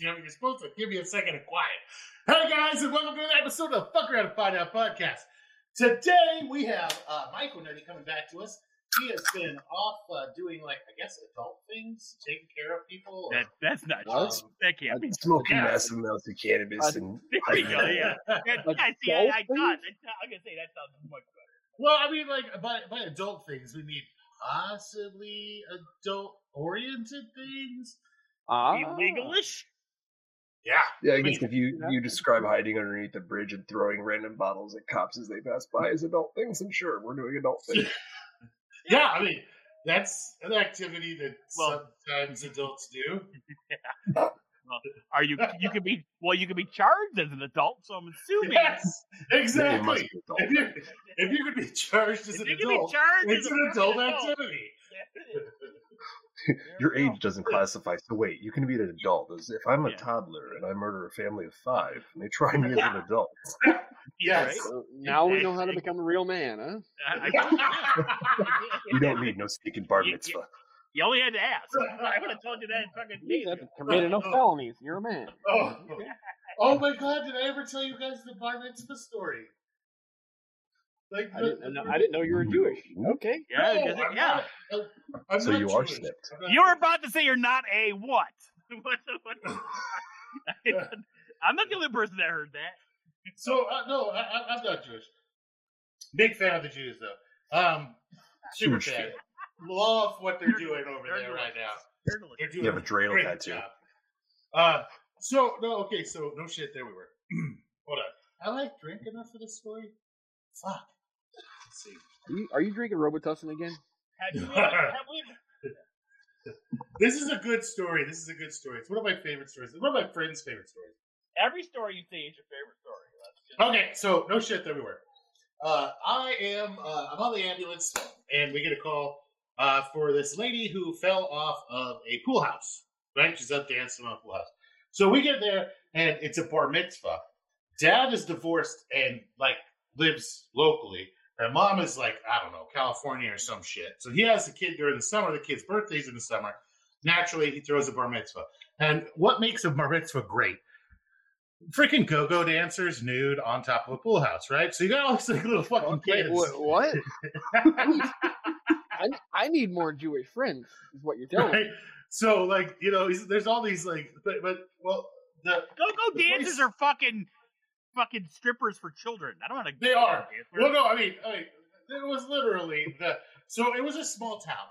You're supposed to give me a second of quiet. Hey guys, and welcome to an episode of the Fuck Around and Find Out podcast. Today we have uh, Michael Nutty coming back to us. He has been off uh, doing like I guess adult things, taking care of people. or- That, that's not What? true. That can't I've be. smoking Yeah. massive amounts of cannabis and There we go. Yeah. That- yeah, see, I, I Adult thought. I'm gonna say that sounds much better. well, I mean, like by by adult things, we mean possibly adult oriented things. Ah. Illegalish? Yeah, Yeah, I guess if you you describe hiding underneath a bridge and throwing random bottles at cops as they pass by as adult things, then sure, we're doing adult things. yeah. I mean, that's an activity that Well- sometimes adults do. Are you? You could be. Well, you could be charged as an adult. So I'm assuming. Yes, Yeah, you exactly. must be adult. If you if you could be charged as If an you could be adult, charged it's as an adult fucking activity. Your age doesn't classify. So wait, you can be an adult. As if I'm a Yeah. toddler and I murder a family of five, and they try me as an adult. go. Yes. Right? So now we know how to become a real man, huh? I- I- You don't need no sneaking bar You- mitzvah. You only had to ask. I would have told you that in fucking You haven't committed no felonies. You're a man. Oh. oh my god, did I ever tell you guys the bar mitzvah story? Like I didn't, know, I didn't know you were Jewish. Okay. Yeah, No, I'm yeah. not- I'm So not you are snipped. You were about to say you're not a what? what, the- what I'm not the only person that heard that. So uh, no, I, I- I'm not Jewish. Big fan of the Jews though. Um, super Huge fan. fan. Love what they're They're doing doing- over they're there doing- right now. They're doing You have a dreidel great tattoo. job. Uh, so no, okay, so no shit. There we were. Hold on. I like drink enough for this story. Fuck. Let's see. Are you, are you drinking Robitussin again? Have you, have we, This is a good story. This is a good story. It's one of my favorite stories. It's one of my friends' favorite stories. every story you say is your favorite story. That's Okay, so no shit everywhere. Uh, I am uh, I'm on the ambulance and we get a call uh, for this lady who fell off of a pool house. Right, she's up dancing on a pool house. So we get there and it's a bar mitzvah. Dad is divorced and like lives locally. And mom is like I don't know California or some shit. So he has a kid during the summer. The kid's birthday's in the summer. Naturally, he throws a bar mitzvah. And what makes a bar mitzvah great? freaking go-go dancers nude on top of a pool house, right? So you got all these like, little fucking Wait, kids. what? what? I, need, I, I need more Jewish friends, is what you're telling right? me. So like you know, there's all these like, but but well, the Go-go The dancers place- are fucking fucking strippers for children. I don't want to. They are. well, no, I mean, I mean, it was literally the. So it was a small town,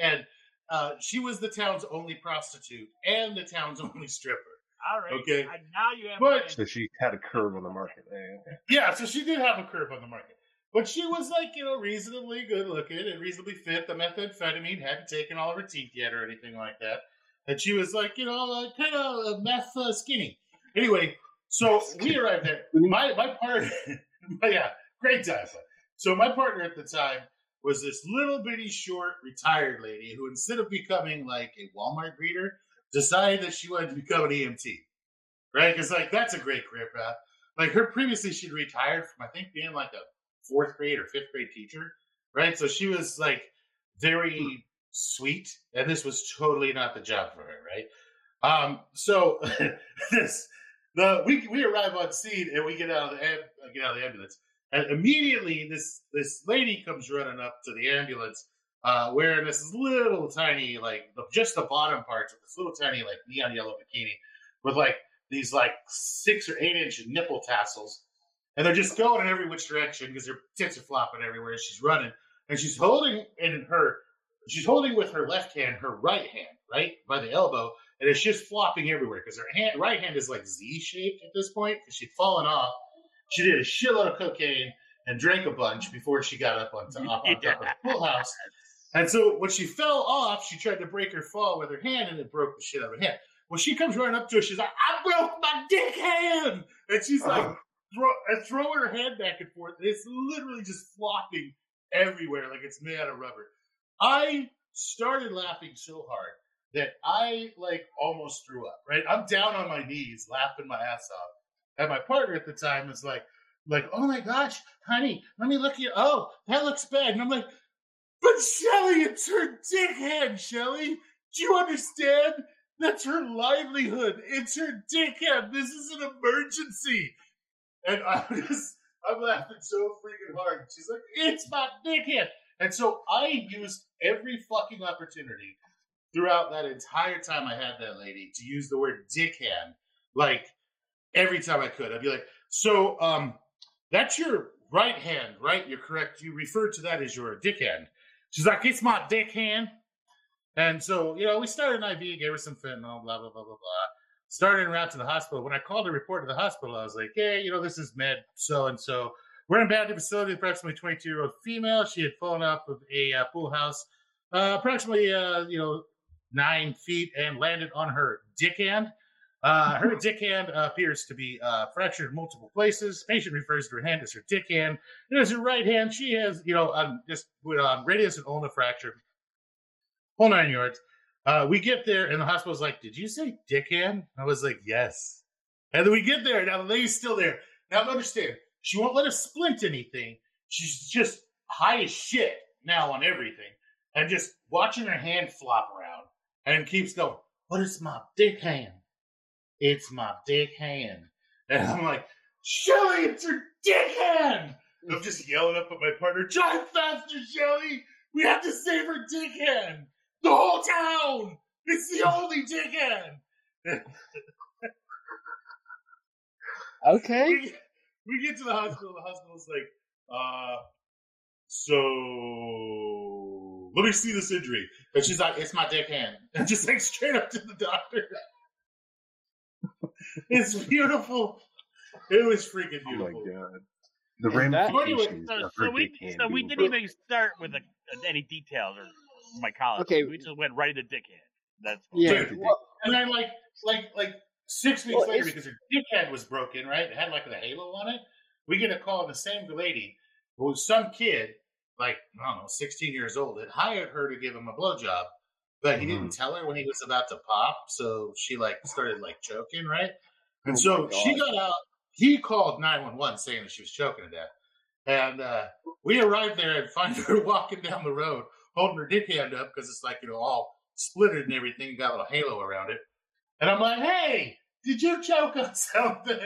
and uh, she was the town's only prostitute and the town's only stripper. All right. Okay. I, now you have. But- So she had a curve on the market. Yeah, so she did have a curve on the market. But she was like, you know, reasonably good looking and reasonably fit. The methamphetamine hadn't taken all of her teeth yet or anything like that. And she was like, you know, uh, kind of meth uh, skinny. Anyway, so we arrived there. My my partner, yeah, great time. So my partner at the time was this little bitty short retired lady who, instead of becoming like a Walmart greeter, decided that she wanted to become an EMT. Right? Because like that's a great career path like her previously she'd retired from I think being like a fourth grade or fifth grade teacher, right? So she was like very sweet, and this was totally not the job for her, right? Um, so this the we we arrive on scene and we get out of the uh, get out of the ambulance, and immediately this this lady comes running up to the ambulance. Uh, wearing this little tiny, like just the bottom parts of this little tiny, like neon yellow bikini, with like these like six or eight inch nipple tassels, and they're just going in every which direction because her tits are flopping everywhere. She's running, and she's holding in her, she's holding with her left hand her right hand, right by the elbow, and it's just flopping everywhere because her hand, right hand is like Z shaped at this point because she'd fallen off. She did a shitload of cocaine and drank a bunch before she got up on top, on top of the pool house. And so when she fell off, she tried to break her fall with her hand, and it broke the shit out of her hand. Well, she comes running up to her. She's like, "I broke my dick hand," and she's like, throw, and uh, throwing her hand back and forth. And it's literally just flopping everywhere, like it's made out of rubber. I started laughing so hard that I like almost threw up. Right, I'm down on my knees, laughing my ass off, and my partner at the time is like, like, oh my gosh, honey, let me look at you. Oh, that looks bad, and I'm like, but Shelly, it's her dickhead, Shelly. Do you understand? That's her livelihood. It's her dickhead. This is an emergency. And I'm just, I'm laughing so freaking hard. She's like, it's my dickhead. And so I used every fucking opportunity throughout that entire time I had that lady to use the word dickhand. Like every time I could. I'd be like, so um that's your right hand, right? You're correct. You referred to that as your dickhand. She's like, it's my dickhand. And so, you know, we started an IV, gave her some fentanyl, blah, blah, blah, blah, blah. Started her out to the hospital. When I called to report to the hospital, I was like, hey, you know, this is med so and so. We're in Bounty facility, approximately 22 year old female. She had fallen off of a uh, pool house, uh, approximately, uh, you know, nine feet and landed on her dick hand. Uh, her dick hand appears to be uh, fractured in multiple places. Patient refers to her hand as her dick hand. And as her right hand, she has, you know, um, just um, radius and ulna fracture, whole nine yards. Uh, we get there, and the hospital's like, "Did you say dick hand?" I was like, "Yes." And then we get there. Now the lady's still there. Now understand, she won't let us splint anything. She's just high as shit now on everything, and just watching her hand flop around, and keeps going. What is my dick hand? It's my dick hand. And I'm like, Shelly, it's your dick hand. I'm just yelling up at my partner, drive faster, Shelly. We have to save her dick hand. The whole town. It's the only dick hand. Okay. we, we get to the hospital. The hospital's like, uh, so let me see this injury. And she's like, it's my dick hand. And just like straight up to the doctor. it's beautiful. It was freaking Oh my beautiful. god. The And that- ramifications So, so we so we didn't even start with a, any details or my college. Okay. we just went right into dickhead. That's Yeah. Dude, Well, And then like like like six weeks Well, later, because her dickhead was broken, right? It had like a halo on it. We get a call, and the same lady, who was some kid, like I don't know, sixteen years old, had hired her to give him a blowjob, but he didn't tell her when he was about to pop, so she like started like choking, right? And Oh so she got out. He called nine one one saying that she was choking to death, and uh, we arrived there and find her walking down the road holding her dick hand up because it's like you know all splittered and everything, got a little halo around it. And I'm like, hey, did you choke on something?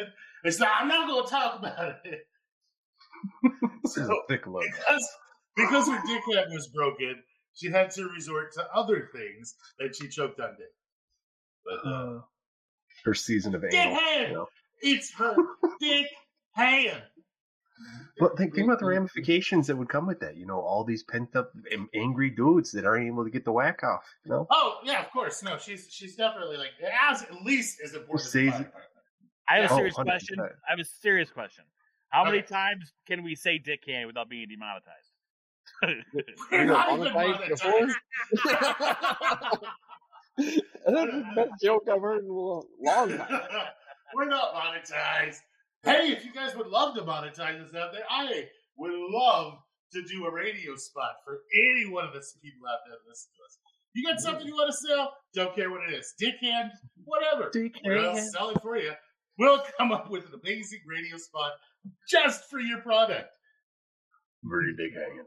It's like, I'm not going to talk about it. This is a thick load. Because, because her dick head was broken, she had to resort to other things that she choked on dick. But, uh, Her season of dick anal. hand! you know. It's her dick hand! But think, think about the ramifications that would come with that. You know, all these pent up angry dudes that aren't able to get the whack off. You know, Oh, yeah, of course. No, she's she's definitely like, as at least as important as the Says- fire. I have a Oh, serious 100%. question. I have a serious question. How many times can we say dick dickhand without being demonetized? We're not got even monetized before? That's the best joke I've heard in a long long time. We're not monetized. Hey, if you guys would love to monetize us out there, I would love to do a radio spot for any one of the people out there that listen to us. You got something you want to sell? Don't care what it is. Dickhand, whatever. We'll sell it for you. We'll come up with an amazing radio spot just for your product. very big hand.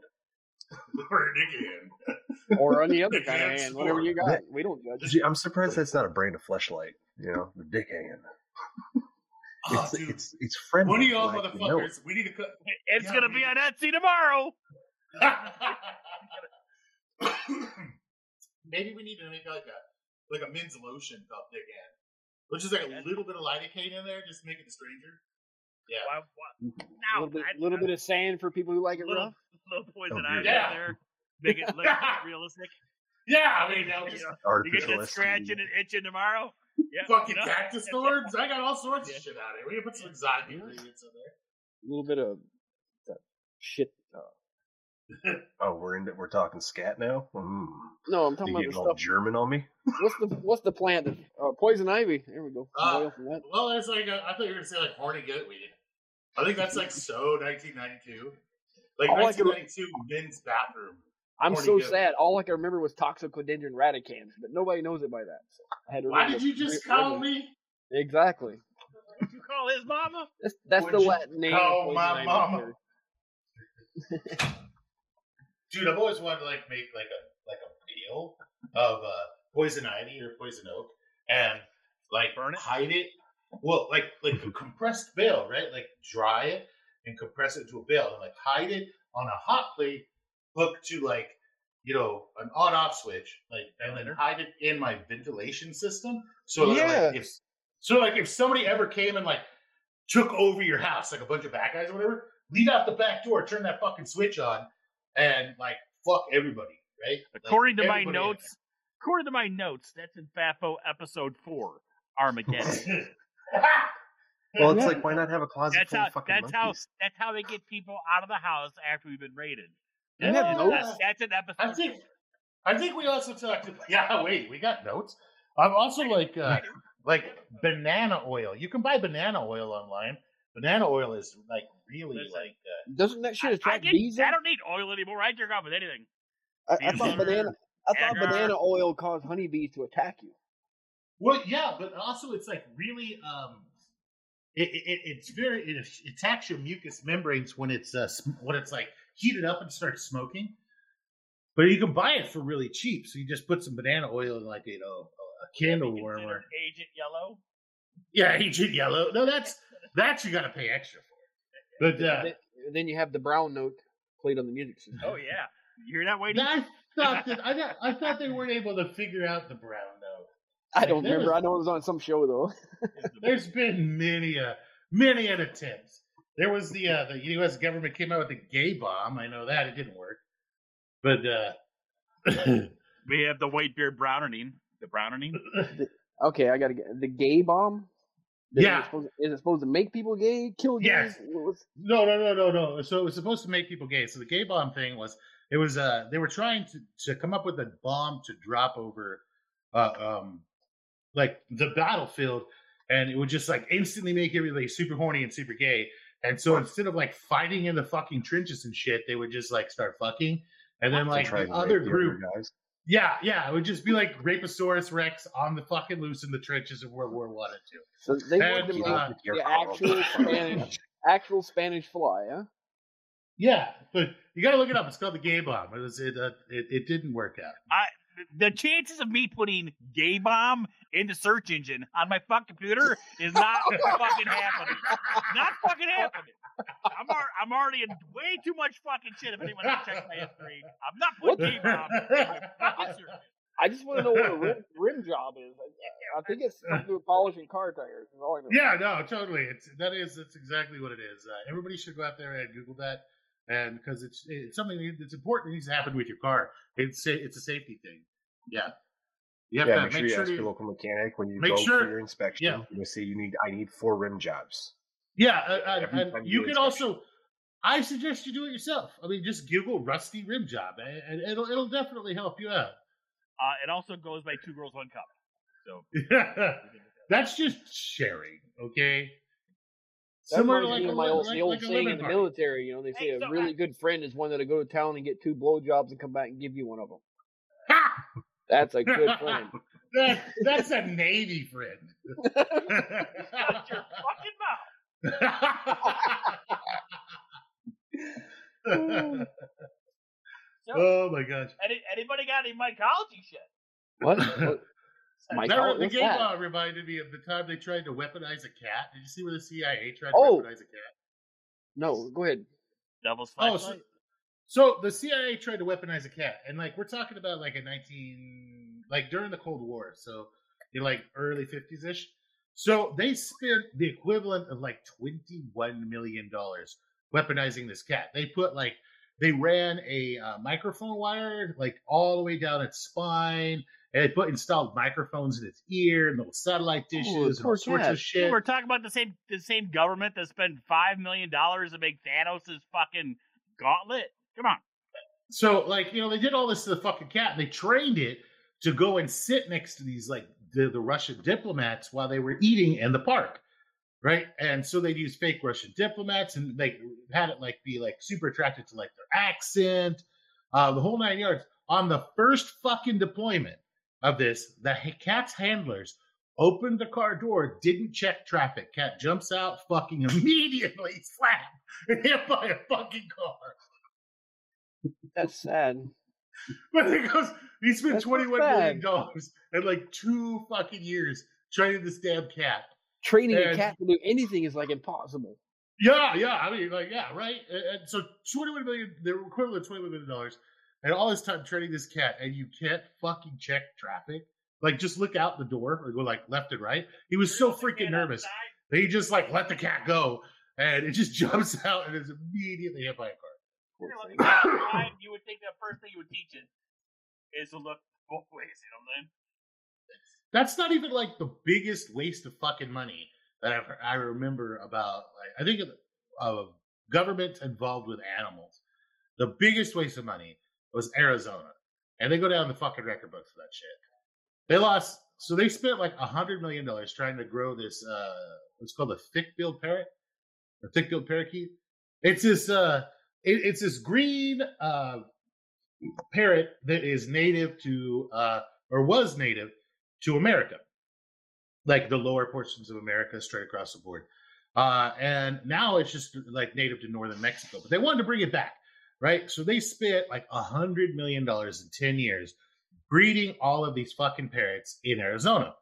For Dickhand. Or any other Dick kind of hand hand, whatever you got. We don't judge. Gee, I'm surprised that's not a brand of fleshlight. You know, the dick hand. Oh, it's, dude. it's it's friendly. One of y'all like, you know motherfuckers, we need to cut. it's Yeah, gonna be on Etsy tomorrow. Maybe we need to make like a like a men's lotion called Dick Hand, which is like a little bit of lidocaine in there, just to make it a stranger. Yeah. Why, why, A little bit, I- little bit of sand for people who like it little, rough. little poison Oh, ivy yeah. in there. Make it look realistic. Yeah, I mean, I'll You just know, you get Artificial that scratching and itching tomorrow. Yeah, fucking you know? cactus thorns. I got all sorts Yeah. of shit out of here. We can put some exotic ingredients in there. A little bit of that shit. Uh, Oh, we're into we're talking scat now. Mm. no, I'm talking You about the all stuff. German on me? What's the what's the plant? That, uh, poison ivy. There we go. Oil from that. Well, it's like uh, I thought you were gonna say like horny goatweed. I think that's like so 1992, like All I could- 1992 men's bathroom I'm so goat. sad. All I can remember was toxicodendron radicans, but nobody knows it by that. So I had to Why did you just the- call me? Exactly. Did you call his mama? That's, that's Would the you Latin name. of call my ivy, mama? sir. Dude, I've always wanted to like make like a like a bale of uh, poison ivy or poison oak and like Burn it? hide it. Well, like like a compressed bale, right? Like dry it and compress it into a bale and like hide it on a hot plate hook to like you know an on off switch, like and then mm-hmm. hide it in my ventilation system. So yeah. like, if so like if somebody ever came and like took over your house, like a bunch of bad guys or whatever, leave out the back door, turn that fucking switch on, and like fuck everybody, right? Like, According to my notes, according to my notes, that's in FAFO episode four, Armageddon. there. Well, it's like why not have a closet that's full how of fucking that's how monkeys? that's how they get people out of the house after we've been raided. You That's, have that's, notes? that's an episode. I think I think we also talked about yeah, wait, we got notes. I'm also like uh like banana oil. You can buy banana oil online. Banana oil is like really Listen. like uh, Doesn't that shit I, I, attract get, bees? I don't need oil anymore. I jerk off with anything. I, I thought banana. I thought sugar. banana oil caused honeybees to attack you. Well, yeah, but also it's like really um it, it it's very it attacks your mucous membranes when it's uh when it's like heated up and starts smoking. But you can buy it for really cheap. So you just put some banana oil in like you know a candle warmer. Agent Yellow. Yeah, Agent Yellow. No, that's that's you got to pay extra for. But uh, then, then you have the brown note played on the music system. Oh yeah, you're not waiting. I thought that I, thought- I thought they weren't able to figure out the brown note. I don't remember. was- I know it was on some show though. There's been many a many an attempts. There was the uh, the U.S. government came out with the gay bomb. I know that it didn't work, but uh, We have the white beard browning. The browning. Okay, I gotta get the gay bomb. Is Yeah. it supposed, is it supposed to make people gay? Kill gays? Yes. Was- no, no, no, no, no. So it was supposed to make people gay. So the gay bomb thing was it was uh they were trying to to come up with a bomb to drop over uh um like the battlefield and it would just like instantly make everybody super horny and super gay. And so instead of like fighting in the fucking trenches and shit, they would just like start fucking. And then like the other rape the group, guys. yeah, yeah, it would just be like Raposaurus Rex on the fucking loose in the trenches of World War One and two. So they And, wanted to make uh, the actual Spanish, actual Spanish fly, huh? Yeah, but you got to look it up. It's called the gay bomb. It was it uh, it, it didn't work out. The chances of me putting gay bomb in the search engine on my fucking computer is not fucking happening. Not fucking happening. I'm ar- I'm already in way too much fucking shit. If anyone ever checks my history, I'm not putting gay bomb in my fucking search. I just want to know what a rim, rim job is. I, I think it's something polishing car tires. Is all I know. Yeah, no, totally. It's that is that's exactly what it is. Uh, everybody should go out there and Google that, and because it's it's something that's important. It needs to happen with your car. It's a, it's a safety thing. Yeah, you have Yeah, to make sure you ask your local mechanic when you make go sure- for your inspection. yeah. You say you need I need four rim jobs. Yeah, uh, and you you can inspection. also. I suggest you do it yourself. I mean, just Google rusty rim job, and and it'll it'll definitely help you out. Uh, it also goes by two girls, one cup. So That's just sharing, okay? That Similar to like, me a, my old, like, the old like saying in the party. military. You know, they say Hey, a so really I- good friend is one that'll go to town and get two blowjobs and come back and give you one of them. Ha! That's a good friend. That, that's a Navy friend. shut your fucking mouth. So, oh my gosh. any, anybody got any mycology shit? what? what? My That, the game that? bomb reminded me of the time they tried to weaponize a cat. Did you see where the CIA tried to Oh. weaponize a cat? No, go ahead. Devil's Oh, so, so the CIA tried to weaponize a cat, and like we're talking about like a nineteen, like during the Cold War, so in like early fifties ish. So they spent the equivalent of like twenty one million dollars weaponizing this cat. They put like they ran a uh, microphone wire like all the way down its spine, and they put installed microphones in its ear and little satellite dishes and all sorts cat. of shit. We're talking about the same the same government that spent five million dollars to make Thanos' fucking gauntlet. Come on. So, like, you know, they did all this to the fucking cat. And they trained it to go and sit next to these, like, the, the Russian diplomats while they were eating in the park, right? And so they'd use fake Russian diplomats and they had it, like, be, like, super attracted to, like, their accent. uh, the whole nine yards. On the first fucking deployment of this, the cat's handlers opened the car door, didn't check traffic. Cat jumps out, fucking immediately slap and hit by a fucking car. That's sad. But it goes, he spent That's so twenty-one million sad. dollars in like two fucking years training this damn cat. Training a cat to do anything is like impossible. Yeah, yeah. I mean, like, yeah, right. And, and so, twenty-one million, the equivalent of twenty-one million dollars, and all this time training this cat, and you can't fucking check traffic. Like, just look out the door or go like left and right. He was so freaking nervous that he just like let the cat go, and it just jumps out and is immediately hit by a car. You're gonna let the cat outside, you would think the first thing you would teach it is to look both ways. You know what I'm saying? That's not even like the biggest waste of fucking money that I've, I remember about. Like, I think of, of government involved with animals. The biggest waste of money was Arizona, and they go down the fucking record books for that shit. They lost, so they spent like a hundred million dollars trying to grow this. uh What's called a thick-billed parrot, or thick-billed parakeet. It's this. uh it, It's this green uh parrot that is native to, uh or was native to America, like the lower portions of America, straight across the board. Uh, and now it's just like native to northern Mexico, but they wanted to bring it back, right? So they spent like a hundred million dollars in ten years breeding all of these fucking parrots in Arizona,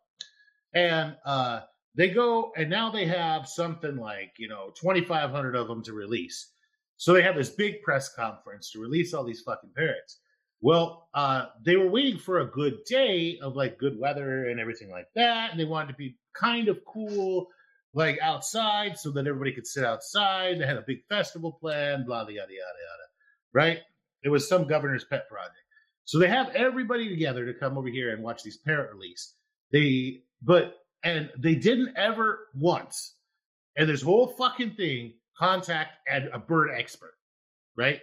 and uh, they go and now they have something like you know twenty five hundred of them to release. So they have this big press conference to release all these fucking parrots. Well, uh, they were waiting for a good day of like good weather and everything like that, and they wanted to be kind of cool, like outside, so that everybody could sit outside. They had a big festival planned, blah, yada, yada, yada. Right? It was some governor's pet project. So they have everybody together to come over here and watch these parrot release. They, but, and they didn't ever once, and this whole fucking thing, contact and a bird expert, right?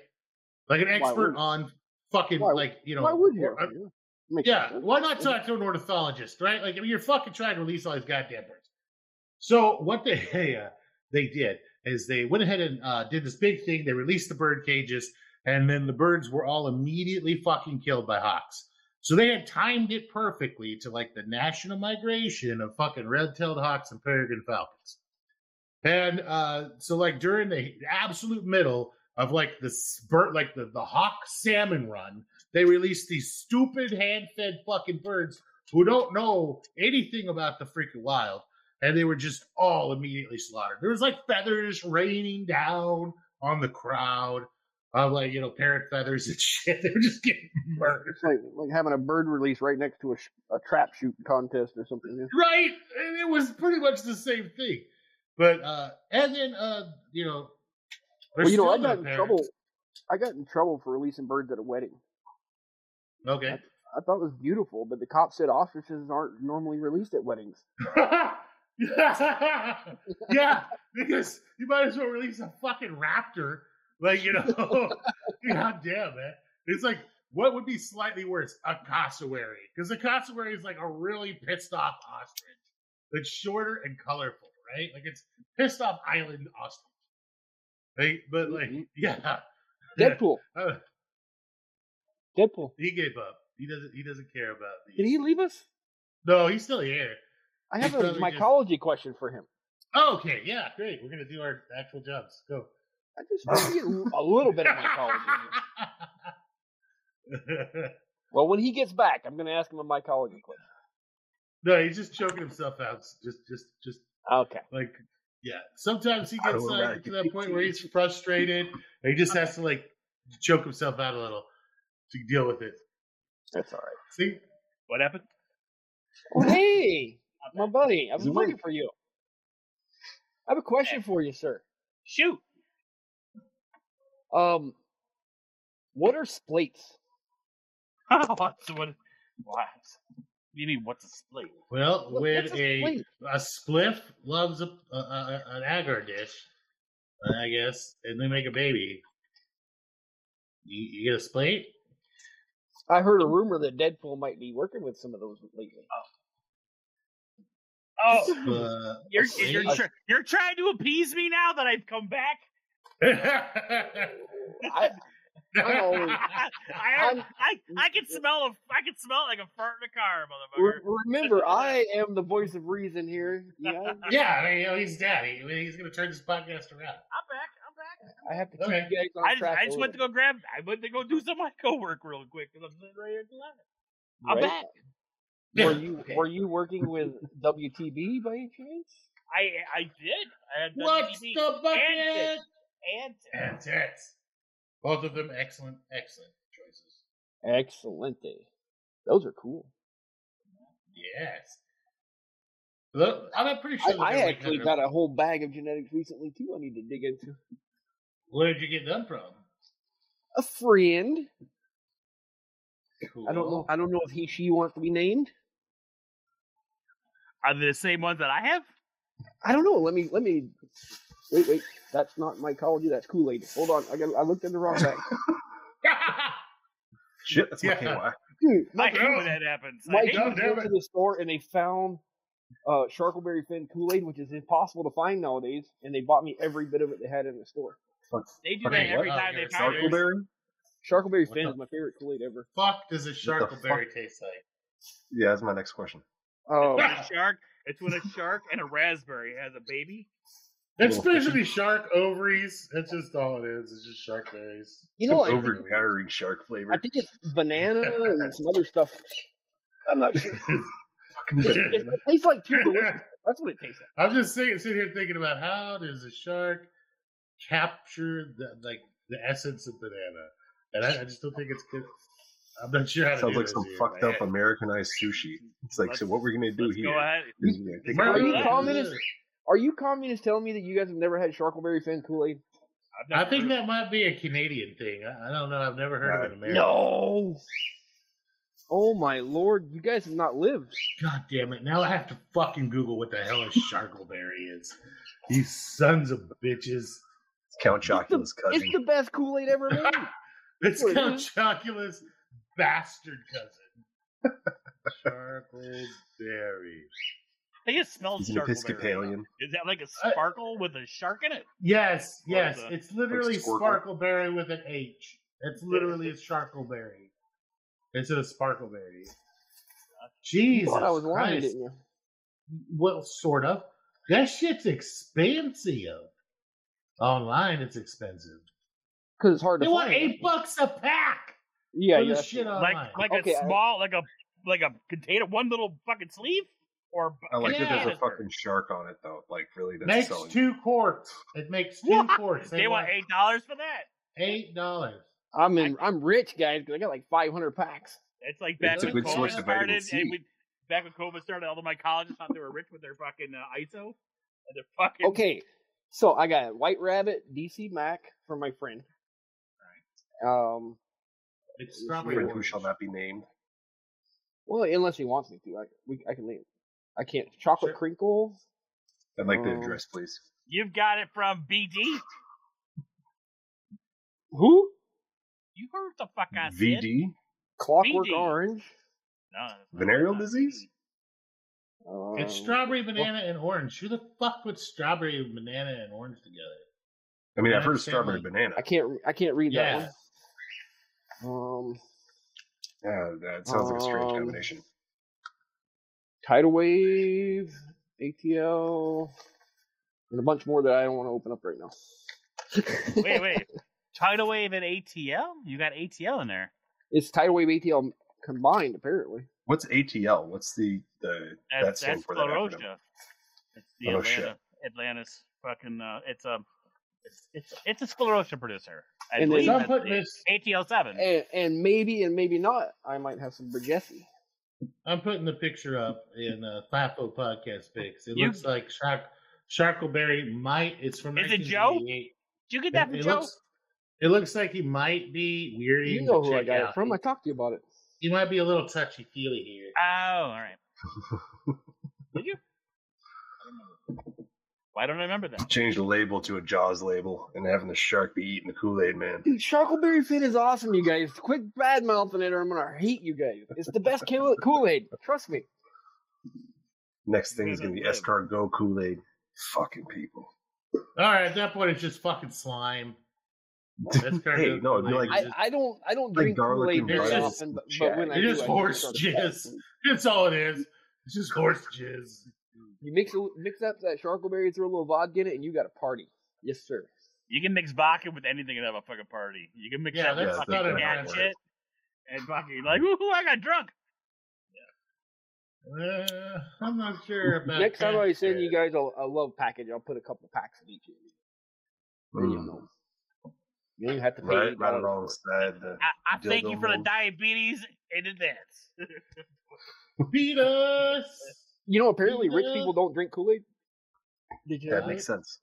Like an expert on fucking Why- like you know Why would you? or- uh, Yeah. Sense. why not talk to an ornithologist, right? Like, I mean, you're fucking trying to release all these goddamn birds. So what they they, uh, they did is they went ahead and uh, did this big thing. They released the bird cages, and then the birds were all immediately fucking killed by hawks. So they had timed it perfectly to like the national migration of fucking red-tailed hawks and peregrine falcons. And uh, so, like during the absolute middle of like the spurt, like the the hawk salmon run, they released these stupid hand-fed fucking birds who don't know anything about the freaking wild, and they were just all immediately slaughtered. There was like feathers raining down on the crowd of like you know parrot feathers and shit. They were just getting murdered. It's like like having a bird release right next to a, sh- a trap shoot contest or something. yeah. right and it was pretty much the same thing but uh and then uh you know Well, you know, I there's got in trouble. I got in trouble for releasing birds at a wedding. okay I thought it was beautiful, but the cop said ostriches aren't normally released at weddings. yeah because you might as well release a fucking raptor like you know god damn man. It's like what would be slightly worse a cassowary? Because a cassowary is like a really pissed off ostrich. That's shorter and colorful right? Like it's pissed off island ostrich. Right? But like Mhm. yeah. Deadpool. Uh, Deadpool. he gave up. He doesn't he doesn't care about the Did he leave us? no he's still here. I have He a probably just- mycology question for him. oh, okay. Yeah great. We're gonna do our actual jobs. Go I just want to get a little bit of mycology. Well, when he gets back, I'm going to ask him a mycology question. no, he's just choking himself out. Just, just, just Okay. like, yeah. Sometimes he gets uh, like to that point where he's frustrated, and he just has to like choke himself out a little to deal with it. That's all right. See, What happened? Oh, hey, my buddy. I was Zoom looking for you. I have a question for you, sir. Shoot. Um, what are splates? what's what? What? You mean what's a split? well, What- when what's a a spliff loves a, a, a an agar dish, I guess, and they make a baby, you, you get a splate. I heard a rumor that Deadpool might be working with some of those lately. Oh, Uh, you're you're tr- you're trying to appease me now that I've come back. I I'm always- I, I'm- I I can smell a I can smell like a fart in a car, Re- motherfucker. remember, I am the voice of reason here. Yeah, yeah, I mean, you know, he's daddy. I mean, he's going to turn this podcast around. I'm back. I'm back. I have to keep Okay. you guys on I just, track. I a just went to go grab. I went to go do some of my co-work real quick because I'm sitting right here at. I'm Right. back. Yeah, Were you okay. were you working with WTB by any chance? I I did. I had What's the bucket? And and And tits. Both of them excellent, excellent choices. Excelente. Those are cool. Yes. Look, I'm pretty sure. that I actually like- got a whole bag of genetics recently too. I need to dig into. Where did you get them from? A friend. Cool. I don't know. I don't know if he she wants to be named. are they the same ones that I have? I don't know. Let me let me. Wait, wait. That's not mycology. That's Kool Aid. Hold on. I got. I looked in the wrong bag. Shit, that's my Yeah. KY. Dude, I my hate when that happens. I my hate God dudes damn went to the store and they found uh, Sharkleberry Fin Kool Aid, which is impossible to find nowadays, and they bought me every bit of it they had in the store. They do Fucking that every what? time they Oh, find you're it. Sarkleberry? Sharkleberry What Fin the- is my favorite Kool Aid ever. fuck does a sharkleberry taste like? Yeah, that's my next question. Oh, When a shark. It's when a shark and a raspberry has a baby. It's basically shark ovaries. That's just all it is. It's just shark berries. you know, I Some think, overpowering shark flavor. I think it's banana and some other stuff. I'm not sure. Fucking It, it tastes like pure delicious. That's what it tastes like. I'm just sitting, sitting here thinking about how does a shark capture the like the essence of banana, and I, I just don't think it's good. I'm not sure how to Sounds do like some here, fucked man. up Americanized sushi. It's like, so what we're gonna do here go ahead. is we're gonna take Are a you bite Yeah. of communist? Are you communists telling me that you guys have never had Sharkleberry Fin Kool Aid? I've I never think that might be a Canadian thing. I, I don't know. I've never heard of it in America. No. Oh my lord, you guys have not lived. God damn it! Now I have to fucking Google what the hell a sharkleberry is. You sons of bitches! It's Count Chocula's cousin. it's the best Kool Aid ever made. It's What Count is? Chocula's bastard cousin. Sharkleberry. I think it He's an sharkleberry. Episcopalian. Is that like a sparkle with a shark in it? Yes, Or yes. the- It's literally Squirtle. sparkleberry with an H. It's literally a sharkleberry. Instead of sparkleberry. You Jesus I was lying, Christ. didn't you? Well, sort of. That shit's expensive. Online, it's expensive. Because it's hard They to want find. eight bucks a pack Yeah, yeah. shit online. Like like Okay, a I- small like a like a container, one little fucking sleeve, or I like that there's a fucking shark on it though. Like really, that's makes selling. two quarts. It makes two What? quarts. They want eight dollars for that. eight dollars. I'm in. I'm rich, guys. 'cause I got like 500 packs. It's like back It's a when good COVID source of vitamin started, and we back when COVID started, all of my colleges thought they were rich with their fucking uh, ISO and their fucking. Okay, so I got White Rabbit DC Mac from my friend. Um, It's Friend who shall not be named. well, unless he wants me to, I we I can name. I can't. Chocolate Sure. crinkle. I'd like the Um, address, please. You've got it from BD. Who? You heard what the fuck I said? VD Clockwork BD. Orange. No, venereal not disease. Um, It's strawberry, banana, and orange. Who the fuck puts strawberry, banana, and orange together? I mean, I've heard of strawberry family. banana. I can't. I can't read Yeah. that one. Um, Yeah, that sounds like a strange Um, combination. Tidal Wave, ATL, and a bunch more that I don't want to open up right now. Wait, wait. Tidal Wave and ATL? You got ATL in there. It's Tidal Wave ATL combined, apparently. What's ATL? What's the the that That's, stand that's for that acronym? Sclerotia. It's the Oh, Atlanta, shit. Atlantis fucking. Uh, it's a. It's it's it's a Sclerotia producer. I And believe So I'm putting this. ATL seven. And and maybe and maybe not. I might have some Bergessi. I'm putting the picture up in uh, FAFO podcast pics. It You- looks like Shark Sharkleberry might. It's from. Is it Joe? 1988. Did you get that It, from it Joe? looks. It looks like he might be weirding. You know who I got out. it from. I talked to you about it. He might be a little touchy feely here. Oh, all right. Did you? Why don't I remember that? Change the label to a Jaws label and having the shark be eating the Kool Aid man. Dude, Sharkleberry Fin is awesome, you guys. Quit bad mouthing it or I'm gonna hate you guys. It's the best Kool Aid. Trust me. Next thing is gonna be and live. escargot Kool Aid. Fucking people. All right, at that point, it's just fucking slime. That's kind Hey, no, it'd like- I, I don't I don't drink garlic Kool Aid and very often, but, but when I It do, is I horse start jizz. That's all it is. It's just horse jizz. You mix mix up that charcoalberry, throw a little vodka in it, and you got a party. Yes, sir. You can mix vodka with anything and have a fucking party. You can mix Yeah, that with that's fucking not a cat shit and fucking like, ooh, I got drunk. Uh, I'm not sure about Next time I send you guys a, a love package, I'll put a couple packs in each of you. Then you'll Mm. know. You don't have to pay Right, right alongside the. I, I thank you Dildo for the diabetes in advance. beat us. You know, apparently rich Yeah. people don't drink Kool Aid. Did you That makes sense.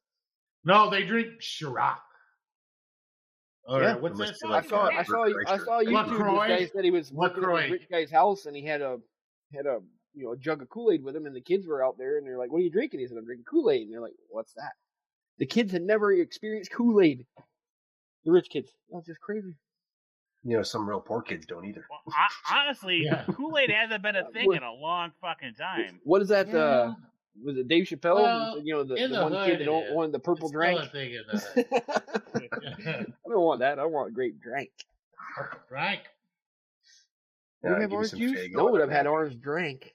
No, they drink Ciroc. All Yeah. right, what's It that? must I saw, Yeah. I saw, I saw YouTube. LaCroix. This guy said he was working at LaCroix. this rich guy's house, and he had a had a you know a jug of Kool Aid with him, and the kids were out there, and they're like, "What are you drinking?" He said, "I'm drinking Kool Aid," and they're like, "What's that?" The kids had never experienced Kool Aid. The rich kids. That's just crazy. You know, some real poor kids don't either. Well, I, honestly, Yeah. Kool Aid hasn't been a thing in a long fucking time. What is that? Yeah. Uh, was it Dave Chappelle? Well, you know, the, the, the one hood kid that don't want the purple It's drink. still a thing in the I don't want that. I want grape drink. Frank. Do Yeah, we have give me orange some juice? Faygo No, in but I've had orange drink.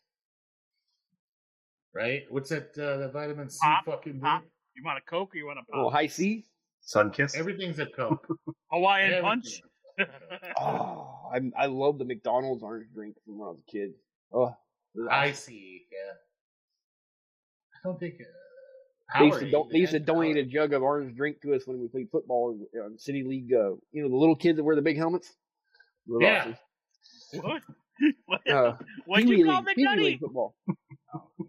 Right? What's that? Uh, the vitamin C Pop, fucking pop. drink? You want a Coke or you want a pop? Oh, pop? Hi-C. Sun kiss. Everything's a Coke. Hawaiian Everything. punch. Oh, I I love the McDonald's orange drink from when I was a kid. Oh, I see. Yeah. I don't think. Uh, They used, to don- they used to donate a jug of orange drink to us when we played football in, in City League. Uh, you know, the little kids that wear the big helmets. Yeah. what? what? awesome. Uh, What'd you call League, the Pee Wee? League football.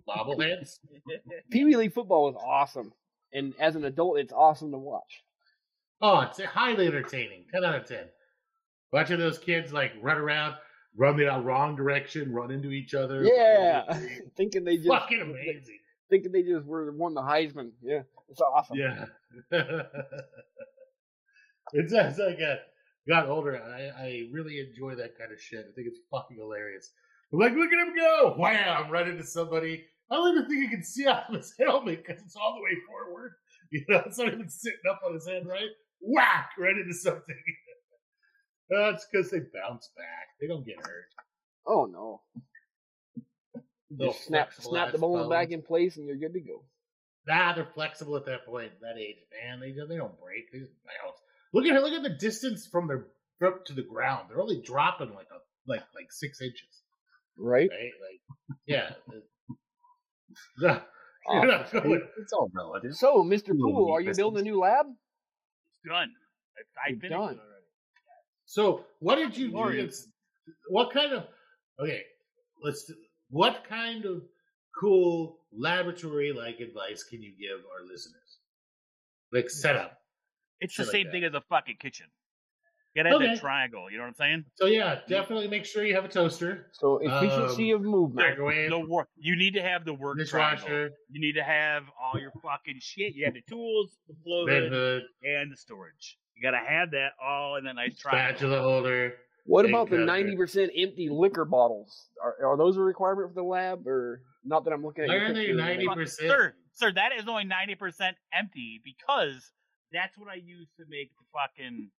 bobbleheads. Pee Wee League football was awesome, and as an adult, it's awesome to watch. Oh, it's highly entertaining. Ten out of ten. Bunch of those kids like run around, run the wrong direction, run into each other. Yeah, thinking they just fucking amazing. thinking they just were won the Heisman. Yeah, it's awesome. Yeah. it's as I got got older, I, I really enjoy that kind of shit. I think it's fucking hilarious. I'm like, look at him go! Wham! Right into somebody. I don't even think he can see out of his helmet because it's all the way forward. You know, it's not even sitting up on his head, right? Whack! Right into something. That's because they bounce back. They don't get hurt. Oh no. Little Just snap snap the bone back in place and you're good to go. Nah, they're flexible at that point, that age, man. They they don't break. They just bounce. Look at her. look at the distance from their up to the ground. They're only dropping like a like like six inches, Right? right? Like, yeah. The- you're going. It's all relative. So, Mr. Little Poole, are you building a new lab? It's done. I, I It's finished done. It already. So, what did you do? What kind of okay? Let's. What kind of cool laboratory like advice can you give our listeners? Like setup. It's the Shit like same thing as a fucking kitchen. You gotta have Okay. that triangle. You know what I'm saying? So yeah, definitely make sure you have a toaster, So, efficiency Um, of movement. microwave, The work. You need to have the work triangle. You need to have all your fucking shit. You have the tools, the flow hood, hood, and the storage. You gotta have that all in that nice triangle. spatula holder. What about the ninety percent empty liquor bottles? Are, are those a requirement for the lab, or not that I'm looking at? Why your are they ninety percent? Sir, sir, that is only ninety percent empty because that's what I use to make the fucking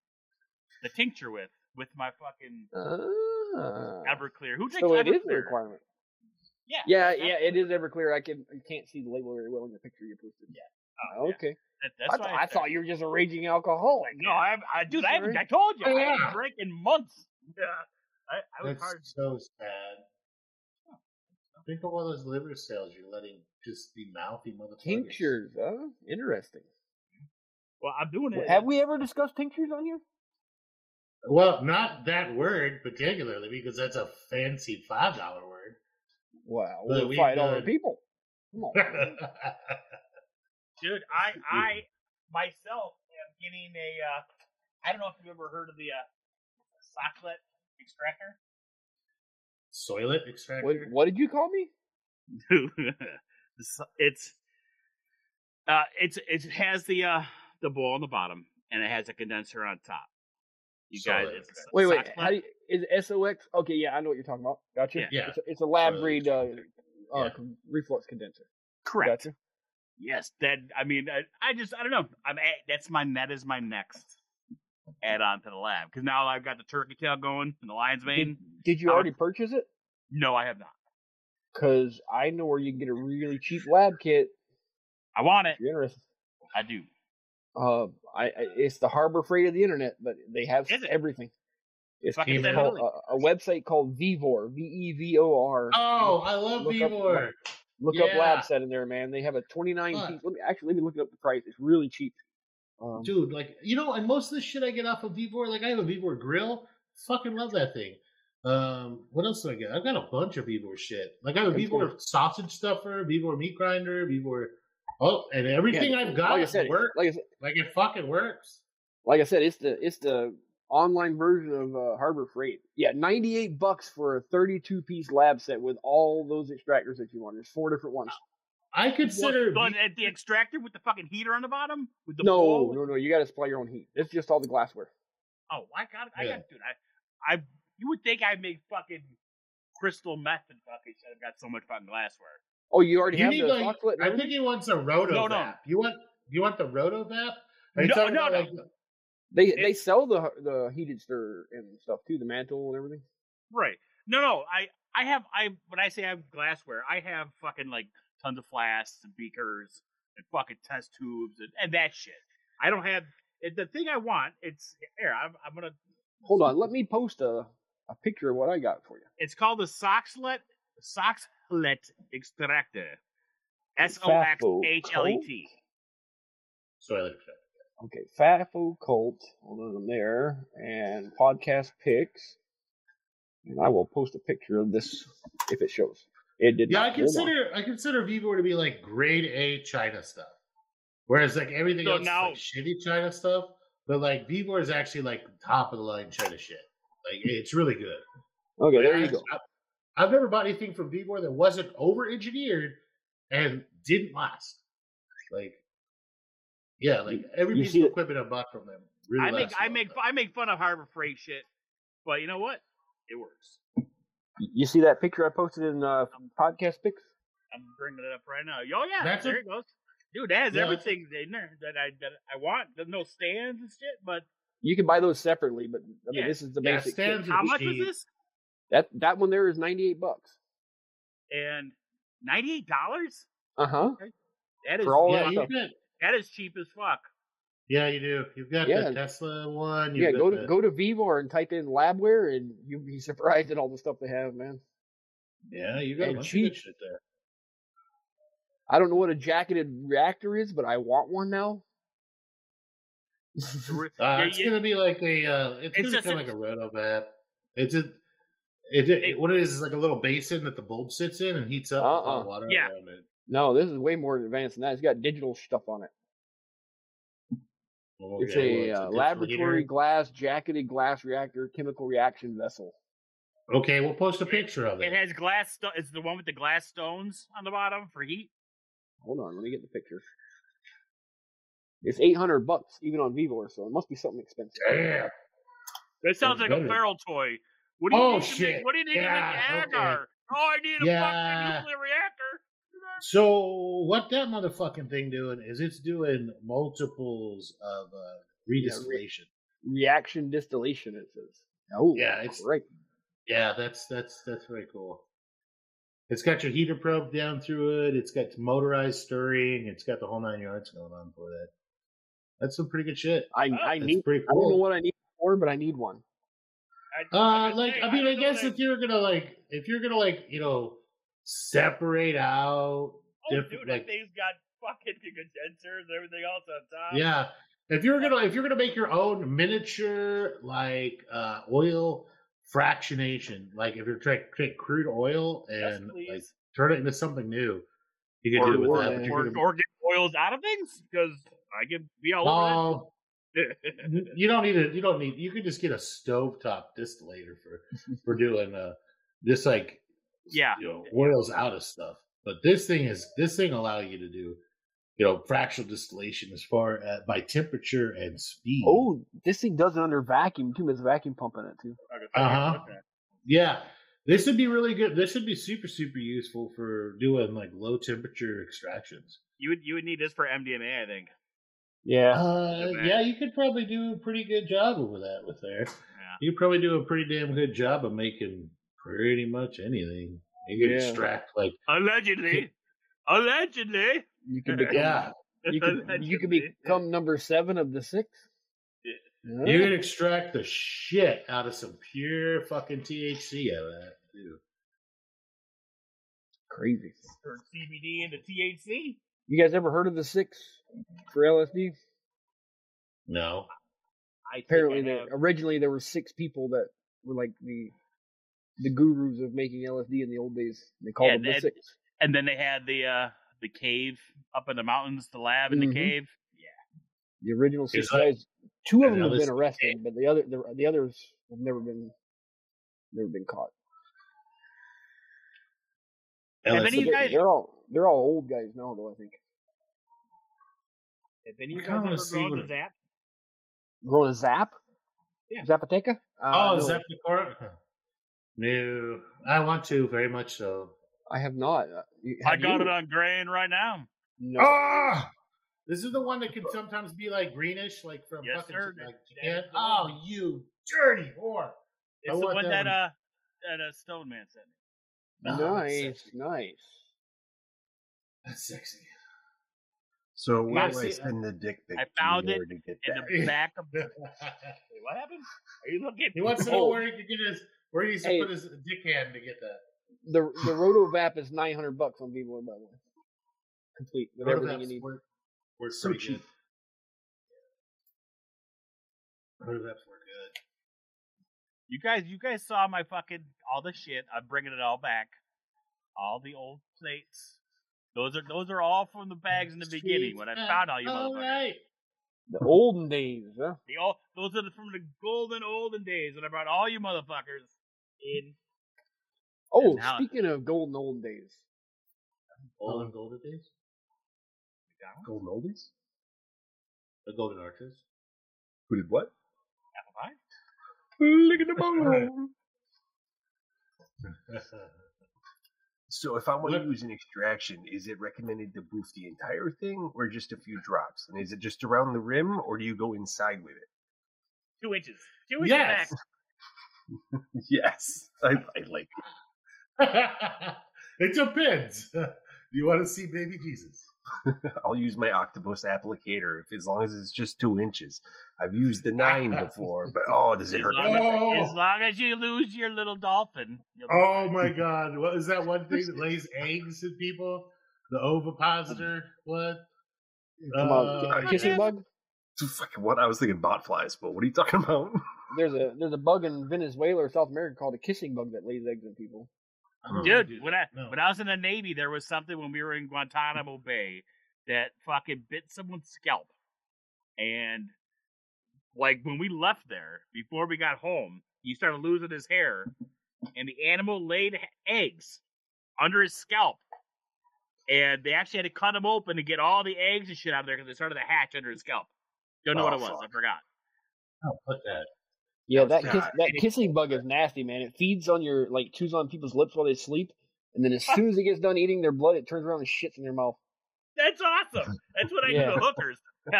the tincture with with my fucking Ah. Everclear. Who drinks So it is a Everclear? requirement. Yeah, Yeah, yeah, it is Everclear. I can I can't see the label very well in the picture you posted. Yeah. Oh, yeah. Okay. That, I, th- why I thought you were just a raging alcoholic. No, I, I dude, I haven't. I told you, Oh, I yeah. haven't drank in months. Yeah, I, I was That's hard. so sad. Think of all those liver cells you're letting just be mouthy motherfuckers. Tinctures, huh? Interesting. Well, I'm doing it. Have we ever discussed tinctures on here? Well, not that word particularly because that's a fancy five dollar word. Wow, But we're we've five dollar done- people. Come on. man. dude? I, I myself am getting a. Uh, I don't know if you've ever heard of the uh, Soxhlet extractor. Soilet extractor. what, what did you call me? It's- it's uh, it's it has the uh the bowl on the bottom and it has a condenser on top. You guys, Solid. it's a Wait, wait. How do you, is SOX? Okay, yeah, I know what you're talking about. Gotcha. Yeah. Yeah. It's a, it's a lab Solid breed uh, uh, Yeah. reflux condenser. correct? Gotcha. Yes, that I mean, I, I just I don't know. I'm at, that's my that is my next. add on to the lab because now I've got the turkey tail going and the lion's mane. Did you I already would- purchase it? No, I have not. Because I know where you can get a really cheap lab kit. I want it. If you're interested. I do. Uh, I, I it's the Harbor Freight of the internet, but they have Is it? everything. It's Fucking called, it. a, a website called Vevor, V E V O R. Oh, I love Look Vevor. Look up lab set in there, man. They have a 29 Fuck. piece. Let me actually let me look up the price. It's really cheap. Um, Dude, like you know, and most of the shit I get off of Vevor, like I have a Vevor grill. Fucking love that thing. Um, what else do I get? I've got a bunch of Vevor shit. Like I have a Vevor sausage stuffer, Vevor meat grinder, Vevor. Oh, and everything Yeah, I've got like I said, works. like I said, Like it fucking works. like I said, it's the it's the online version of uh, Harbor Freight. Yeah, 98 bucks for a 32 piece lab set with all those extractors that you want. There's four different ones. I consider What, Vi- at the extractor with the fucking heater on the bottom with the No, bowl? no, no. You got to supply your own heat. It's just all the glassware. Oh, I got. I Yeah. got dude. I, I. You would think I'd make fucking crystal meth and fucking shit. I've got so much fucking glassware. Oh, you already you have need the like, Soxhlet and I think he wants a roto No, no. You want you want the roto vap? No, no, about, no. like, They It- they sell the the heated stir and stuff too, the mantle and everything. Right. No, no. I I have I when I say I have glassware, I have fucking like tons of flasks and beakers and fucking test tubes and, and that shit. I don't have it, the thing I want. It's here. I'm, I'm gonna. Hold on, let me post a a picture of what I got for you. It's called the Soxhlet Soxhlet Extractor. S O X H L E T. sorry, like, Okay, Fafo Cult. Hold on I'm there and podcast pics. And I will post a picture of this if it shows. It did Yeah, not. I Hold on. consider I consider Vevor to be like grade A China stuff, whereas like everything So else now- is like shitty China stuff. But like Vevor is actually like top of the line China shit. Like it's really good. Okay, there Like, you go. I, have never bought anything from Vevor that wasn't over engineered and didn't last. Like, yeah, like every You piece of it- equipment I bought from them. Really I make lasts a I long make time. I make fun of Harbor Freight shit, but you know what? It works. You see that picture I posted in uh, podcast pics? I'm bringing it up right now. Oh yeah, That's there a- it goes. Dude, that has Yeah. everything in there that I that I want. There's no stands and shit, but You can buy those separately, but I mean Yeah. this is the Yeah, basic. stands how much was this? That that one there is ninety eight bucks. And ninety eight dollars? Uh huh. That is For all Yeah, that stuff. get. That is cheap as fuck. Yeah, you do. You've got Yeah. the Tesla one. You've Yeah, got go the, to go to Vevor and type in labware, and you'll be surprised at all the stuff they have, man. Yeah, you got a bunch cheap. of good shit there. I don't know what a jacketed reactor is, but I want one now. Uh, it's gonna be like a. Uh, it's, It's gonna become like a rotovap. It's a. It, it, what it is is like a little basin that the bulb sits in and heats up with hot Uh-uh. water Yeah. around it. No, this is way more advanced than that. It's got digital stuff on it. Well, It's okay, a well, uh, laboratory heater. glass jacketed glass reactor chemical reaction vessel. Okay, we'll post a picture of It it. has glass. Sto- it's the one with the glass stones on the bottom for heat. Hold on, let me get the picture. It's eight hundred bucks even on Vevor, so it must be something expensive. Damn. That sounds That's like a better. feral toy. What do you Oh, need to shit. Make, what do you need Yeah, to make okay. agar? Oh, I need a Yeah. fucking nuclear reactor. So what that motherfucking thing doing is it's doing multiples of uh, redistillation. Reaction distillation, it says. Oh, Yeah, it's- right. Yeah, that's that's that's very cool. It's got your heater probe down through it. It's got motorized stirring. It's got the whole nine yards going on for that. That's some pretty good shit. I Oh, I need. pretty I don't know what I need for, but I need one. I, Uh, was like saying, I mean, I didn't guess that- if you're gonna like, if you're gonna like, you know, separate out oh, different, dude, like, that thing's got fucking condensers and everything else on top. yeah. If you're gonna if you're gonna make your own miniature like uh oil fractionation, like if you're trying to create crude oil and please. like turn it into something new, you can Or- do it with or- that. But or, you're gonna, or get oils out of things because I can be all over that. you don't need it. You don't need. You can just get a stovetop distillator for for doing uh this like yeah. you know oils out of stuff. But this thing is this thing allow you to do you know fractional distillation as far as by temperature and speed. Oh, this thing does it under vacuum too. There's a vacuum pump in it too. Uh-huh. yeah. This would be really good. This would be super super useful for doing like low temperature extractions. You would you would need this for MDMA, I think. Yeah. Uh, Yeah. yeah, you could probably do a pretty good job over that with there. You probably do a pretty damn good job of making pretty much anything. You can Yeah. extract like Allegedly. Allegedly. You can become yeah, you could you could become number seven of the six. Yeah. you can extract the shit out of some pure fucking THC out of that. Too. Crazy. Turn CBD into THC. You guys ever heard of the six for LSD? No, I Apparently, I there originally there were six people that were like the the gurus of making LSD in the old days. They called Yeah, them the that- six. And then they had the uh the cave up in the mountains, the lab in Mhm. the cave. Yeah, the original six guys. Two of them have been LSD arrested, but the other the, the others have never been never been caught. And then LSD. you They're, guys- they're all they're all old guys now, though. I think Have any of I you kinda guys ever see gone to Zap? growing a Zap. Yeah. Zapoteca. Oh, Uh, is no, that the core? No, I want to very much so. I have not. Uh, you- I have got you? it on grain right now. No. Ah, this is the one that can sometimes be like greenish, like from Yes, fucking sir. like That Japan. is the Oh, one. you dirty whore! It's I the want one that that one. uh that uh, Stone Man sent me. Oh, that's nice, sexy. nice. That's sexy. So where Yeah, do I see, send the dick pic I to found in it to get In the back of Wait, what happened? Are you looking? he wants to know Oh. where he can get his where he used to Hey. put his dick hand to get that. The the Rotovap is nine hundred bucks on Vevor by the way. Complete with everything you need. work, work So pretty cheap. good. Rotovap's work good. You guys, you guys saw my fucking all the shit. I'm bringing it all back. All the old plates. Those are those are all from the bags in the beginning when I found all you All motherfuckers. right. The olden days, huh? The all those are the, from the golden olden days when I brought all you motherfuckers in. Oh, speaking of golden olden days, Olden golden days. Golden oldies? The golden arches. Who did what? Apple pie. Look at the bone. So if I want What- to use an extraction, is it recommended to boost the entire thing or just a few drops? And is it just around the rim or do you go inside with it? Two inches. Two inches yes. back. Yes, I, I like it depends. Do you want to see baby Jesus? I'll use my octopus applicator if as long as it's just two inches. I've used the nine before, but oh, does it hurt? long, Oh. as, as long as you lose your little dolphin. Oh my God! What is that one thing that lays eggs in people? The ovipositor? What? come on, Uh, ki- kissing bug. Fucking what? I was thinking bot flies, but what are you talking about? There's a there's a bug in Venezuela or South America called a kissing bug that lays eggs in people. Oh, dude, when. I No. when I was in the Navy, there was something when we were in Guantanamo Bay that fucking bit someone's scalp, and like when we left there before we got home, he started losing his hair, and the animal laid eggs under his scalp, and they actually had to cut him open to get all the eggs and shit out of there because they started to hatch under his scalp. Don't know Oh, what it was. fuck. I forgot. Oh, put that. Yeah, that kiss, that kissing bug is nasty, man. It feeds on your like chews on people's lips while they sleep, and then as soon as it gets done eating their blood, it turns around and shits in their mouth. That's awesome. That's what I Yeah. do to hookers.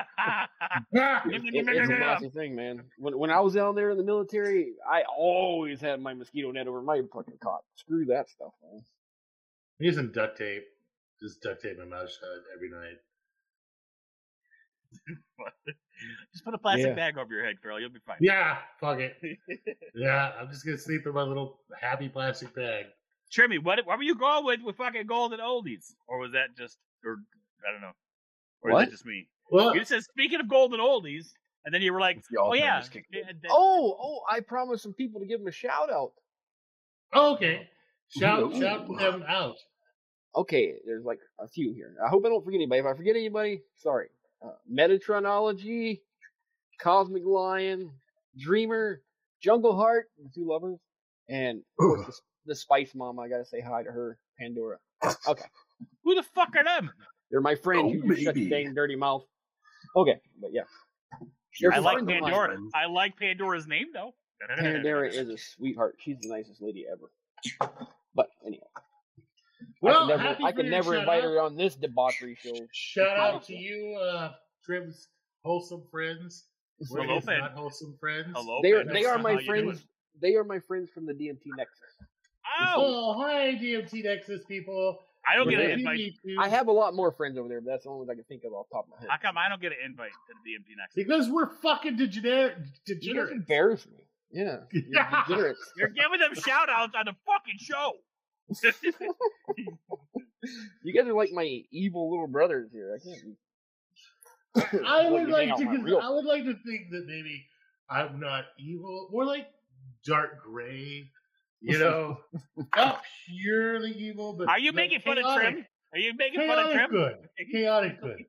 It- it's a nasty thing, man. When when I was down there in the military, I always had my mosquito net over my fucking cot. Screw that stuff, man. I'm using duct tape. Just duct tape my mouth shut every night. Just put a plastic Yeah. bag over your head, girl. You'll be fine. Yeah, fuck it. Yeah, I'm just gonna sleep in my little happy plastic bag. Trimmy, what what were you going with with fucking golden oldies? Or was that just or I don't know. Or is What? that just me? Well, You said speaking of golden oldies, and then you were like, Oh yeah. Alzheimer's kicked in. th- th- Oh, oh! I promised some people to give them a shout out. oh, okay. Shout Ooh. shout them out. Okay, there's like a few here. I hope I don't forget anybody. If I forget anybody, sorry. Uh, Metatronology, Cosmic Lion, Dreamer, Jungle Heart, the two lovers, and of course the, the Spice Mom. I gotta say hi to her, Pandora. Okay, who the fuck are them? they're my friends. Oh, you just shut your baby. dang dirty mouth. Okay, but yeah, They're I like friends of mine. Pandora. I like Pandora's name though. Pandora is a sweetheart. She's the nicest lady ever. But anyhow, Well, I could never, I could never invite out. her on this debauchery show. Shout out to you, uh, Tribs wholesome friends. We're Hello, his not wholesome friends. Hello, They are Finn. they are my how you do friends. They are my friends from the DMT Nexus. Oh, Oh, hi, DMT Nexus people. I don't get We're an invite. to meet you. I have a lot more friends over there, but that's the only ones I can think of off the top of my head. How come I don't get an invite to the DMT next? because we're fucking degenerate. You guys degenerates. embarrass me. Yeah, you're degenerates. You're giving them shout outs on the fucking show. You guys are like my evil little brothers here. I can't. I would like to. my real I would like to think that maybe I'm not evil. More like dark gray. You know, not purely evil, but Are you like making fun of chaotic- Trim? Are you making fun of Chaotic Trim? good. Chaotic good.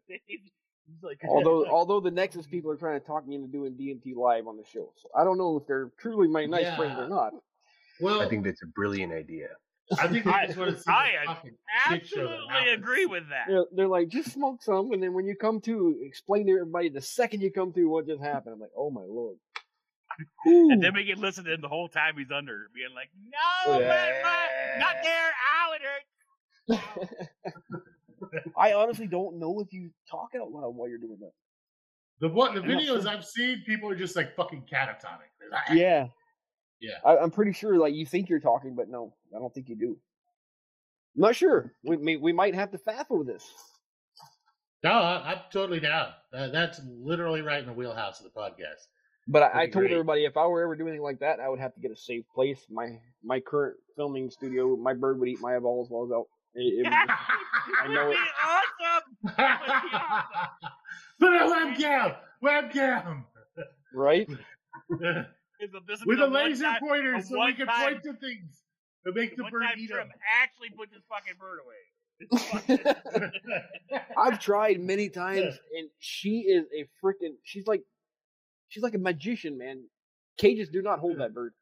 Like, Although, although the Nexus people are trying to talk me into doing DMT live on the show, so I don't know if they're truly my nice friends or not. Well, I think that's a brilliant idea. I think I- that's what it's. I a fucking shit show that absolutely agree with that. They're, they're like, just smoke some, and then when you come to, explain to everybody the second you come through what just happened. I'm like, oh my lord. And then we can listen to him the whole time he's under, being like, "No, Yeah. man, man, not there. Ow, it hurts." I honestly don't know if you talk out loud while you're doing that. The what the videos. I've seen, people are just like fucking catatonic. Like, ah. Yeah. Yeah. I, I'm pretty sure, like, you think you're talking, but no, I don't think you do. I'm not sure. We, may, we might have to faffle over this. No, I, I'm totally down. Uh, that's literally right in the wheelhouse of the podcast. But I, I told great. everybody if I were ever doing anything like that, I would have to get a safe place. My my current filming studio, my bird would eat my eyeballs while I was out. It, it would just- I know Would it. be awesome. Put a webcam, webcam, right? Is that this would with be a laser time- pointer, the so we one can time- point to things to make the the bird eat Trim them. actually put this fucking bird away. I've tried many times, and she is a freaking. She's like, she's like a magician, man. Cages do not hold that bird.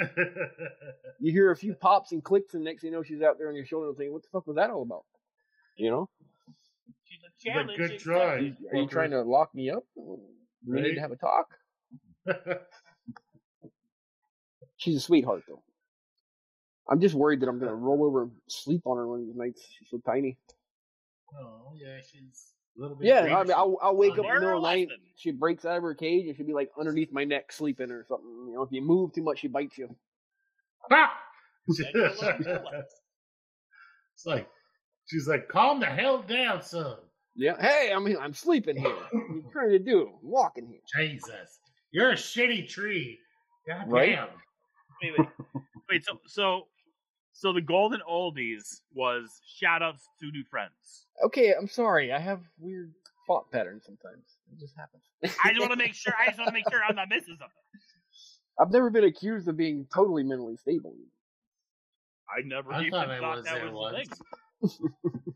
You hear a few pops and clicks, and next thing you know, she's out there on your shoulder thinking, "What the fuck was that all about?" You know? She's a It's a challenge. good try. Are you, are you trying to lock me up? We need to have a talk. She's a sweetheart, though. I'm just worried that I'm gonna roll over and sleep on her one of these nights. She's so tiny. oh yeah, she's a little bit. Yeah. I mean, I'll, I'll wake up in the middle of the night. She breaks out of her cage and she'll be like underneath my neck sleeping or something. You know, if you move too much, she bites you. Ah! Yeah, you're learning her lesson. it's like she's like, calm the hell down, son. Yeah. Hey, I mean, I'm sleeping here. What are you trying to do? I'm walking here. Jesus, you're a shitty tree. God Right? damn. Wait, wait, wait. So, so, so the golden oldies was shout outs to new friends. Okay, I'm sorry. I have weird thought patterns sometimes. It just happens. I just want to make sure. I just want to make sure I'm not missing something. I've never been accused of being totally mentally stable. I never I even thought thought, I was that there was the once. thing.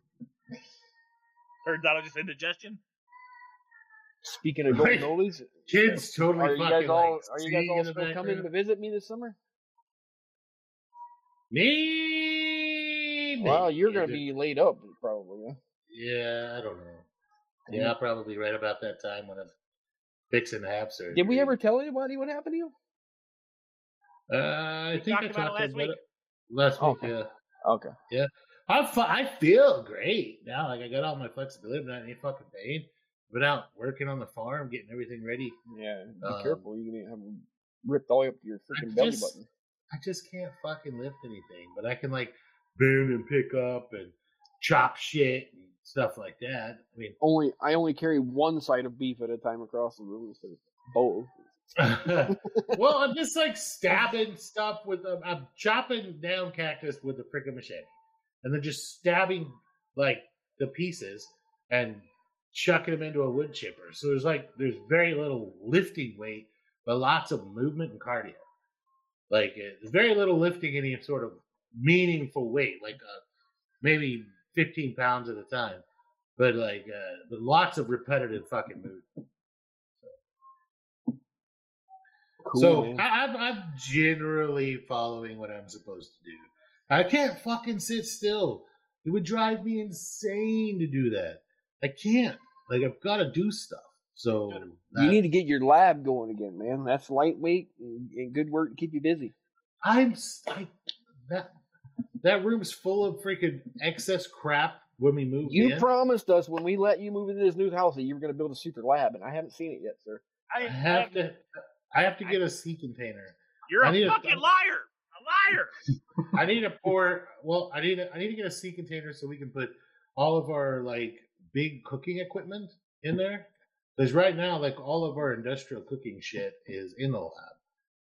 Turns out I just indigestion. Speaking of golden oldies, Kids totally are you guys all like are you guys all still coming to visit me this summer? Me? Well, you're gonna be laid up probably. Yeah, I don't know. Yeah, probably right about that time when I'm fixing to have surgery. Did we ever tell anybody what happened to you? Uh, I We think talked I about it talked last about week. it last week. Okay. Yeah. Okay. I, fu- I feel great now. Like I got all my flexibility. I'm not in any fucking pain. Been out working on the farm, getting everything ready. Yeah, be Um, careful. You're gonna have ripped all the way up to your I freaking belly just- button. I just can't fucking lift anything, but I can like bend and pick up and chop shit and stuff like that. I mean, Only I only carry one side of beef at a time across the room instead of both. well, I'm just like stabbing stuff with a, I'm chopping down cactus with a freaking machete, and then just stabbing like the pieces and chucking them into a wood chipper. So there's like there's very little lifting weight, but lots of movement and cardio. Like uh, very little lifting any sort of meaningful weight, like uh, maybe 15 pounds at a time, but like uh, but lots of repetitive fucking movement. Cool. So. I, I'm, I'm generally following what I'm supposed to do. I can't fucking sit still. It would drive me insane to do that. I can't. Like I've got to do stuff. So you need to get your lab going again, man. That's lightweight and, and good work to keep you busy. I'm s- I, that that room's full of freaking excess crap when we move You in. promised us when we let you move into this new house that you were going to build a super lab, and I haven't seen it yet, sir. I, I have to. I have to get a sea container. You're I a need a- fucking liar. A liar. I need to pour. Well, I need. To, I need to get a sea container so we can put all of our like big cooking equipment in there. Because right now, like all of our industrial cooking shit is in the lab,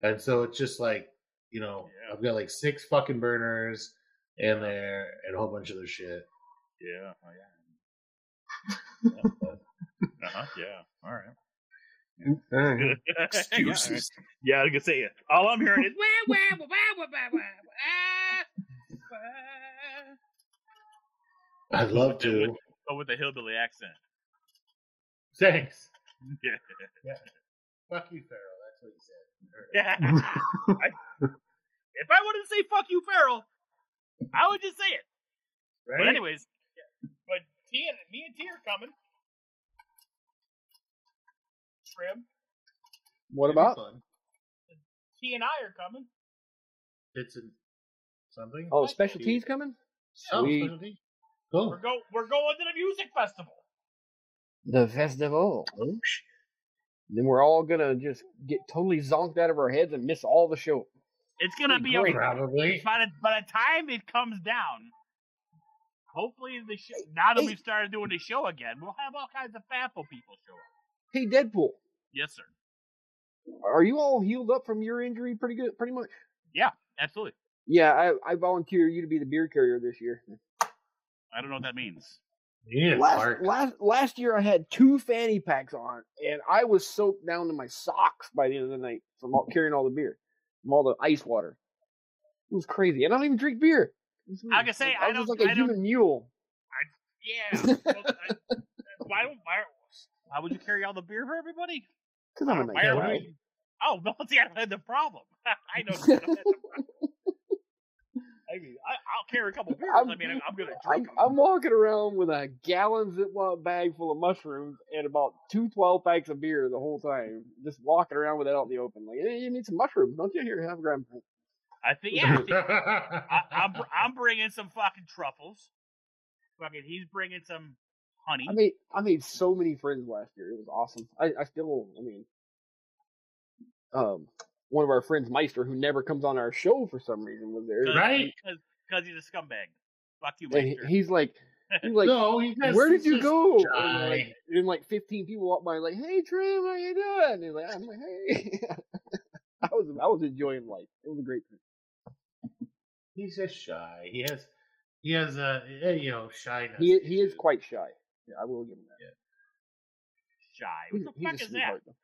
and so it's just like you know, Yeah. I've got like six fucking burners in there and a whole bunch of other shit. Yeah. Oh, yeah. Uh huh. Yeah. All right. Yeah, Excuses. Yeah, I was gonna say it. All I'm hearing is wah, wah, wah, wah, wah, wah, wah, ah, wah. I'd love to. But with a hillbilly accent. Thanks. Yeah. Fuck you, Farrell. That's what he said. Yeah. I- if I wanted to say "fuck you, Farrell," I would just say it. Right? But anyways, yeah. but T and me and T are coming. Trim. What about? fun. T and I are coming. It's in something. Oh, specialties coming? Oh, Sweet. specialty? Cool. We're go we're going to the music festival. The festival. Sh- Then we're all gonna just get totally zonked out of our heads and miss all the show. It's gonna be Great. Probably. by the by the time it comes down. Hopefully the show now that Hey. we've started doing the show again, we'll have all kinds of faffle people show up. Hey, Deadpool, Yes, sir. are you all healed up from your injury? Pretty good, pretty much. Yeah, absolutely. Yeah, I, I volunteer you to be the beer carrier this year. I don't know what that means. You need a Last, last last year I had two fanny packs on, and I was soaked down to my socks by the end of the night from all, carrying all the beer, from all the ice water. It was crazy, and I don't even drink beer. It was I weird. can say, Like, I was don't- like a I don't- human mule. Yeah. Well, I, why don't why, why would you carry all the beer for everybody? Because I'm a Why nice are what do guy. we- we- Oh no, see, I don't have the problem. I know. I don't have the problem. I mean, I, I'll carry a couple beers. I I'm- mean, I'm, I'm gonna I'm, drink 'em. I'm walking around with a gallon Ziploc bag full of mushrooms and about two 12 packs of beer the whole time. Just walking around with it out in the open. Like, hey, you need some mushrooms, don't you? Here, have a gram. I think yeah. I think- I, I'm I'm bringing some fucking truffles. Fucking, he's bringing some honey. I made I made so many friends last year. It was awesome. I, I still, I mean, um, one of our friends, Meister, who never comes on our show for some reason, was there. Right. Because he's a scumbag. Fuck you, And he- he's like, he's like, no, he has, where did you go? And like, and like 15 people walk by, like, hey, Trim, how you doing? And he's like, I'm like, hey. I was I was enjoying life. It was a great trip. He's just shy. He has, he has a, uh, you know, shyness. He he is quite shy. Yeah, I will give him that. shy. What He's, the he's fuck a is that? sweetheart, though.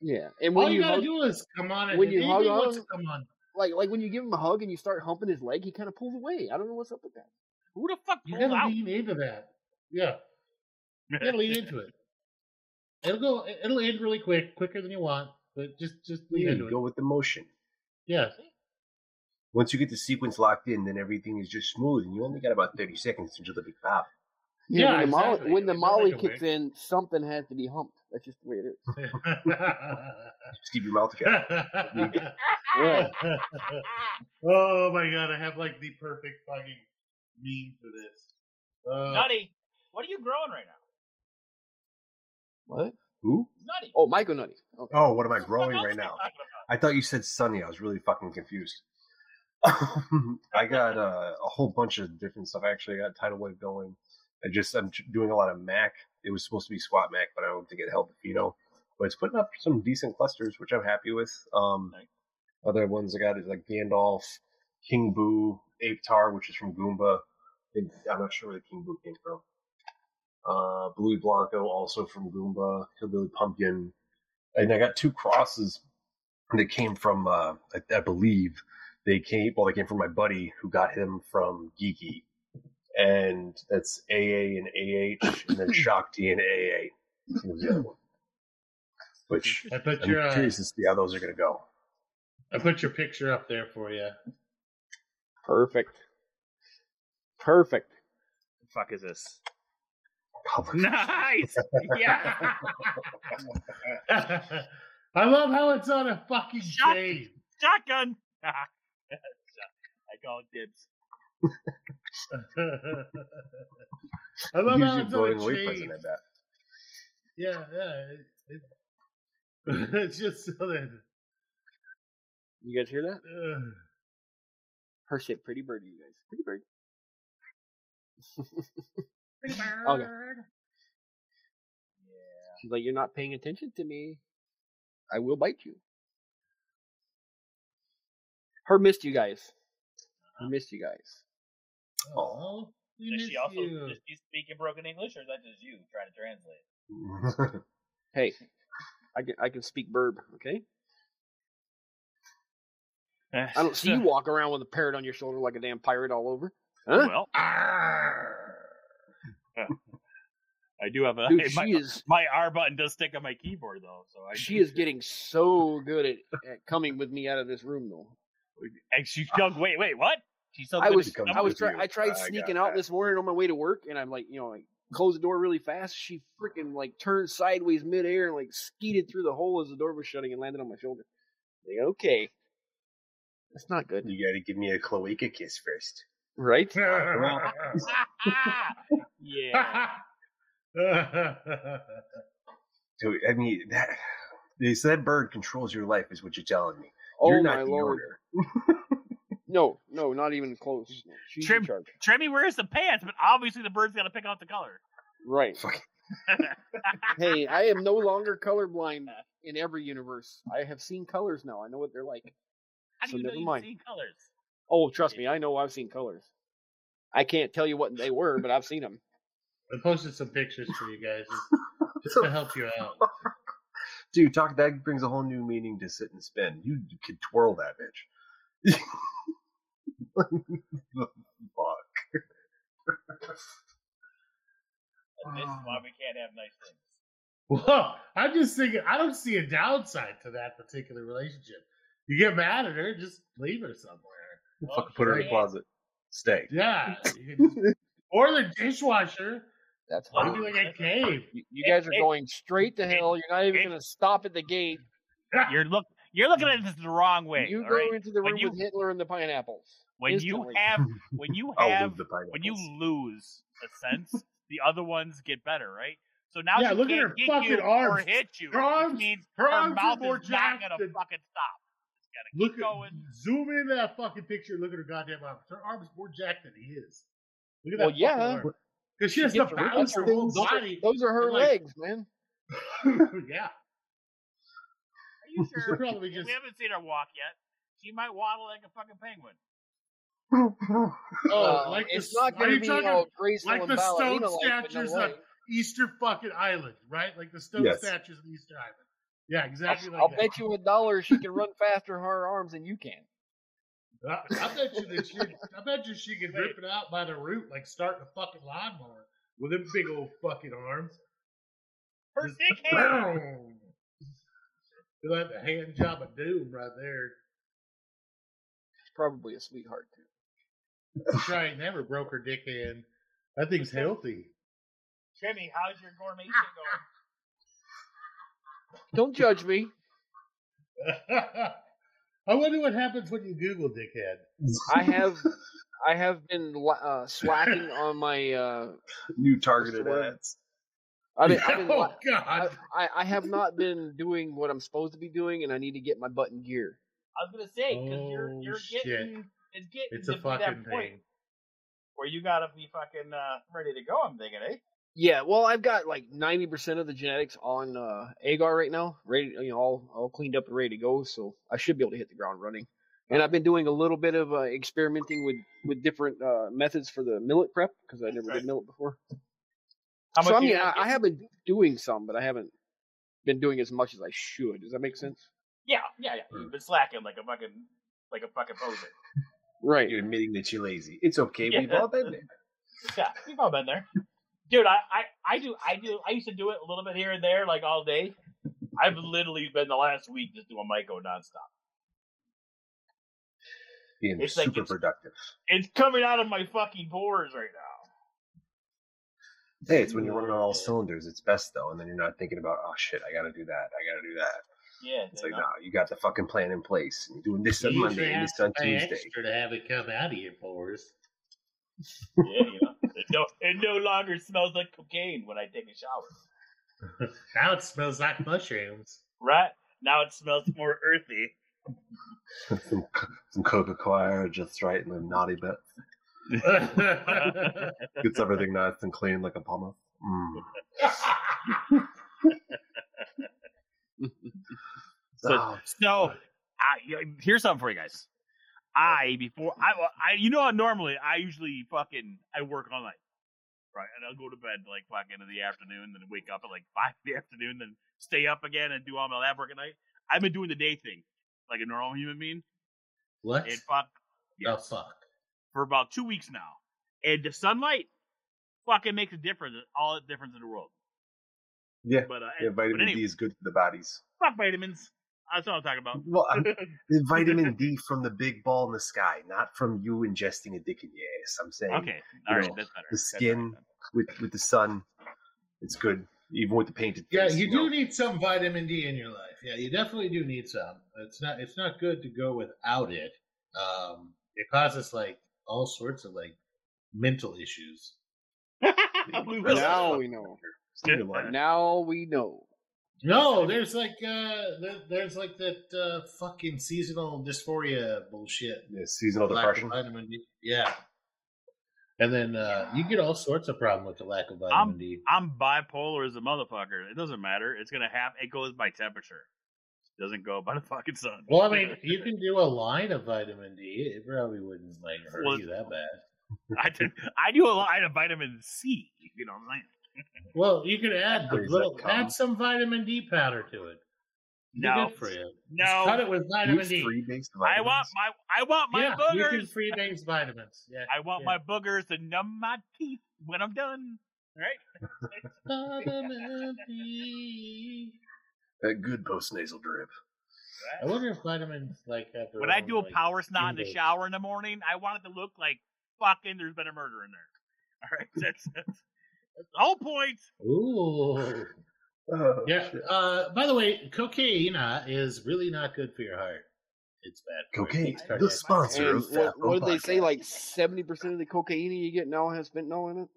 Yeah, and All when you you gotta hug, do is come on and when you hug wants on- come on. like like when you give him a hug and you start humping his leg, he kind of pulls away. I don't know what's up with that. Who the fuck You gotta out? lean into that. Yeah, you gotta lean into it. It'll go. It'll end really quick, quicker than you want. But just, just lean Yeah, into you it. go with the motion. Yeah. Once you get the sequence locked in, then everything is just smooth, and you only got about thirty seconds until the big pop. Yeah, when the molly, exactly. when the molly like kicks in, something has to be humped. That's just the way it is. Just keep your mouth shut. Yeah. oh my god, I have like the perfect fucking meme for this. Uh, Nutty, what are you growing right now? What? Who? Nutty. Oh, Michael Nutty. Okay. Oh, what am I What the fuck growing right now? I thought you said Sunny. I was really fucking confused. I got uh, a whole bunch of different stuff. I actually got tidal wave going. I just I'm doing a lot of Mac. It was supposed to be squat Mac, but I don't think it held the pheno. But it's putting up some decent clusters, which I'm happy with. Um. Other ones I got is like Gandalf, King Boo, Ape Tar, which is from Goomba. I'm not sure where the King Boo came from. Uh, Bluey Blanco, also from Goomba. Hillbilly Pumpkin. And I got two crosses that came from, uh, I, I believe, they came, well, they came from my buddy who got him from Geeky. And that's AA and AH, and then Shakti and AA. the other one. Which I put I'm your uh, curious to see how those are going to go. I put your picture up there for you. Perfect. Perfect. The fuck is this? Public. Nice. yeah. I love how it's on a fucking Shut- chain. Shotgun. I call it dibs. I love how Usually it's blowing on a away chain. present, I. Yeah, yeah. It, it, it's just so that. You guys hear that? Uh, Her shit, pretty bird, you guys. Pretty bird. Pretty Okay. bird. She's like, you're not paying attention to me. I will bite you. Her missed you guys. Her missed you guys. Oh, Does she also you. does she speak in broken English, or is that just you trying to translate? Hey, I can I can speak burb, okay? Eh, I don't see you walk around with a parrot on your shoulder like a damn pirate all over. Huh? Well, I do have a Dude, my, is my R button does stick on my keyboard though, so I she is getting so good at, at coming with me out of this room though. So wait, wait, what? She's so I was at I was try. I tried I sneaking out that. this morning on my way to work and I'm like, you know, like close the door really fast. She freaking like turned sideways midair and like skeeted through the hole as the door was shutting and landed on my shoulder. Like, okay. That's not good. you gotta give me a cloaca kiss first. Right? yeah. So I mean that they said bird controls your life is what you're telling me. Oh You're my not the lord. owner. No, no, not even close. No, She's Trim- in charge. Tremmy wears the pants, but obviously the bird's got to pick out the color. Right. Hey, I am no longer colorblind in every universe. I have seen colors now. I know what they're like. How do So know never mind. seen colors? Oh, trust me, I know I've seen colors. I can't tell you what they were, but I've seen them. I posted some pictures for you guys just, just to help you out. Dude, talk that brings a whole new meaning to sit and spin. You could twirl that bitch. Fuck. This is why we can't have nice things. Well, I'm just thinking, I don't see a downside to that particular relationship. You get mad at her, just leave her somewhere. Well, Fucking put her in sure a closet. Stay. Yeah. just- or the dishwasher. That's Well, It'd be like a cave. You, you guys are It- going straight to hell. You're not even going to stop at the gate. You're look you're looking at this the wrong way. You all go right? into the room you- with Hitler and the pineapples. When instantly. you have when you have lose the when you lose a sense, the other ones get better, right? So now Yeah, she look at can't her get fucking you arms. or hit you. Her arms- means her her, arms are mouth more is not jacked gonna than- fucking stop. It's gotta Look keep at, going. zoom in that fucking picture. Look at her goddamn arms. Her arms more jacked than his. Look at Well, that yeah. Because she has She to gets her- balance her those whole are- body. Those are her and, like- legs, man. yeah. Are you sure? probably we haven't seen her walk yet. She might waddle like a fucking penguin. Oh, Uh, like it's the, not going to be talking all graceful like the stone ballerina like, but no statues way. of Easter fucking Island, right? Like the stone Yes. statues of Easter Island. Yeah, exactly I'll, I'll that. bet you a dollar she can run faster in her arms than you can. I, I bet you that she, I bet you she could rip it out by the root, like starting a fucking lawnmower with them big old fucking arms. Her Just dick hand. boom. Feel like the hand job of doom right there. She's probably a sweetheart too. She ain't never broke her dick hand. That thing's healthy. Jimmy, how's your gourmet going? Don't judge me. I wonder what happens when you Google dickhead. I have I have been uh, slacking on my. Uh, New targeted Swear. ads. I've been, I've been oh God! I, I have not been doing what I'm supposed to be doing, and I need to get my butt in gear. I was gonna say because you're Oh, you're shit. getting it's getting It's to a be that fucking point thing. where you gotta be fucking uh, ready to go. I'm thinking, eh? Yeah, well, I've got like ninety percent of the genetics on uh, Agar right now, ready, you know, all all cleaned up and ready to go. So I should be able to hit the ground running. And I've been doing a little bit of uh, experimenting with with different uh, methods for the millet prep because I never Right. did millet before. How so I mean, I, I have been doing some, but I haven't been doing as much as I should. Does that make sense? Yeah, yeah, yeah. You've been slacking like a fucking like a fucking poser. Right. You're admitting that you're lazy. It's okay. Yeah. We've all been there. Yeah, we've all been there. Dude, I, I, I do I do I used to do it a little bit here and there, like all day. I've literally been the last week just doing Myco nonstop. Being It's like super it's- productive. It's coming out of my fucking pores right now. Hey, it's when you're running on all cylinders. It's best though, and then you're not thinking about, oh shit, I gotta do that. I gotta do that. Yeah, It's like, know? no, you got the fucking plan in place. You're doing this on Monday and this on to pay Tuesday. extra to have it come out of your pores. Yeah, you know. It no, it no longer smells like cocaine when I take a shower. now it smells like mushrooms. Right now, it smells more earthy. some some Coca Cola just right in the naughty bit. Gets everything nice and clean like a pumice. Mm. So, Oh, so I, here's something for you guys. I before I, I you know how normally I usually fucking I work all night, right? And I'll go to bed like fucking in the afternoon, then wake up at like five in the afternoon, then stay up again and do all my lab work at night. I've been doing the day thing like a normal human being. what? And fuck The fuck? for about two weeks now, and the sunlight fucking makes a difference, all the difference in the world. yeah, But uh, yeah, but vitamin anyway, D is good for the bodies. fuck vitamins. That's what I'm talking about. Well, I'm, the vitamin D from the big ball in the sky, not from you ingesting a dick in your ass. I'm saying Okay, all right, know, that's better. the skin better. with with the sun, it's good. Even with the painted Yeah, face. you know. do need some vitamin D in your life. Yeah, you definitely do need some. It's not it's not good to go without it. Um, it causes like all sorts of like mental issues. Now we know. Now we know. No, there's like uh there, there's like that uh fucking seasonal dysphoria bullshit. Yeah, seasonal Lack depression. of vitamin D. Yeah. And then uh you get all sorts of problem with the lack of vitamin I'm- D. I'm bipolar as a motherfucker. It doesn't matter. It's gonna happen. It goes by temperature. It doesn't go by the fucking sun. Well, I mean, you can do a line of vitamin D. It probably wouldn't like hurt Well, you that bad. I do, I do a line of vitamin C. You know what I'm saying? Well, you could add the little, add some vitamin D powder to it. No, for you. no. Just cut it with vitamin Use D. free-based I want my I want my yeah, you can boogers. free base vitamins. Yeah, I want yeah. my boogers to numb my teeth when I'm done. Right? vitamin D. that good post nasal drip. I wonder if vitamins like have their When I do a like, power snot in the index. shower in the morning, I want it to look like fucking there's been a murder in there. All right, that's, that's, that's the whole point. Ooh. Oh, Yeah. shit. Uh, by the way, cocaine is really not good for your heart. It's bad. for it. Cocaine, the cardiac. sponsor And of what, Fat what did they say? Like seventy percent of the cocaine you get now has fentanyl in it.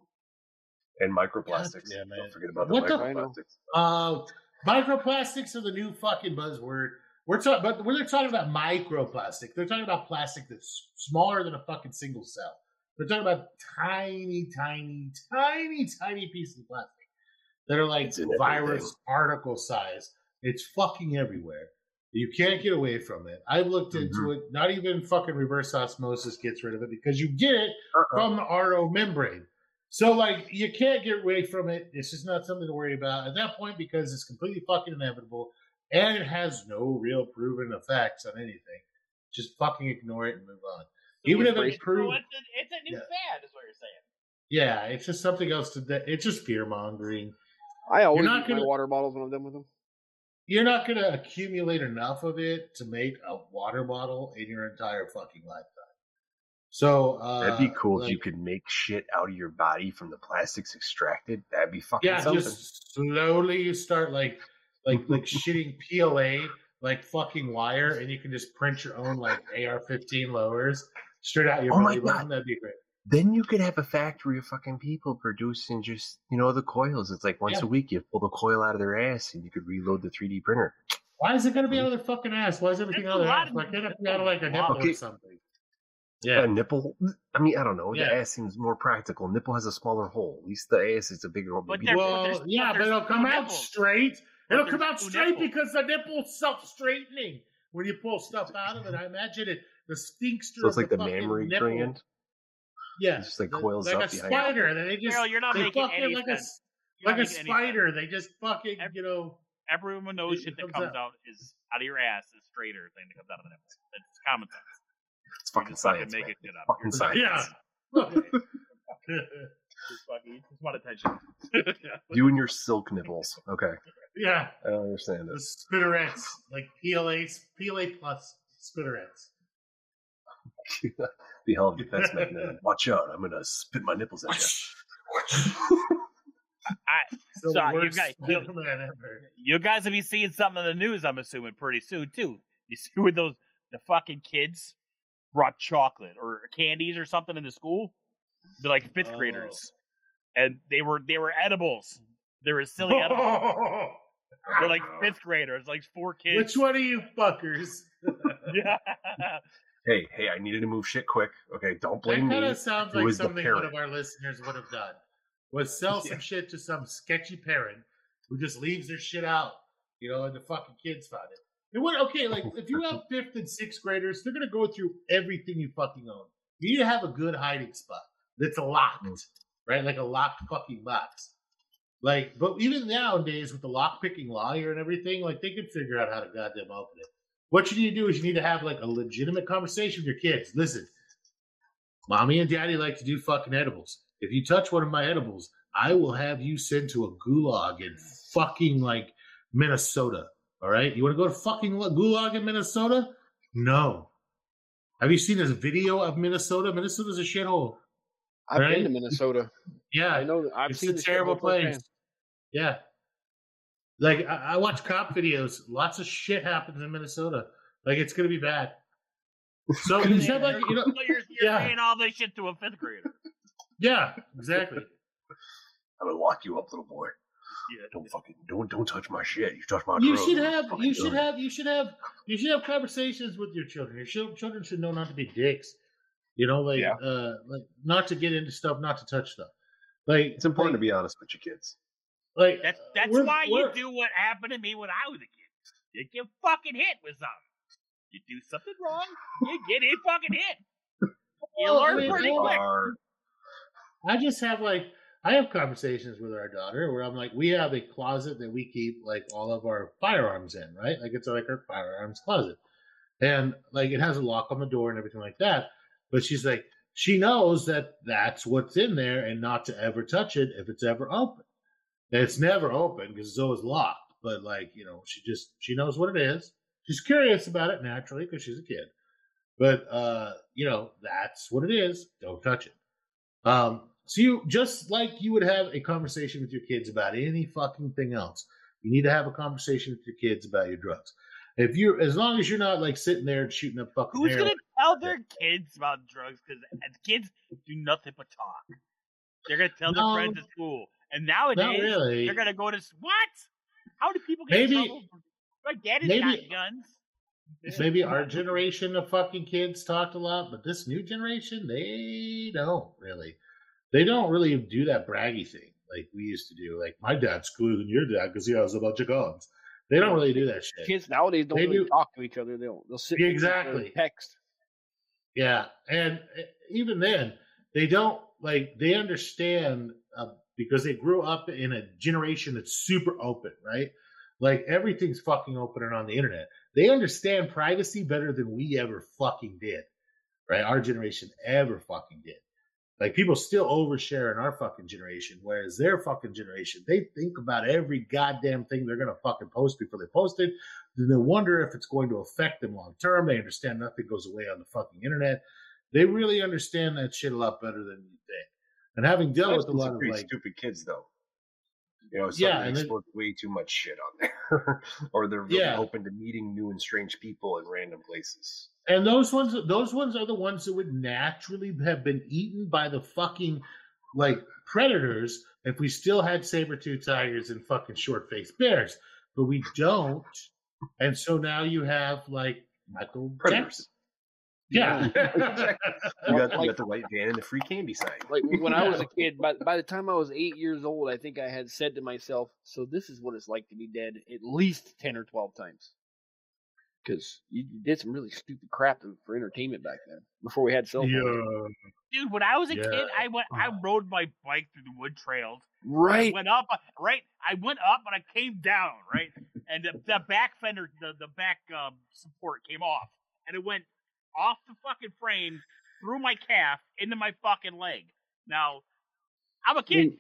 and microplastics. Yeah, man. Don't forget about the What the- microplastics. Uh, microplastics are the new fucking buzzword. We're talking, but when they're talking about microplastic, they're talking about plastic that's smaller than a fucking single cell. They're talking about tiny, tiny, tiny, tiny pieces of plastic that are like virus particle size. It's fucking everywhere. You can't get away from it. I've looked Mm-hmm. into it. Not even fucking reverse osmosis gets rid of it because you get it Uh-uh. from the RO membrane. So like you can't get away from it. It's just not something to worry about at that point because it's completely fucking inevitable and it has no real proven effects on anything. Just fucking ignore it and move on. Even if embrace it it. So it's a, it's a new Yeah. fad, is what you're saying. yeah, it's just something else to. It's just fear mongering. I always not use gonna- water bottles when I'm done with them. You're not going to accumulate enough of it to make a water bottle in your entire fucking lifetime. So uh, That'd be cool if you could make shit out of your body from the plastics extracted. That'd be fucking Yeah, something. just slowly you start like like like shitting PLA like fucking wire, and you can just print your own like AR-15 lowers straight out your Oh my belly button. God. That'd be great. Then you could have a factory of fucking people producing just you know the coils. It's like once Yeah. a week you pull the coil out of their ass and you could reload the 3D printer. Why is it gonna be out of their fucking ass? Why is everything out of their ass? Why can't it be out of like a nipple Okay. or something? Yeah, a nipple. I mean, I don't know. Yeah. The ass seems more practical. Nipple has a smaller hole. At least the ass is a bigger hole. But Maybe they're- the- Well, there's- yeah, but but it'll two come out nipples. straight. But It'll come out straight nipples. because the nipple's self-straightening when you pull stuff out of it. I imagine it. The sphincter. so it's of like the fucking mammary nipple- gland. Yeah, It just, like, the- coils like up a behind spider. and They just Daryl, you're not they making fucking any like a sense. You're like a making any spider. They just fucking Every- you know. Everyone knows shit that comes comes out. out is out of your ass is straighter than that comes out of the nipple. It's common sense. It's fucking Just fucking science. make it shit up. Fucking science. Yeah. Just fucking, you just want attention. You and your silk nipples. Okay, yeah, I don't understand the it. spitterettes, like PLA, PLA plus spitterettes. the hell of defense mechanism. Watch out! I'm gonna spit my nipples at you. I, So, you guys- you- you guys will be seeing something in the news, I'm assuming, pretty soon too. You see with those the fucking kids brought chocolate or candies or something into school. They're like fifth Oh. graders, and they were they were edibles. They were silly edibles. They're like fifth graders, like four kids. Which one of you fuckers? Yeah. Hey, hey, I needed to move shit quick. Okay, don't blame kind me. of sounds like something one of our listeners would have done. Was sell some shit to some sketchy parent who just leaves their shit out, you know, and the fucking kids found it. And what? Okay, like if you have fifth and sixth graders, they're gonna go through everything you fucking own. You need to have a good hiding spot that's locked, Mm. right? Like a locked fucking box. Like, but even nowadays with the lock picking lawyer and everything, like they could figure out how to goddamn open it. What you need to do is you need to have like a legitimate conversation with your kids. Listen, mommy and daddy like to do fucking edibles. If you touch one of my edibles, I will have you sent to a gulag in fucking like Minnesota. All right, you want to go to fucking gulag in Minnesota? No. Have you seen this video of Minnesota? Minnesota's a shithole. I've Right? been to Minnesota. Yeah, I know. I've it's seen a the terrible place. Yeah. Like I, I watch cop videos. Lots of shit happens in Minnesota. Like it's gonna be bad. So you instead, like you know, So you're, you're Yeah. saying all this shit to a fifth grader. yeah, exactly. I'm gonna lock you up, little boy. Yeah. Don't fucking don't don't touch my shit. You touch my You drugs, should have, you should done. have, you should have, you should have conversations with your children. Your chil- children should know not to be dicks. You know, like, Yeah. uh, like not to get into stuff, not to touch stuff. Like It's important to be honest with your kids. Like That's that's why you do what happened to me when I was a kid. You get fucking hit with something. You do something wrong, you get hit fucking hit. You learn pretty quick. I just have like I have conversations with our daughter where I'm like, we have a closet that we keep like all of our firearms in, right? Like it's like our firearms closet, and like it has a lock on the door and everything like that. But she's like, she knows that that's what's in there, and not to ever touch it if it's ever open. And it's never open because it's always locked. But like you know, she just she knows what it is. She's curious about it naturally because she's a kid. But uh, you know, that's what it is. Don't touch it. Um, so you just like you would have a conversation with your kids about any fucking thing else. You need to have a conversation with your kids about your drugs. If you're as long as you're not like sitting there and shooting up fucking Who's gonna tell their kids about drugs? Because kids do nothing but talk. They're gonna tell No. their friends at school, and not nowadays really. they're gonna go to what? How do people get Maybe- in trouble? My dad has maybe- got guns. Maybe our generation of fucking kids talked a lot, but this new generation, they don't really. They don't really do that braggy thing like we used to do. Like my dad's cooler than your dad because he has a bunch of guns. They don't really do that shit. Kids nowadays don't They really do- talk to each other. They'll they'll sit with and Exactly. text. Yeah, and uh, even then, they don't like they understand uh, because they grew up in a generation that's super open, right? Like everything's fucking open and on the internet. They understand privacy better than we ever fucking did, right? Our generation ever fucking did. Like people still overshare in our fucking generation, whereas their fucking generation, they think about every goddamn thing they're gonna fucking post before they post it. Then they wonder if it's going to affect them long term. They understand nothing goes away on the fucking internet. They really understand that shit a lot better than you think. And having dealt with a lot of like, stupid kids though. You know, Yeah, and then- way too much shit on there, or they're really Yeah. open to meeting new and strange people in random places. and those ones, those ones are the ones that would naturally have been eaten by the fucking like predators if we still had saber tooth tigers and fucking short faced bears. But we don't, and so now you have like Michael Predators. Jackson. Yeah. You got, you got the white van and the free candy sign. Like when I was a kid, by by the time I was eight years old, I think I had said to myself, "So this is what it's like to be dead at least ten or twelve times." Because you did some really stupid crap for entertainment back then, before we had cell phones. yeah. Dude, when I was a Yeah. kid, I went, I rode my bike through the wood trails. I Right. went up, right? I went up and I came down, right? And the, the back fender, the, the back um, support came off, and it went off the fucking frame through my calf into my fucking leg. Now, I'm a kid.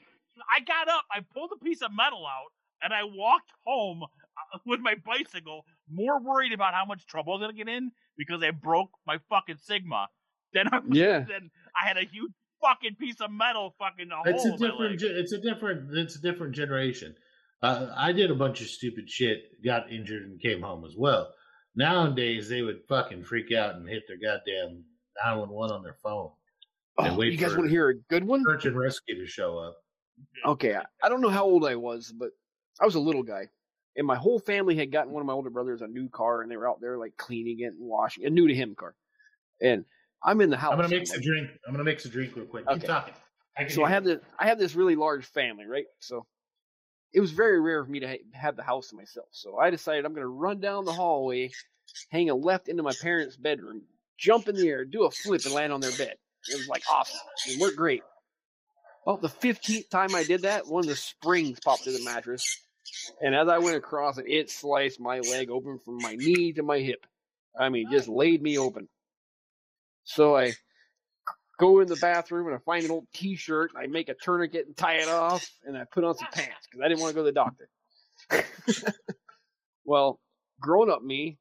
I got up, I pulled a piece of metal out, and I walked home uh, with my bicycle, more worried about how much trouble I was gonna get in because I broke my fucking Sigma. Then I was, Yeah. then I had a huge fucking piece of metal fucking a it's a hole in different ge- it's a different it's a different generation uh, i did a bunch of stupid shit got injured and came home as well nowadays they would fucking freak out and hit their goddamn 911 on their phone Oh, wait you guys want to hear a good one? Search and rescue to show up. Okay, I, I don't know how old I was, but I was a little guy, and my whole family had gotten one of my older brothers a new car, and they were out there like cleaning it and washing a new to him car, and I'm in the house. I'm gonna I'm mix a drink. I'm gonna mix a drink real quick. Keep Okay. talking. can so I have this I have this really large family, right? So it was very rare for me to ha- have the house to myself. So I decided I'm going to run down the hallway, hang a left into my parents' bedroom, jump in the air, do a flip, and land on their bed. It was like awesome. It worked great. About the fifteenth time I did that, one of the springs popped through the mattress, and as I went across it, it sliced my leg open from my knee to my hip. I mean, just laid me open. So I go in the bathroom and I find an old T-shirt. and I make a tourniquet and tie it off, and I put on some pants because I didn't want to go to the doctor. well, grown up me,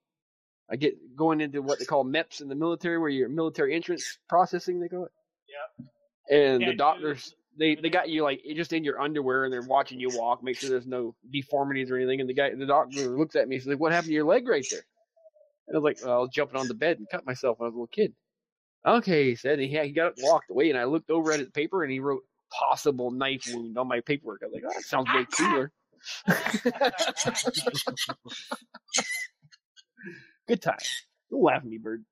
I get going into what they call MEPS in the military, where you're military entrance processing. They call it. Yeah. And Yeah, the doctors, they they got you like just in your underwear, and they're watching you walk, make sure there's no deformities or anything. And the guy, the doctor, looks at me and says, "What happened to your leg right there?" And I was like, well, "I was jumping on the bed and cut myself when I was a little kid." Okay, he said. And he, he got up and walked away, and I looked over at his paper, and he wrote possible knife wound on my paperwork. I was like, oh, that sounds way cooler. Good time. Don't laugh at me, bird.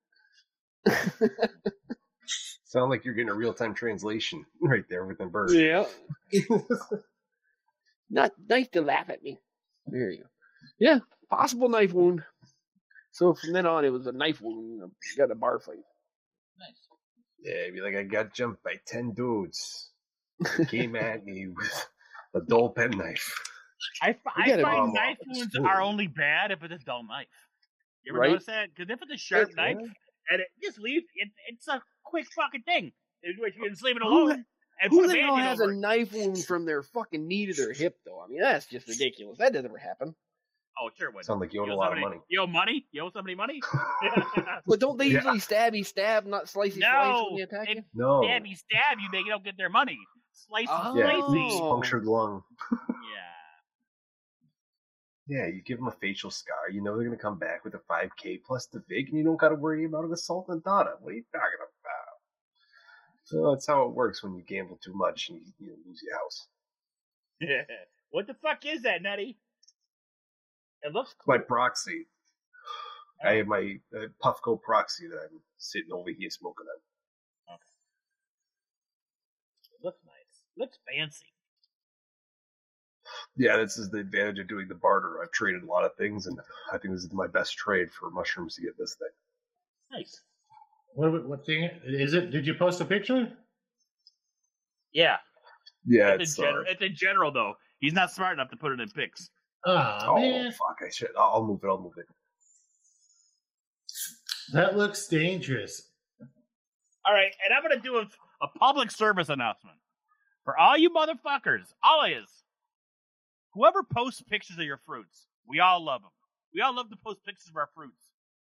Sound like you're getting a real time translation right there with the bird. yeah. Not nice to laugh at me. There you go. Yeah, possible knife wound. So from then on, it was a knife wound. I got a bar fight. Yeah, be like, I got jumped by 10 dudes. Came at me with a dull penknife. I, fi- We I gotta find be- knife wounds are only bad if it's a dull knife. You ever Right? notice that? Because if it's a sharp It- knife and it just leaves, it, it's a quick fucking thing. If you're sleeping Who alone and Who a the hell Band-Aid has over a it. knife wound from their fucking knee to their hip, though? I mean, that's just ridiculous. That doesn't ever happen. Oh, sure. What? Sound like you owe a owe lot of money. You owe money? You owe somebody money? But don't they Yeah. usually stabby stab, not slicey slice no. when they attack you? No. stabby stab you, they don't get their money. Slicey Oh. Slicey. Oh. punctured lung. Yeah. Yeah, you give them a facial scar. You know they're going to come back with a 5K plus the VIG, and you don't got to worry about an assault on data. What are you talking about? So that's how it works when you gamble too much and you, you lose your house. Yeah. what the fuck is that, Nutty? It looks cool. My proxy. I have my uh, Puffco proxy that I'm sitting over here smoking on. It looks nice. Looks fancy. Yeah, this is the advantage of doing the barter. I've traded a lot of things, and I think this is my best trade for mushrooms to get this thing. Nice. What, what thing is it? Did you post a picture? Yeah. Yeah, It's, it's in, uh, gen- it's in general, though. He's not smart enough to put it in pics. Oh, oh man, fuck! I should. I'll, I'll move it. I'll move it. that looks dangerous. All right, and I'm gonna do a, a public service announcement for all you motherfuckers. All it is, whoever posts pictures of your fruits, we all love them. We all love to post pictures of our fruits.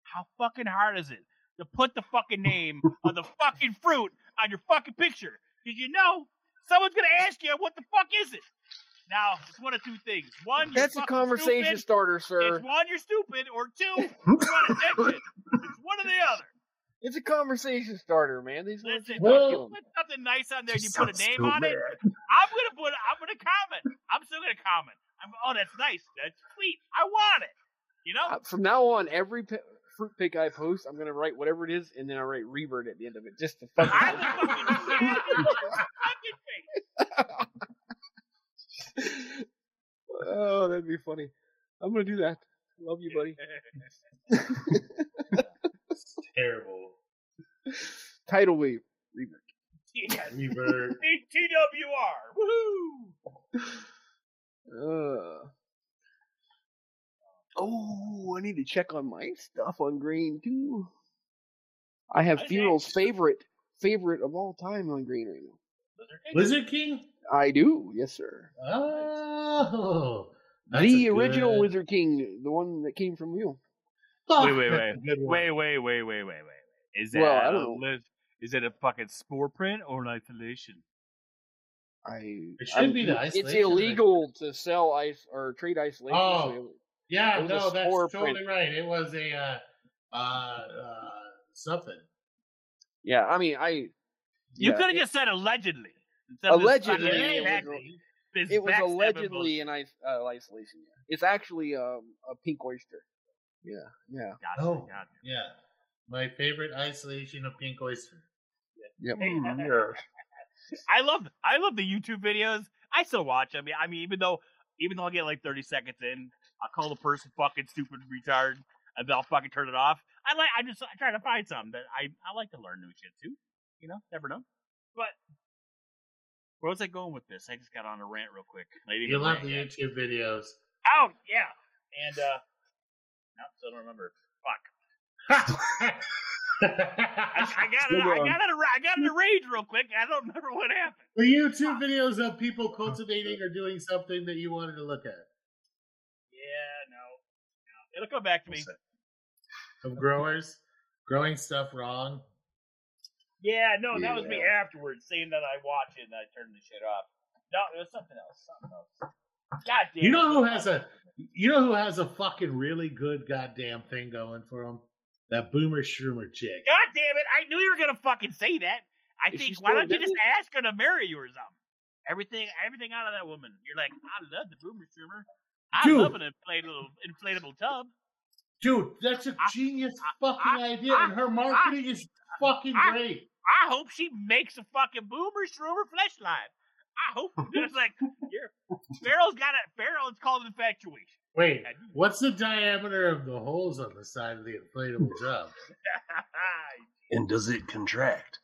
How fucking hard is it to put the fucking name of the fucking fruit on your fucking picture? Because you know someone's gonna ask you what the fuck is it. Now it's one of two things. One, you're That's a conversation stupid. starter, sir. It's one, you're stupid, or two, you want attention. It's one or the other. It's a conversation starter, man. These ones Listen, just Well- kill 'em. put something nice on there. and You put a name too on it. I'm gonna put. I'm gonna comment. I'm still gonna comment. I'm. Oh, that's nice. That's sweet. I want it. You know. Uh, From now on, every pi- fruit pick I post, I'm gonna write whatever it is, and then I write revert at the end of it, just to fuck. I was fucking fucking face. Oh, that'd be funny. I'm gonna do that. Love you, buddy. it's Terrible. Tidal wave revert. Yeah. Revert. TWR. Woohoo! Uh. Oh, I need to check on my stuff on green too. I have Okay. Funeral's favorite favorite of all time on green right now. Lizard King? I do, yes, sir. Oh. the original good- Wizard King, the one that came from you. Fuck, Wait, wait, wait. a good one. Wait, wait, wait, wait, wait, wait. Is that Well, I a don't know. Is it a fucking spore print or an isolation? I. It should be the It's illegal to sell ice or trade isolation. Oh. so Yeah, It no, that's totally print. right. It was a uh, uh, uh, something. yeah, I mean, I You Yeah, could have just said allegedly. Instead of this Allegedly, fucking it was back- It was allegedly an is- uh, isolation. Yeah. It's actually um, a pink oyster. Yeah, yeah. Gotcha, Oh. gotcha. Yeah. My favorite isolation of pink oyster. Yep. Mm, yeah. I love I love the YouTube videos. I still watch them. I mean, even though even though I get like thirty seconds in, I'll call the person fucking stupid retard, and then I'll fucking turn it off. I like I just I try to find something that I I like to learn new shit too. You know, never know. But where was I going with this? I just got on a rant real quick. You love the yet. YouTube videos. Oh yeah, and uh, no, still don't remember. Fuck. I, I got it. I got it. I got in a rage real quick. I don't remember what happened. the YouTube videos of people cultivating or doing something that you wanted to look at. Yeah, no, no. It'll come back to me. Of growers growing stuff wrong. Yeah, no, that was me afterwards saying that I watch it and I turned the shit off. No, it was something else. Something else. God damn. You know who has a you know who has a fucking really good goddamn thing going for him? That Boomer Schumer chick. God damn it! I knew you were gonna fucking say that. I Is think why don't you just ask her to marry you or something? Everything, everything out of that woman. You're like, I love the boomer Schumer. I Dude. love an inflatable, inflatable tub. Dude, that's a genius I- fucking I- idea, I- and her marketing is fucking I- great. I hope she makes a fucking boomer Schumer fleshlight. I hope it's like, here, Farrell's got it. Farrell, it's called infatuation. Wait, what's the diameter of the holes on the side of the inflatable tub? And does it contract?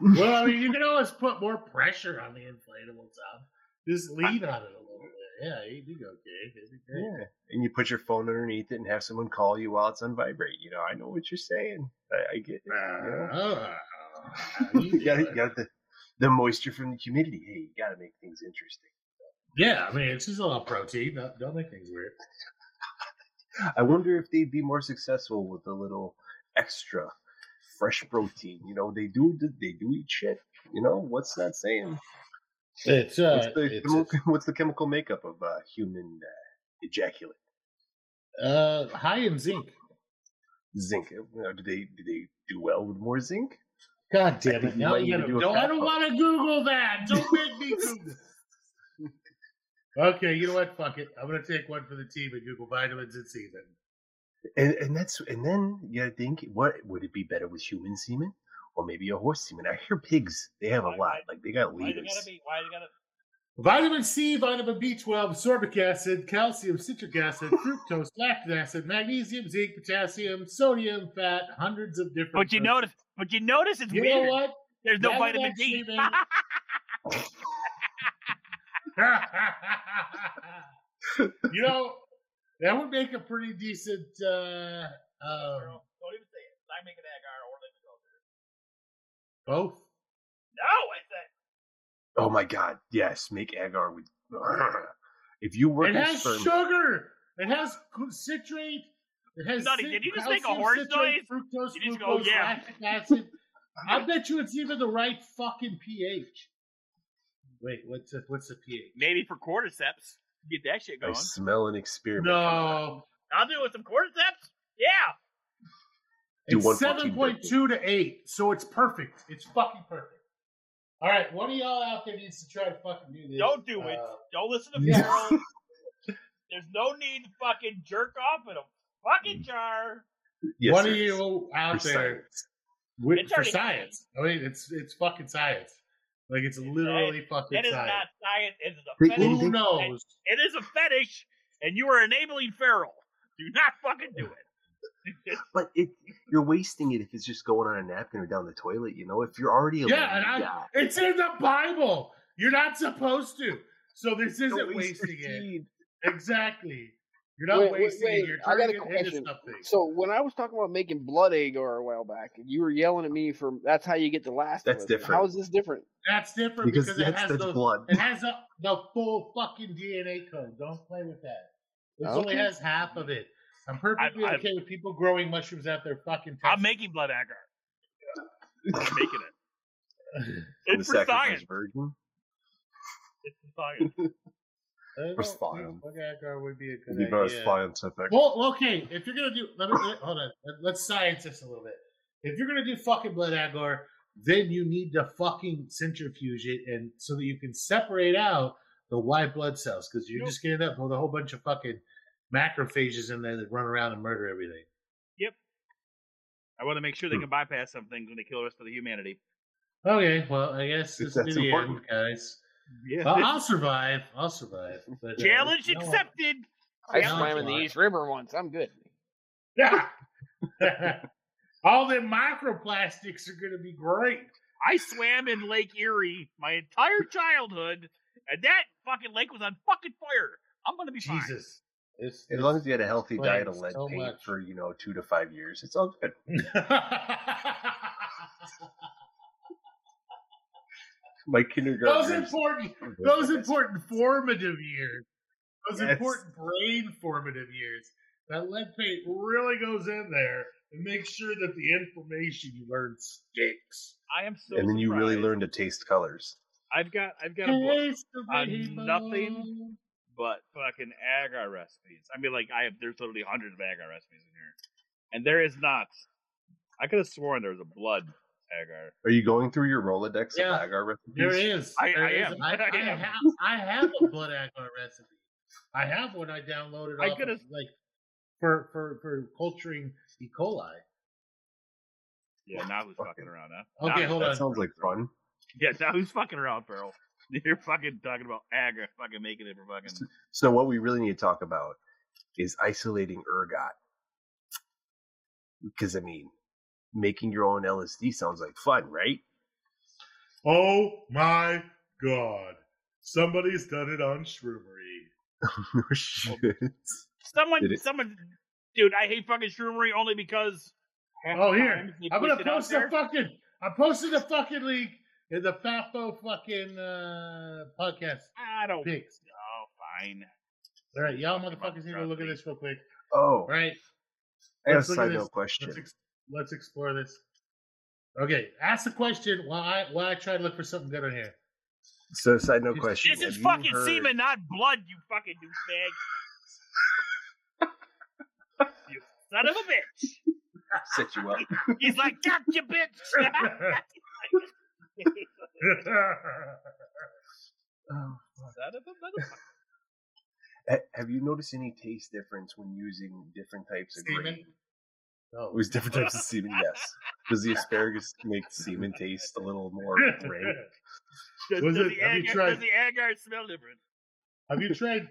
well, I mean, you can always put more pressure on the inflatable tub. Just lean on it a little bit. Yeah, okay. It'd be great. Yeah. And you put your phone underneath it and have someone call you while it's on vibrate. You know, I know what you're saying. I, I get it. You, know? Oh, you got, you got the, the moisture from the humidity. Hey, you got to make things interesting. yeah, I mean, it's just a little protein. Don't, don't make things weird. I wonder if they'd be more successful with a little extra fresh protein. You know, they do they do eat shit. You know, what's that saying? It's uh, What's the, it's, chemical, what's the chemical makeup of uh, human uh, ejaculate? uh, high in zinc. Zinc. Know, do they do they do well with more zinc? God damn it! you Now you gotta, do don't, I don't want to Google that. Don't make me Google. okay, you know what? Fuck it. I'm gonna take one for the team and Google vitamins and semen. And, and that's and then you gotta think, what would it be better with human semen or maybe a horse semen? I hear pigs they have a lot, like they got Why you leaders. gotta be? Why you gotta? Vitamin C, vitamin B12, ascorbic acid, calcium, citric acid, fructose, lactic acid, magnesium, zinc, potassium, sodium, fat, hundreds of different. But you proteins. notice, but you notice it's You weird. know what? There's no That vitamin D. actually you know, that would make a pretty decent. Uh, uh, Don't even say it. I make an agar both. No, I said. Oh my god, yes, make agar with. If you work It in has sperm, sugar. It has citrate. It has. Nutty, cit- did you just make a horse citrate, noise? Fructose, You just go, glucose, yeah. lactic acid. I bet you it's even the right fucking pH. Wait, what's the, what's the pH? Maybe for cordyceps, get that shit going. I going. smell an experiment. No, I'll do it with some cordyceps. Yeah. Do it's one seven protein point two to eight, so it's perfect. It's fucking perfect. All right, one of y'all out there needs to try to fucking do this. Don't do it. Uh, Don't listen to Yeah. Farrell. There's no need to fucking jerk off in a fucking jar. Yes, one of you out For there science. with, It's for already science. I mean, it's it's fucking science. Like it's literally fucking It is science. not science. It is a fetish. Who knows? It is a fetish, and you are enabling Farrell. Do not fucking do it. But it, you're wasting it if it's just going on a napkin or down the toilet. You know, if you're already a Yeah, and I, guy, it's in the Bible. You're not supposed to. So this isn't waste wasting it. Exactly. You're not Wait, wait, wasting wait. it. You're I got a it into question. something. So when I was talking about making blood agar a while back, and you were yelling at me for that's how you get the last. That's of different. How is this different? That's different Because because, it has that's the blood. it has a, the full fucking DNA code. Don't play with that. This only has half of it. I'm perfectly I'm- okay with people growing mushrooms out their fucking. I'm making blood agar. I'm making it. the It's for science. virgin. It's for science. I For science. blood agar would be a good The most idea. scientific. Well, okay. If you're gonna do, let me hold on. Let- Let's science this a little bit. If you're gonna do fucking blood agar, then you need to fucking centrifuge it, and so that you can separate out the white blood cells because you're Nope. just getting up with a whole bunch of fucking macrophages in there that run around and murder everything. Yep. I want to make sure they Hmm. can bypass some things when they kill the rest of the humanity. Okay, well, I guess this will that's the important. end, guys. Yeah. Well, I'll survive. I'll survive. But, uh, Challenge no. accepted. I Yeah, swam in the East River once. I'm good. Yeah. All the microplastics are going to be great. I swam in Lake Erie my entire childhood, and that fucking lake was on fucking fire. I'm gonna be fine. Jesus. It's, As long as you had a healthy diet of lead so paint much. for you know two to five years, it's all good. My kindergarten. those important, those important formative years, those Yes. important brain formative years. That lead paint really goes in there and makes sure that the information you learn sticks. I am so. and then you really learn to taste colors. I've got I've got a book, on nothing. But fucking agar recipes. I mean, like I have there's literally hundreds of agar recipes in here, and there is not. I could have sworn there was a blood agar. Are you going through your Rolodex Yeah. of agar recipes? There is. I- There I is. am. I, I I am. have. I have a blood agar recipe. I have one I downloaded. I coulda- like for for for culturing E. coli. Yeah, now who's fucking around, huh? Okay, Now- hold That on. sounds like fun. Yeah, now who's fucking around, Farrell? You're fucking talking about agar, fucking making it for fucking. So what we really need to talk about is isolating ergot. Because I mean, making your own LSD sounds like fun, right? Oh my god! Somebody's done it on Shroomery. No oh. shit. Someone, Did it- someone, dude, I hate fucking shroomery only because. Oh here, I'm gonna post a there. fucking. I posted a fucking link in the Fafo fucking uh, podcast I don't. pics. Oh, fine. All right, y'all motherfuckers need to look at this real quick. Oh, All right, I got a let's side note question. let's ex- let's explore this. Okay, ask the question while I while I try to look for something good on here. So, side note question. This is Have fucking heard- semen, not blood, you fucking douchebag. you son of a bitch. Set you up. He's like, got gotcha, bitch. Oh, son of a motherfucker. Ha- Have you noticed any taste difference when using different types of Semen? grain? oh. It was different types of semen, yes. Does the asparagus make semen taste a little more rank? Does, Was does it- the have agar, tried- does the agar smell different? have you tried?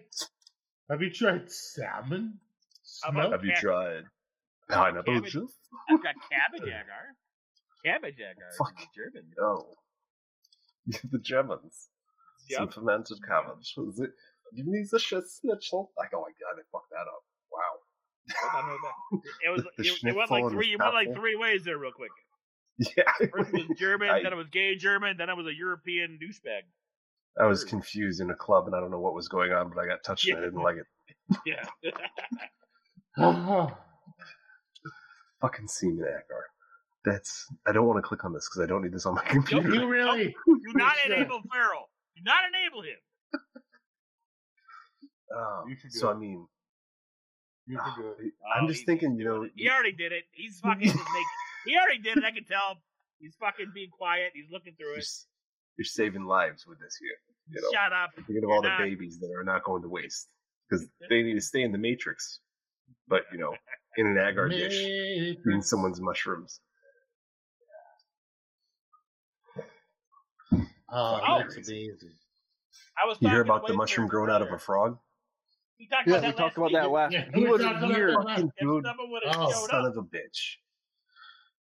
Have you tried salmon? Smell? Have you tried pineapple juice? I've got cabbage agar. Cabbage agar. Fuck. German. No. the Germans. Some fermented cabbage. Was it? You need the shit schnitzel. Like, oh my god, I fucked that up. Wow. Hold on, hold on. It was. The it, it went like three. It went like three ways there, real quick. Yeah. First it was German, I- then it was gay German, then it was a European douchebag. I was confused in a club and I don't know what was going on, but I got touched and I didn't like it. Yeah. Oh, Fucking semen agar. That's. I don't want to click on this because I don't need this on my computer. you really? Do not Sure. enable Farrell. Do not enable him. Oh, You should do so it. I mean, You do it. I'm Oh, just he's- thinking, you know, He already did it. He's fucking just make, He already did it. I can tell. He's fucking being quiet. He's looking through you're, it. you're saving lives with this here. You know, Shut up. thinking of all the You're not. babies that are not going to waste because they need to stay in the matrix. But you know, in an agar dish, eating someone's mushrooms. Oh, Oh. that's amazing. I was You hear about the mushroom Fair growing out of a frog? We talked Yeah, about we talked about last that last. Yeah, He we wasn't talked here. Fucking dude, someone would have Oh, son up. of a bitch.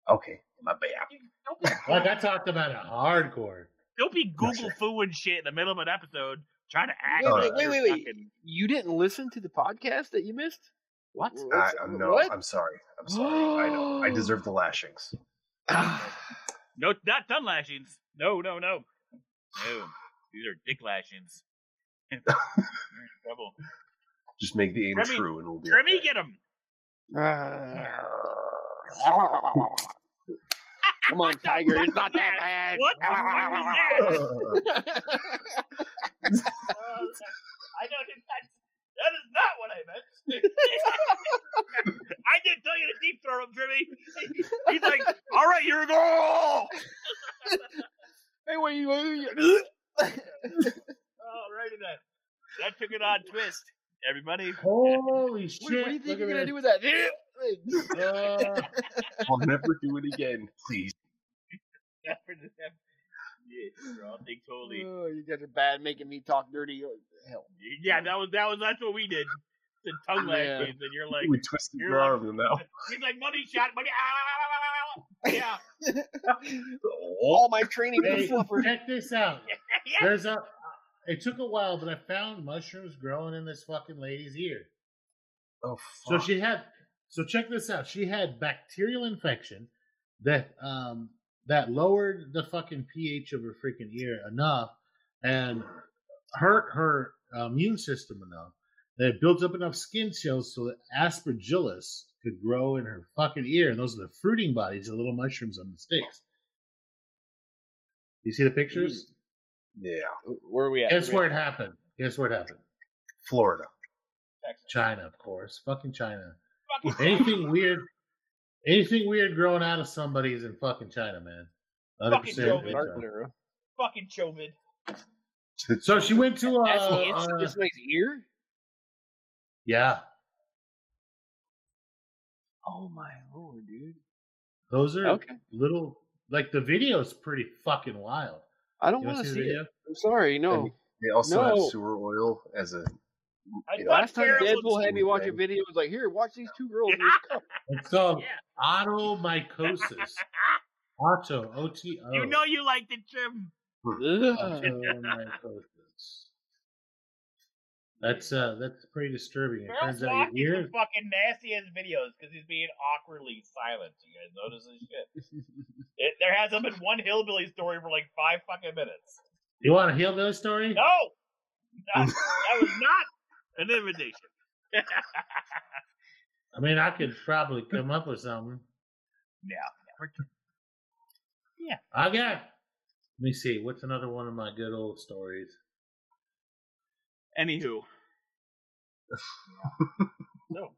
Okay, my bad. Like I talked about it hardcore. don't be No, Google sir. fooing shit in the middle of an episode trying to act oh, Wait, like wait, wait, wait, wait. fucking- You didn't listen to the podcast that you missed? What? Mm, I, I'm no, What? I'm sorry. I'm sorry. I know. I deserve the lashings. Ah. No, not done lashings. No, no, no. No. These are dick lashings. You're in trouble. Just make the aim Remy- true, and we'll be. Remy, okay. get him. Come on, Tiger. It's not that bad. What the fuck was that? Uh, I don't think that's, that is not what I meant. I didn't tell you to deep throw him, Jimmy. He's like, all right, here we go. Wait, wait, Oh, righty then. That took an odd twist. Everybody. Holy shit! what, what do you think look you're gonna do with that? Uh, I'll never do it again, please. yeah, bro, I think totally. oh, you guys are bad making me talk dirty. Hell. Yeah, that was that was that's what we did. The tongue Yeah. lashes, and you're like, we twisted you're your arm in the mouth. he's like money shot, money. Ah, yeah, All my training hey, was check this out. yeah. There's a. It took a while, but I found mushrooms growing in this fucking lady's ear. Oh, So she had. So check this out. She had bacterial infection that um that lowered the fucking pH of her freaking ear enough and hurt her uh, immune system enough that it built up enough skin cells so that aspergillus could grow in her fucking ear. And those are the fruiting bodies, the little mushrooms on the sticks. You see the pictures? yeah, Where are we at? Guess where it happened? Guess where it happened? Florida. China, of course. Fucking China. Fucking Anything weird, anything weird growing out of somebody is in fucking China, man. 100% Fucking Joe in Biden. Dark China. Fucking Chovid. So she went to That's uh, the uh, to this lady's ear? yeah. Oh my lord, dude. Those are Okay. little like the video's pretty fucking wild. I don't want want to to see see it. I'm sorry, no. They also have sewer oil as a. Yeah, thought Last time Carol Deadpool was- had me watch a video, it was like, here, watch these two girls in this cup. It's called Yeah. otomycosis. Auto O T O. You know you liked it, Jim. Ugh. Otomycosis. That's uh that's pretty disturbing. It turns out your ears fucking nasty ass videos because he's being awkwardly silent. You guys notice this shit? It, there hasn't been one hillbilly story for like five fucking minutes. You want a hillbilly story? No, Not- that was not an invitation. I mean I could probably come up with something. Yeah, yeah, I got. Let me see. What's another one of my good old stories? Anywho. no.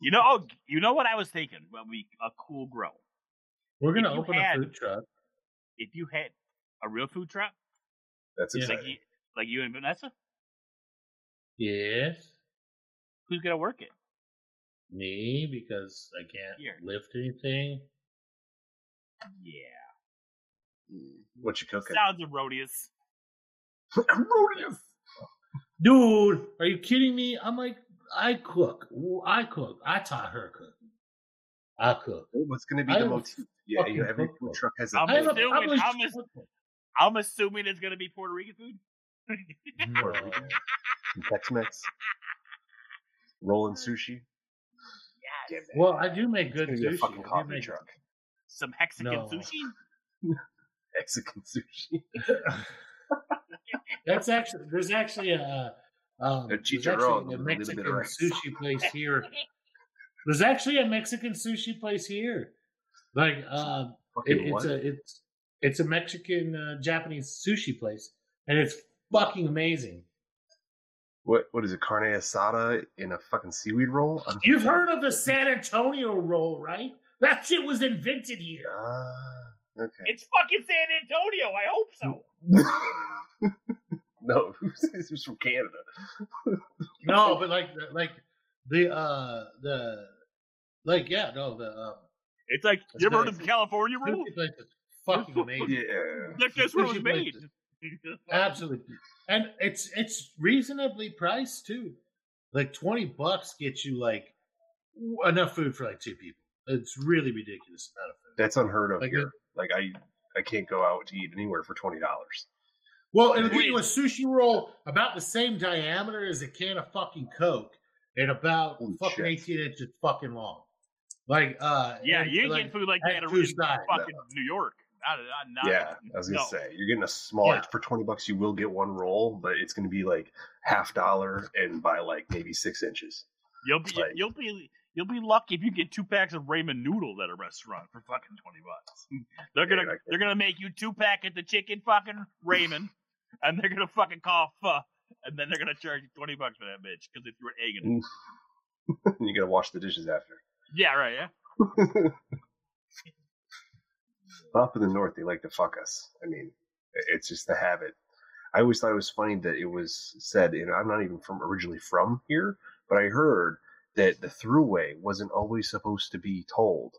You know, oh, you know what I was thinking? Well, we a cool grow. We're gonna If open had- a food truck. If you had a real food truck, That's Yeah. like you, like you and Vanessa, Yes, who's gonna work it? me because I can't Here. lift anything. Yeah, mm. What you cooking? sounds erroneous. Rodeos. Dude, are you kidding me? I'm like, I cook. I cook. I taught her cooking. I cook. What's going to be I the am a motif? Yeah, fucking you, every cook, food truck has a. I'm I'm a assuming- published I'm ass- cook. I'm assuming it's gonna be Puerto Rican food. Puerto Rican. Tex-Mex. Rolling sushi. yes. Well, I do make good gonna be a sushi. fucking coffee make- truck. Some Mexican No. sushi. Mexican sushi. That's actually there's actually a um, A there's actually a with a little Mexican bit of rice. sushi place here. There's actually a Mexican sushi place here. Like um, it, it's what? a it's it's a Mexican uh, Japanese sushi place, and it's fucking amazing. what? What is it? Carne asada in a fucking seaweed roll? I'm- You've heard of the San Antonio roll, right? That shit was invented here. Ah, okay. It's fucking San Antonio. I hope so. no, this is from Canada. No, but like like the uh the like yeah no the um, It's like you ever heard nice. of California roll? sushi place is fucking amazing. Yeah. That's just where it was made. places. Absolutely, and it's it's reasonably priced too. Like twenty bucks gets you like enough food for like two people. It's really ridiculous amount of food. That's unheard of Like here. Like I, I can't go out to eat anywhere for twenty dollars. Well, it'll get you a sushi roll about the same diameter as a can of fucking Coke, and about Holy fucking shit. eighteen inches fucking long. Like uh, Yeah, and, you ain't like, getting food like that in two sides. fucking New York. Not, not, not, yeah, I was gonna no. say you're getting a small Yeah. for twenty bucks. You will get one roll, but it's gonna be like half dollar and by like maybe six inches. You'll be Like- you'll be you'll be lucky if you get two packs of ramen noodles at a restaurant for fucking twenty bucks. They're gonna Yeah, they're gonna make you two packets of the chicken fucking ramen, and they're gonna fucking call pho, and then they're gonna charge you twenty bucks for that bitch because if you're egging it. and you gotta wash the dishes after. Yeah, right. Yeah. Up in the north, they like to fuck us. I mean, It's just the habit. I always thought it was funny that it was said, and I'm not even from originally from here, but I heard that the throughway wasn't always supposed to be tolled.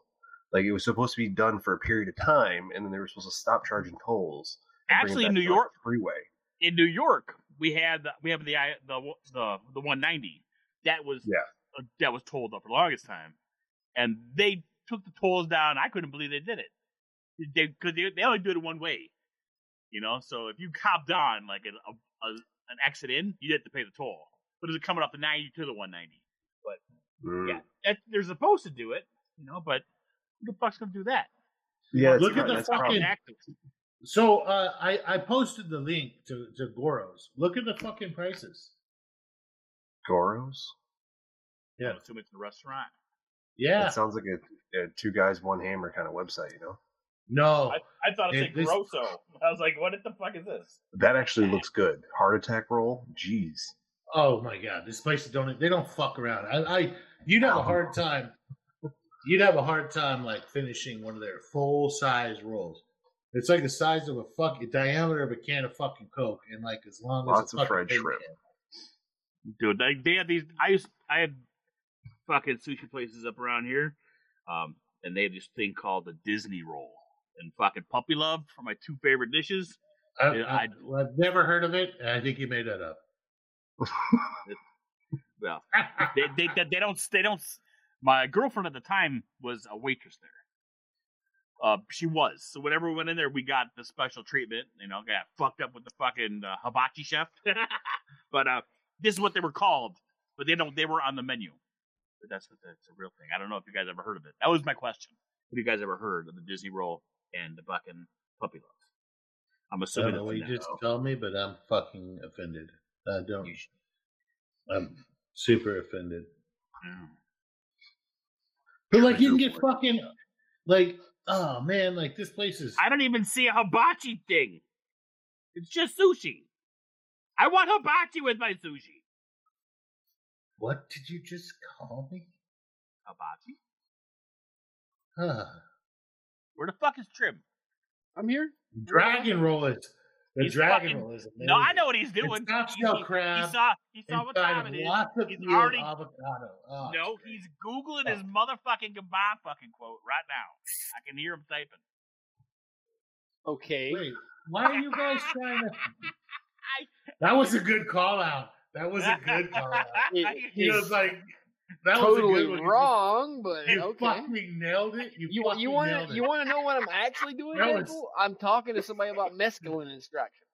Like it was supposed to be done for a period of time, and then they were supposed to stop charging tolls. and bring it Actually, in New York, freeway. In New York, we had the, we have the I- the the the 190 that was Yeah. uh, that was tolled up for the longest time, and they took the tolls down. I couldn't believe they did it. They because they, they only do it one way, you know. So if you copped on like an a, a, an exit in, you had to pay the toll. But is it was coming off the 90 to the 190. Mm. Yeah, that, they're supposed to do it, you know. But who the fuck's gonna do that? yeah. that's Look at the fucking- probably- Active. So uh, I I posted the link to to Goros. Look at the fucking prices. Goros. Yeah. I'm assuming it's a restaurant. Yeah. It sounds like a, a two guys one hammer kind of website. You know, No. I, I thought it It- said this- Grosso. I was like, what the fuck is this? that actually looks good. Heart attack roll. Jeez. Oh my god, this place don't they don't fuck around. I, I you'd have a hard time. You'd have a hard time like finishing one of their full size rolls. It's like the size of a fuck diameter of a can of fucking coke, and like as long as Lots a of fried shrimp. can. Dude, they, they had these. I used, I had fucking sushi places up around here, um, and they had this thing called the Disney roll and fucking puppy love for my two favorite dishes. I, Yeah, I, I- well, I've never heard of it. and I think you made that up. Well, they, they, they, they don't, they don't. My girlfriend at the time was a waitress there. Uh, she was. So whenever we went in there, we got the special treatment. You know, got fucked up with the fucking uh, hibachi chef. but uh, this is what they were called. But they don't. They were on the menu. But that's what that's a real thing. I don't know if you guys ever heard of it. That was my question. Have you guys ever heard of the Disney roll and the fucking puppy love? I'm I assuming don't know what you just told me, but I'm fucking offended. I don't. I'm super offended. Yeah. But like, you can get fucking like, oh man, like this place is. I don't even see a hibachi thing. It's just sushi. I want hibachi with my sushi. What did you just call me? Hibachi? Huh. Where the fuck is Trim? I'm here. Dragon roll is the He's dragon fucking- roll is amazing. No, I know what he's doing. It's not He- shell he, crab He saw, he saw what inside time of it is. lots of He's already- avocado. Oh, No, great. he's googling his oh. motherfucking goodbye fucking quote right now. I can hear him typing. Okay. Wait, why are you guys trying to? That was a good call out. That was a good call out. It- He was it's like, that totally was a good one. Wrong, but You okay. fucking nailed it. You You fucking you want nailed to it. you want to know what I'm actually doing? No, Deadpool? it's- I'm talking to somebody about mescaline instruction.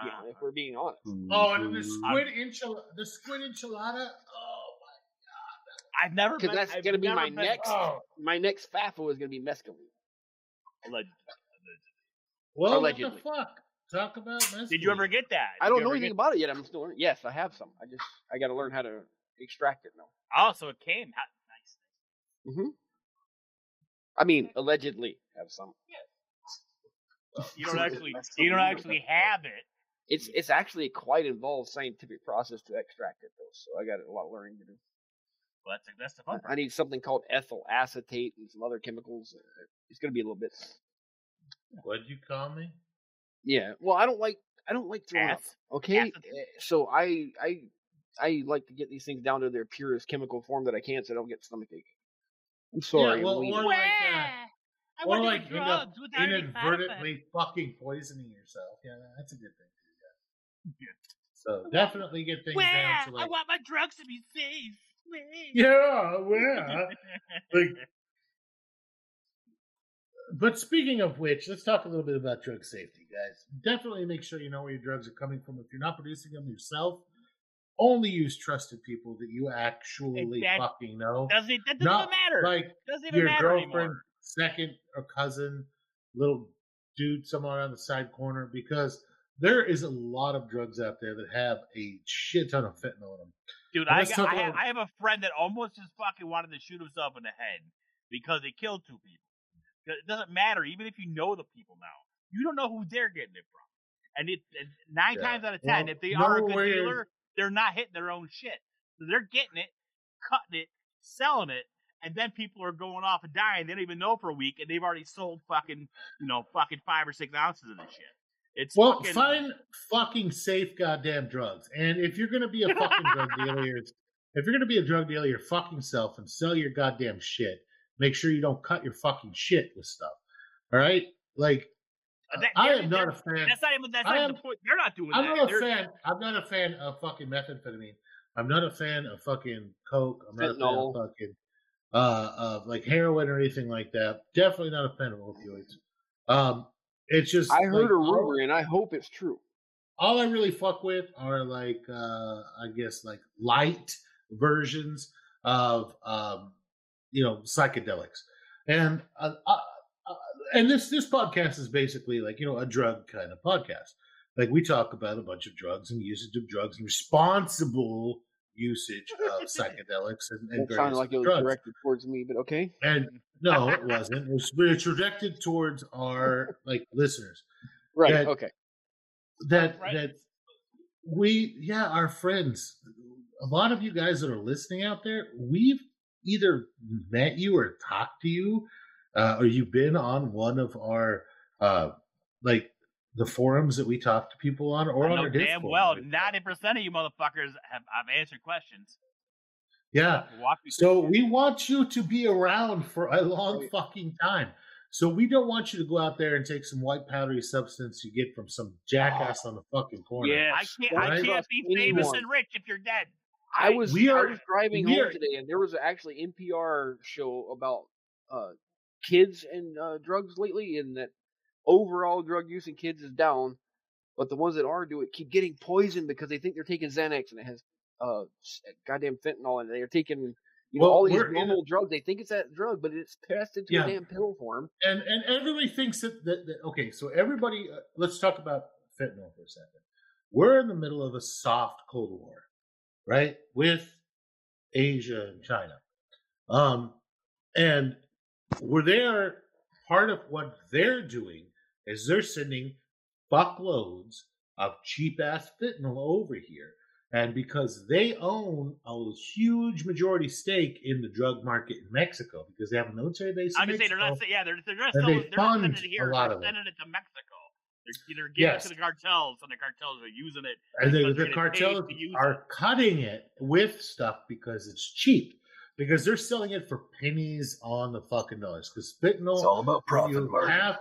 Uh, Yeah, if we're being honest. Oh, and the Mhm. squid enchilada. The squid enchilada. Oh my god, I've never 'Cause been. that's I've gonna be my been- next- my. Oh. My next FAFO is going to be mescaline. Alleged- Well, Allegedly. what the fuck? Talk about mescaline. Did you ever get that? I don't know anything get- about it yet. I'm still learning. Yes, I have some. I just I got to learn how to extract it now. Oh, so it came. Ha- Nice. I mean, allegedly have some. You don't actually. You don't actually have it. It's it's actually a quite involved scientific process to extract it though. So I got a lot of learning to do. Well, that's that's the fun part. I need something called ethyl acetate and some other chemicals. It's going to be a little bit. What'd you call me? Yeah. Well, I don't like I don't like throwing up. Okay. Acetate. eh, So I I I like to get these things down to their purest chemical form that I can, so I don't get stomach ache. I'm sorry. Yeah, well, or like, uh, I or like do end up drugs without any side effects. inadvertently fucking poisoning yourself. Yeah, that's a good thing. Yeah. So definitely get things Where? down to like. I want my drugs to be safe. Where? Yeah, well, like. But speaking of which, let's talk a little bit about drug safety, guys. Definitely make sure you know where your drugs are coming from. If you're not producing them yourself, only use trusted people that you actually Exact- fucking know. Doesn't it? That doesn't Not matter. like doesn't even your matter girlfriend, anymore. second or cousin, little dude somewhere on the side corner, because there is a lot of drugs out there that have a shit ton of fentanyl in them. Dude, I, got, I, have, I have a friend that almost just fucking wanted to shoot himself in the head because he killed two people. It doesn't matter, even if you know the people now. You don't know who they're getting it from. And it and nine Yeah. times out of ten, Well, if they are a good dealer, they're not hitting their own shit. So they're getting it, cutting it, selling it, and then people are going off and dying. They don't even know for a week, and they've already sold fucking, you know, fucking five or six ounces of this shit. It's Well, fucking, find fucking safe goddamn drugs. And if you're gonna be a fucking drug dealer, if you're gonna be a drug dealer, your fucking self and sell your goddamn shit. Make sure you don't cut your fucking shit with stuff. All right, like that- I am not a fan. That's not even. That's not even am- the point. They're not doing I'm that. not a They're- fan. I'm not a fan of fucking methamphetamine. I'm not a fan of fucking coke. I'm not a fan of fucking uh, of like heroin or anything like that. Definitely not a fan of opioids. Um, it's just I heard like, a all- rumor, and I hope it's true. all I really fuck with are like uh I guess like light versions of um you know psychedelics. And uh, uh, uh, and this this podcast is basically like you know a drug kind of podcast. Like we talk about a bunch of drugs and usage of drugs and responsible usage of psychedelics and, and That sounded various like it was drugs. directed towards me, but okay. And no, it wasn't. It was, it was directed towards our like listeners Right. That- okay. that Right. that we yeah our friends a lot of you guys that are listening out there we've either met you or talked to you uh, or you've been on one of our uh like the forums that we talk to people on or I on our damn Discord. well ninety percent of you motherfuckers have, I've answered questions. yeah so we want you to be around for a long fucking time so we don't want you to go out there and take some white powdery substance you get from some jackass on the fucking corner Yeah. I can't. don't I can't be famous anyone. and rich if you're dead. I was We are- I was driving we home are- today, and there was actually NPR show about uh, kids and uh, drugs lately, and that overall drug use in kids is down, but the ones that are do it keep getting poisoned because they think they're taking Xanax and it has uh, goddamn fentanyl, and they're taking you know all these normal drugs. They think it's that drug, but it's passed into Yeah. a damn pill form. and and everybody thinks that, that, that okay so everybody uh, let's talk about fentanyl for a second we're in the middle of a soft cold war right with asia and china um and we're part of what they're doing is they're sending fuckloads of cheap ass fentanyl over here and because they own a huge majority stake in the drug market in Mexico, because they have a military base I'm gonna say they're not. Yeah, they're they're still, they they're not sending it here. a lot they're of it. sending it to Mexico. They're, they're giving Yes. it to the cartels, and the cartels are using it. and they, the they're getting paid cartels are cutting it with stuff because it's cheap because they're selling it for pennies on the fucking dollars because fentanyl It's all about when profit you have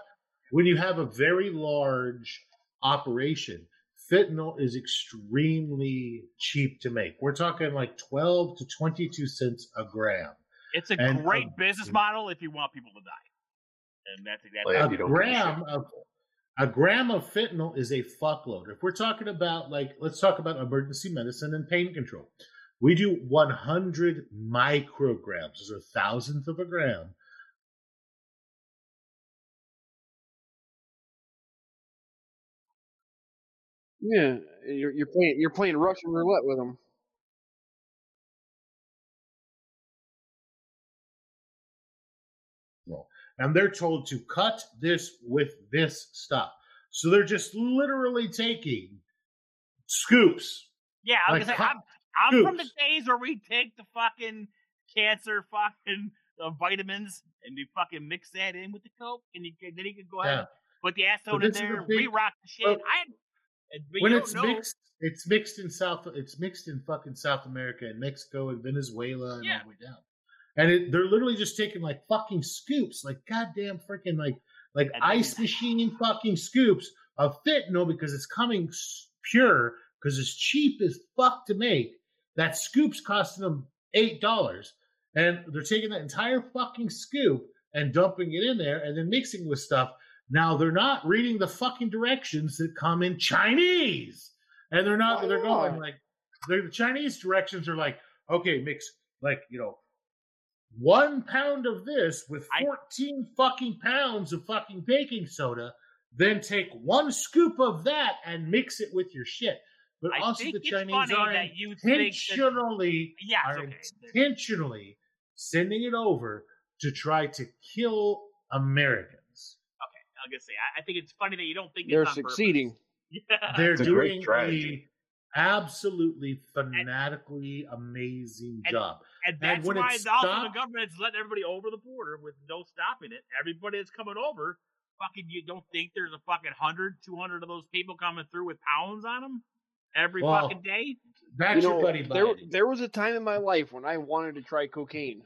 when you have a very large operation fentanyl is extremely cheap to make we're talking like 12 to 22 cents a gram It's a And, great um, business model if you want people to die, and that's exactly. Well, yeah, a you a gram of a gram of fentanyl is a fuckload. If we're talking about like, let's talk about emergency medicine and pain control. We do 100 micrograms, those a thousandth of a gram. Yeah, you're you're playing you're playing Russian roulette with them. And they're told to cut this with this stuff. So they're just literally taking scoops. Yeah, I was Like gonna say, hot I'm, I'm from the days where we take the fucking cancer fucking uh, vitamins and we fucking mix that in with the coke, and you, can- then you can go ahead Yeah. and put the acetone in this is a there, big- re-rock the shit. well, I, when it's know. mixed, it's mixed in South. It's mixed in fucking South America and Mexico and Venezuela and Yeah. all the way down. And it, they're literally just taking like fucking scoops, like goddamn freaking like like And- ice machine fucking scoops of fentanyl because it's coming pure because it's cheap as fuck to make. That scoop's costing them eight dollars, and they're taking that entire fucking scoop and dumping it in there and then mixing with stuff. Now they're not reading the fucking directions that come in Chinese, and they're not. Why they're going not? like they're, the Chinese directions are like, okay, mix like you know one pound of this with I- 14 fucking pounds of fucking baking soda, then take one scoop of that and mix it with your shit. But I also, think the it's Chinese funny are that you think that, intentionally yes, are okay. intentionally sending it over to try to kill Americans. Okay, I'm gonna say, I, I think it's funny that you don't think They're it's on succeeding. Yeah. They're It's doing a strategy. absolutely fanatically amazing and- job. And And that's when it why also the stopped- government's letting everybody over the border with no stopping it. Everybody that's coming over fucking you don't think there's a fucking 100, 200 of those people coming through with pounds on them every Well, fucking day? That's you your know, buddy there, Biden. there was a time in my life when I wanted to try cocaine.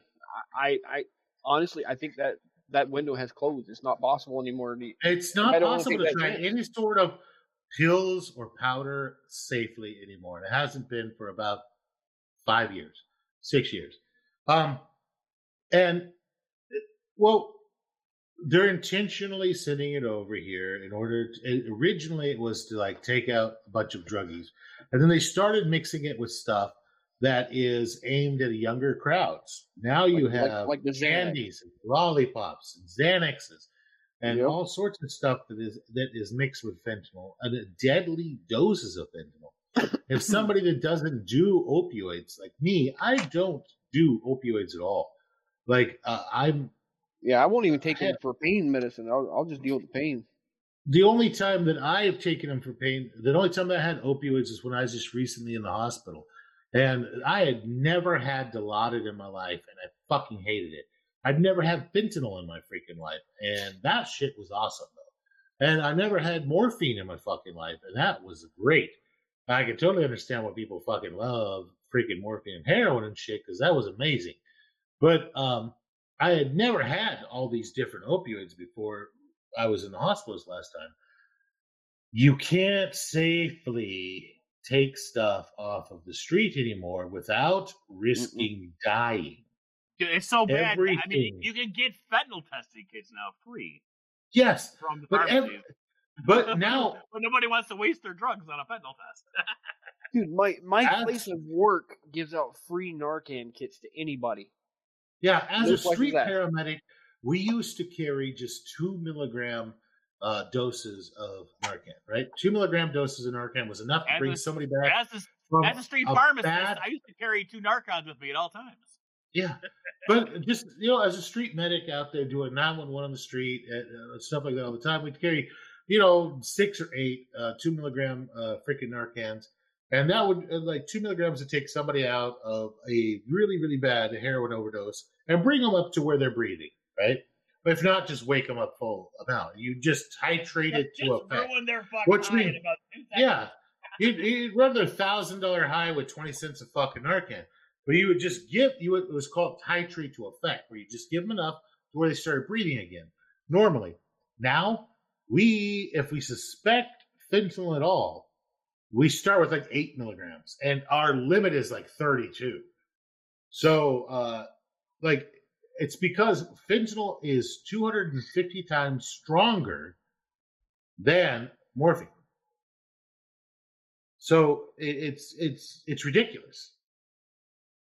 I, I, I honestly, I think that that window has closed. It's not possible anymore. to- It's not possible to try any sort of pills or powder safely anymore. It hasn't been for about five years, six years. Um, and well, they're intentionally sending it over here in order. To, originally, it was to like take out a bunch of druggies, and then they started mixing it with stuff that is aimed at younger crowds. Now you Like- like- have like the Xanax. candies, and lollipops, and Xanaxes, and Yep. all sorts of stuff that is that is mixed with fentanyl and deadly doses of fentanyl. if somebody that doesn't do opioids like me, I don't do opioids at all. Like uh, I'm Yeah, I won't even take them for pain medicine. I'll, I'll just deal with the pain. the only time that I have taken them for pain, the only time I had opioids is when I was just recently in the hospital. And I had never had Dilaudid in my life, and I fucking hated it. I'd never had fentanyl in my freaking life, and that shit was awesome, though. And I never had morphine in my fucking life, and that was great. I can totally understand why people fucking love freaking morphine and heroin and shit, because that was amazing. But um, I had never had all these different opioids before I was in the hospitals last time. You can't safely take stuff off of the street anymore without risking dying. Dude, it's so bad. I Everything. mean, you can get fentanyl testing kits now free Yes, from the but ev- but now but nobody wants to waste their drugs on a fentanyl test. Dude, my my As- place of work gives out free Narcan kits to anybody. Yeah, as No a street asked. paramedic, we used to carry just two milligram uh, doses of Narcan. Right, two milligram doses of Narcan was enough to As bring a- somebody back as a, from as a street a pharmacist, bad- I used to carry two Narcans with me at all times. Yeah, but just you know, as a street medic out there doing nine one one on the street and uh, stuff like that all the time, we'd carry you know six or eight uh, two milligram uh, freaking Narcans, and that would uh, like two milligrams would take somebody out of a really really bad heroin overdose and bring them up to where they're breathing, right? But if not, just wake them up full amount. You just titrate it to effect. ruin their fucking Which means- about two seconds. Yeah, you'd, you'd run their thousand dollar high with twenty cents of fucking Narcan, but you would just give you would, it was called titrate to effect, where you just give them enough to where they started breathing again. Normally, now we if we suspect fentanyl at all, we start with like eight milligrams, and our limit is like thirty two. So, uh, like it's because fentanyl is two hundred and fifty times stronger than morphine. So it, it's it's it's ridiculous.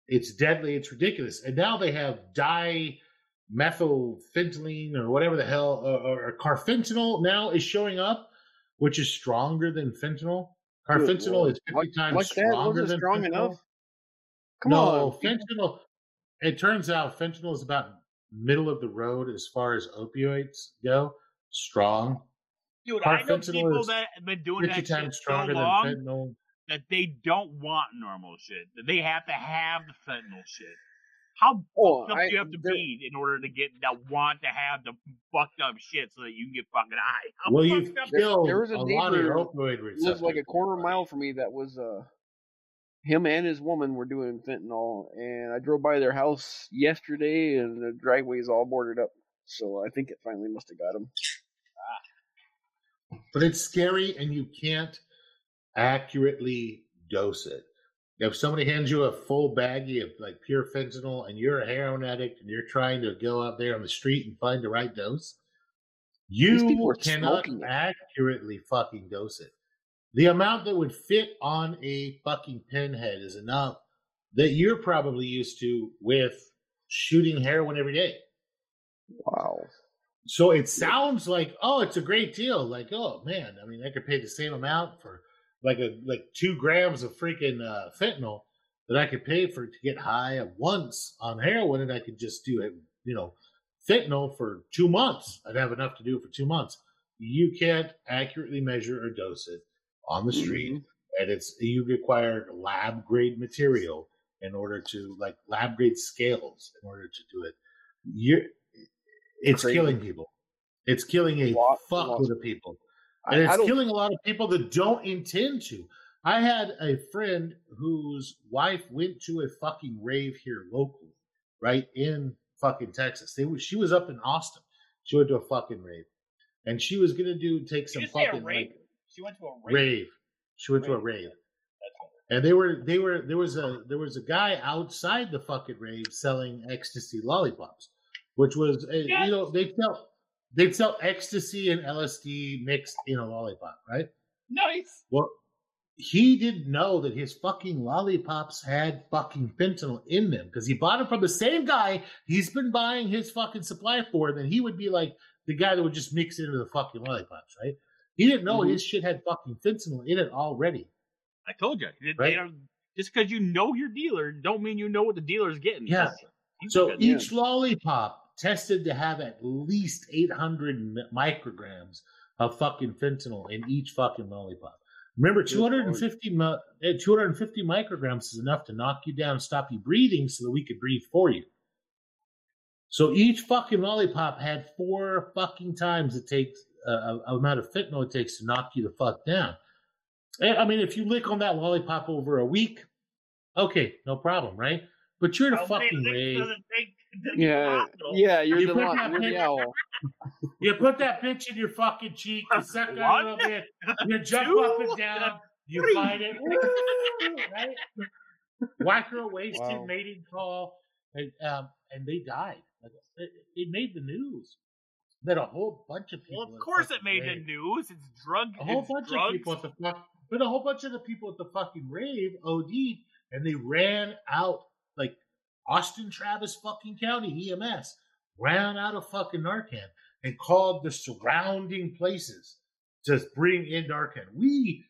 It's deadly. It's ridiculous. And now they have dimethylphentyline or whatever the hell, or, or carfentanil now is showing up, which is stronger than fentanyl. Good Carfentanil lord. is fifty Like- times like that stronger wasn't than strong fentanyl. enough? Come no, on, fentanyl. It turns out fentanyl is about middle of the road as far as opioids go. Strong, Dude, I know people that have been doing fifty that shit times so stronger long than fentanyl. that they don't want normal shit. That they have to have the fentanyl shit. How Oh, fucked up I- do you have to there- be in order to get that want to have the fucked up shit so that you can get fucking high? How Well, you fucked up- killed there was a a, lot of your neighbor opioid receptors. lives like a quarter mile from me that was uh him and his woman were doing fentanyl and I drove by their house yesterday and the driveway is all boarded up. So I think it finally must have got him. But it's scary, and you can't accurately dose it. If somebody hands you a full baggie of like pure fentanyl, and you're a heroin addict, and you're trying to go out there on the street and find the right dose, you cannot accurately fucking dose it. The amount that would fit on a fucking pinhead is enough that you're probably used to with shooting heroin every day. Wow. So it sounds like, oh, it's a great deal. Like, oh man, I mean, I could pay the same amount for like a like two grams of freaking uh, fentanyl that I could pay for to get high at once on heroin, and I could just do it, you know, fentanyl for two months. I'd have enough to do it for two months. You can't accurately measure or dose it on the street, and it's you require lab grade material in order to like lab grade scales in order to do it. You're it's Crazy. killing people. It's killing a lot. of people. I, And I it's don't. killing a lot of people that don't intend to. I had a friend whose wife went to a fucking rave here locally, right in fucking Texas. They she was up in Austin. She went to a fucking rave, and she was gonna do take some you say a fucking rape? like, She went to a rape. rave. She went to a Rave. rave, and they were they were there was a there was a guy outside the fucking rave selling ecstasy lollipops, which was uh, Yes. you know they sell they'd sell ecstasy and LSD mixed in a lollipop, right? nice. Well, he didn't know that his fucking lollipops had fucking fentanyl in them because he bought them from the same guy he's been buying his fucking supply for. Then he would be like the guy that would just mix it into the fucking lollipops, right? He didn't know Mhm. his shit had fucking fentanyl in it already. I told you. They- Right? they just because you know your dealer, don't mean you know what the dealer's getting. Yeah. So each lollipop tested to have at least 800 micrograms of fucking fentanyl in each fucking lollipop. Remember, Good 250, eh, 250 micrograms is enough to knock you down, stop you breathing, so that we could breathe for you. So each fucking lollipop had four fucking times it takes uh, uh, amount of fentanyl it takes to knock you the fuck down. I mean, if you lick on that lollipop over a week, okay, no problem, right? But you're in a How many fucking licks rave. does it take to the Yeah, yeah, you're You the put lot, that you're the owl. You put that pinch in your fucking cheek, you suck on it a little bit, you jump two, up and down, you three. fight it, right? Whack her a wasted Wow. mating call, and, um, and they died. Like, it, it made the news. That a whole bunch of people. Well, of course it fucking made the news. It's drug. A whole bunch drugs. of people at the fuck, but a whole bunch of the people at the fucking rave OD'd, and they ran out like Austin Travis fucking County EMS ran out of fucking Narcan and called the surrounding places to bring in Narcan. We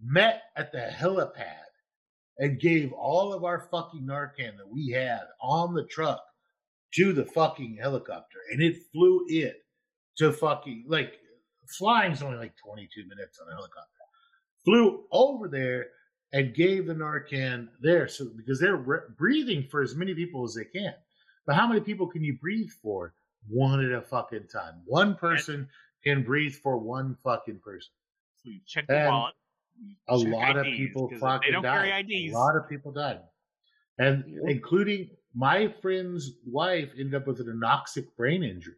met at the helipad and gave all of our fucking Narcan that we had on the truck to the fucking helicopter, and it flew it to fucking like flying's only like 22 minutes on a helicopter. Flew over there and gave the Narcan there, so because they're re- breathing for as many people as they can. But how many people can you breathe for? One at a fucking time. One person can breathe for one fucking person. So you check the And wallet. A check lot of people people 'cause fucking They don't died. carry IDs. A lot of people died, and Yep. including my friend's wife ended up with an anoxic brain injury,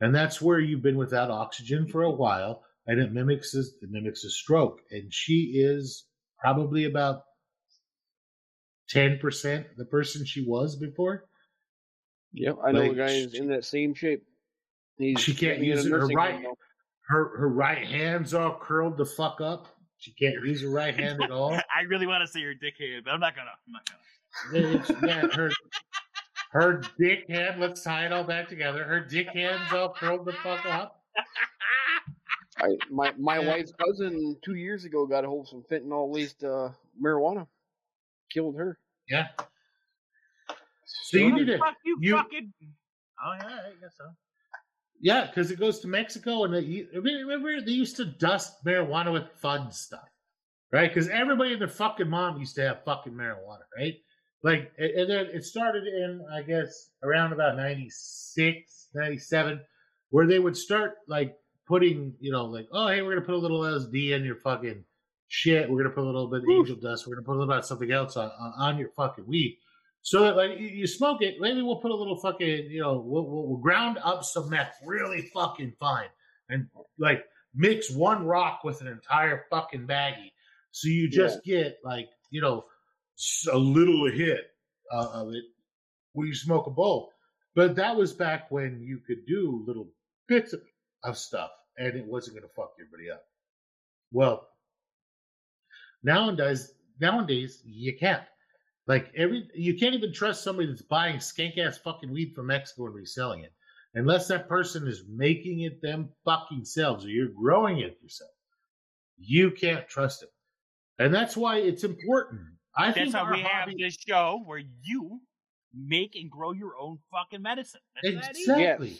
and that's where you've been without oxygen for a while, and it mimics a, it mimics a stroke, and she is probably about ten percent the person she was before. Yep, I know Like, a guy is in that same shape. He's She can't in a use her right- now. Her her right hand's all curled the fuck up. She can't use her right hand at all. I really want to see her dick hand, but I'm not gonna. I'm not gonna. Yeah, her her dick hand. Let's tie it all back together. Her dick hand's all curled the fuck up. I, my my Yeah. wife's cousin two years ago got a hold of some fentanyl laced uh, marijuana, killed her. Yeah. So you need to, Fuck you, you- fucking. Oh yeah, I guess so. yeah, because it goes to Mexico, and they, remember they used to dust marijuana with fun stuff, right? Because everybody and their fucking mom used to have fucking marijuana, right? Like, and and then it started in, I guess, around about 96, 97, where they would start like putting, you know, like, oh, hey, we're gonna put a little LSD in your fucking shit. We're gonna put a little bit of angel dust. We're gonna put a little bit of something else on, on, your fucking weed. So that like you, smoke it, maybe we'll put a little fucking, you know, we'll, we'll, we'll ground up some meth really fucking fine, and like mix one rock with an entire fucking baggie, so you just get like you know a little hit uh, of it when you smoke a bowl. But that was back when you could do little bits of, of stuff, and it wasn't going to fuck everybody up. Well, nowadays, nowadays you can't. Like every, you can't even trust somebody that's buying skank ass fucking weed from Mexico and reselling it, unless that person is making it them fucking selves or you're growing it yourself. You can't trust it, and that's why it's important. I That's think how our we have this show where you make and grow your own fucking medicine. That's that easy.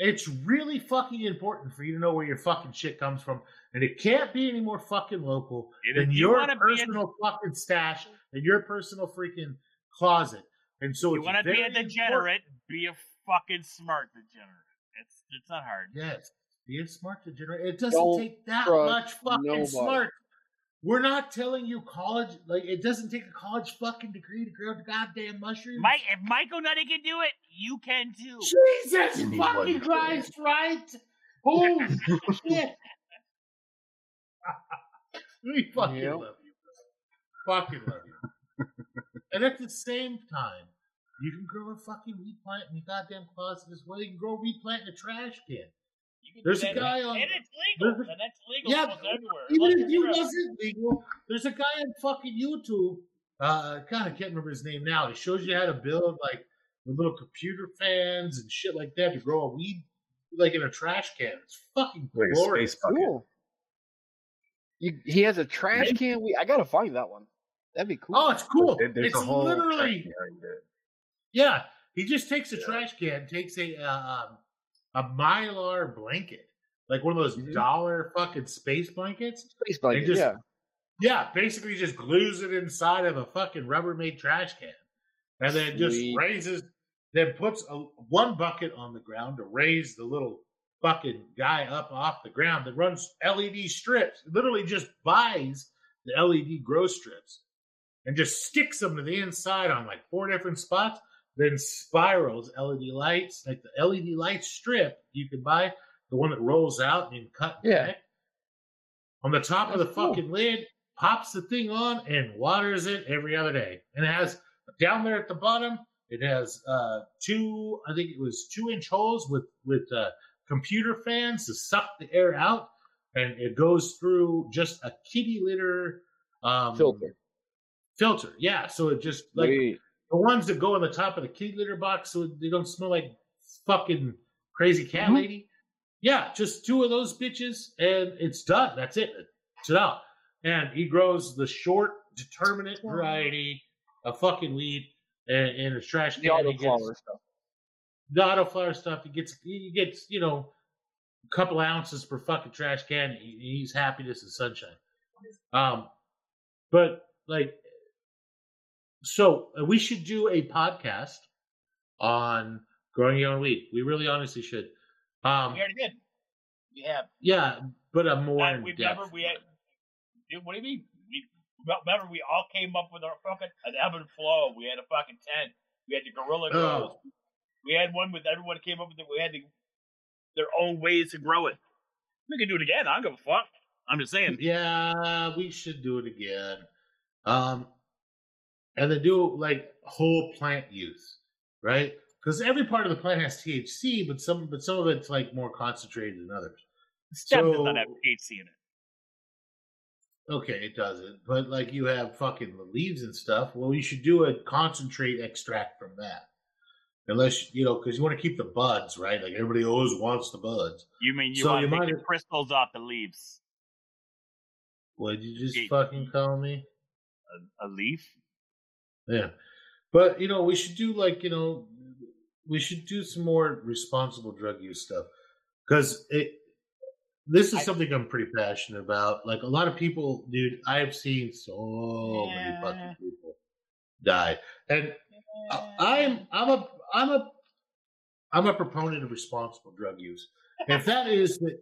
Exactly. It's really fucking important for you to know where your fucking shit comes from, and it can't be any more fucking local And than if you your wanna a- personal fucking stash and your personal freaking closet. And so You it's want to be very a important- degenerate? Be a fucking smart degenerate. It's it's not hard. Yes, being smart to generate. It doesn't Don't take that much fucking nobody. smart. We're not telling you college. Like it doesn't take a college fucking degree to grow the goddamn mushrooms. Mike, if Michael Nutty can do it, you can too. Jesus You fucking one. Christ, right? Holy shit. we fucking Yep. love you. bro. Fucking love you. and at the same time, you can grow a fucking weed plant in your goddamn closet as well. You can grow a weed plant in a trash can. You can do There's a guy on- and it's legal, and that's legal Yeah, everywhere. Even if you're it wasn't legal, there's a guy on fucking YouTube. Uh, God, I can't remember his name now. He shows you how to build like little computer fans and shit like that to grow a weed like in a trash can. It's fucking Like glorious. space. Cool. You, he has a trash can. We I gotta find that one. That'd be cool. Oh, it's cool. There's it's a whole literally tech behind it. yeah. He just takes a Yeah. trash can, takes a uh, um, a mylar blanket, like one of those Mhm. dollar fucking space blankets. Space blanket. just- yeah. Yeah, basically just glues it inside of a fucking Rubbermaid trash can, and then just raises, then puts a, one bucket on the ground to raise the little fucking guy up off the ground that runs LED strips. Literally just buys the LED grow strips and just sticks them to the inside on like four different spots. Then spirals LED lights, like the LED light strip you can buy, the one that rolls out and you cut. Yeah. connect. On the top of the cool. fucking lid, pops the thing on and waters it every other day. And it has down there at the bottom, it has uh two, I think it was two inch holes with with uh, computer fans to suck the air out, and it goes through just a kitty litter um, Filter. Filter, yeah. So it just like Sweet. The ones that go on the top of the kitty litter box, so they don't smell like fucking crazy cat Mhm. lady. Yeah, just two of those bitches, and it's done. That's it. It's it out. And he grows the short, determinate variety of fucking weed in, in a trash can. The He gets- autoflower stuff. the autoflower stuff. He gets he gets you know a couple ounces per fucking trash can. He, he's happiness and sunshine. Um, but like, so uh, we should do a podcast on growing your own weed. We really honestly should. Um, We already did. We have. yeah, but a more Uh, in we depth. remember we had. Dude, what do you mean? We remember we all came up with our fucking an ebb and flow. We had a fucking tent. We had the gorilla grows. Oh. We had one with everyone came up with it. We had the, their own ways to grow it. We can do it again. I don't give a fuck. I'm just saying. Yeah, we should do it again. Um, and then do like whole plant use, right? Because every part of the plant has THC, but some but some of it's like more concentrated than others. Stem does not have THC in it. Okay, it doesn't, but like you have fucking the leaves and stuff. Well, you should do a concentrate extract from that, unless you know because you want to keep the buds, right? Like everybody always wants the buds. You mean you So want to take the crystals off the leaves? What did you just fucking call me? A, a leaf? Yeah. But, you know, we should do like, you know, we should do some more responsible drug use stuff. Because it, this is something I'm pretty passionate about. Like a lot of people, dude, I have seen so many fucking people die. And I- I'm, I'm a, I'm a, I'm a proponent of responsible drug use. If that is the,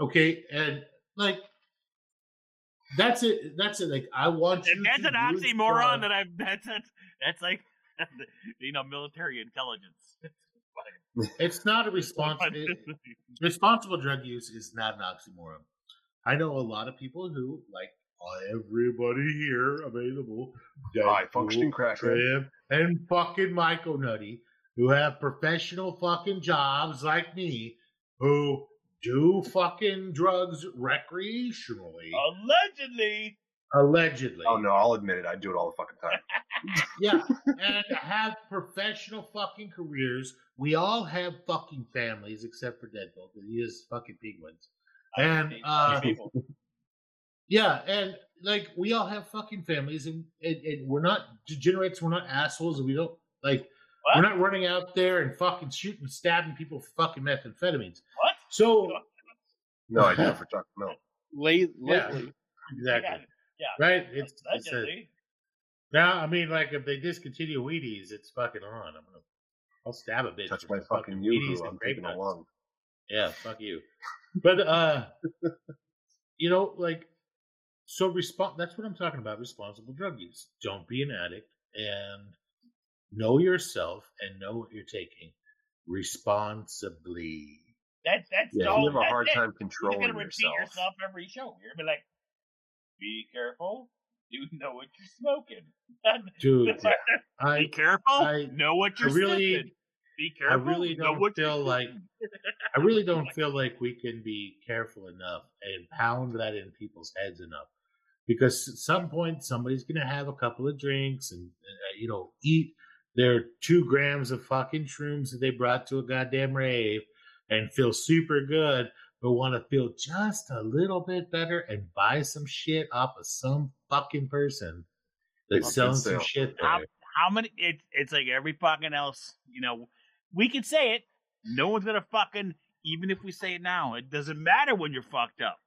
okay, and like, that's it. That's it. Like, I want you And that's to an oxymoron that I've that's that's, that's like you know military intelligence. It's not a responsible. responsible drug use is not an oxymoron. I know a lot of people who, like everybody here available, High functioning crackhead. Trev, and fucking Michael Nutty, who have professional fucking jobs like me, who do fucking drugs recreationally, Allegedly, allegedly. Oh no, I'll admit it. I do it all the fucking time. Yeah, and have professional fucking careers. We all have fucking families, except for Deadpool, because he is fucking penguins. And uh, yeah, and like we all have fucking families, and, and, and we're not degenerates. We're not assholes, and we don't like. What? We're not running out there and fucking shooting, stabbing people for fucking methamphetamines. What? So No, I do it for chocolate milk. Late, Yeah. exactly Yeah, right. It's, it's a, now. I mean, like if they discontinue Wheaties, it's fucking on. I'm gonna. I'll stab a bitch. Touch my some fucking Wheaties yoo-hoo. and I'm grape taking nuts. along. Yeah, fuck you. But uh you know, like so respond that's what I'm talking about, responsible drug use. Don't be an addict and know yourself and know what you're taking responsibly. That's that's Yeah, all. you have a hard it. time You're controlling gonna repeat yourself. yourself every show. You're gonna be like, "Be careful. You know what you're smoking. Dude, be I careful. I- know what you're really- sniffing. Be I really don't feel like. I really don't feel like we can be careful enough and pound that in people's heads enough. Because at some point, somebody's going to have a couple of drinks and, uh, you know, eat their two grams of fucking shrooms that they brought to a goddamn rave and feel super good, but want to feel just a little bit better and buy some shit off of some fucking person that's Fucking selling some shit How, there. how many? It's it's like every fucking else. You know, we can say it. No one's gonna fucking. Even if we say it now, it doesn't matter when you're fucked up.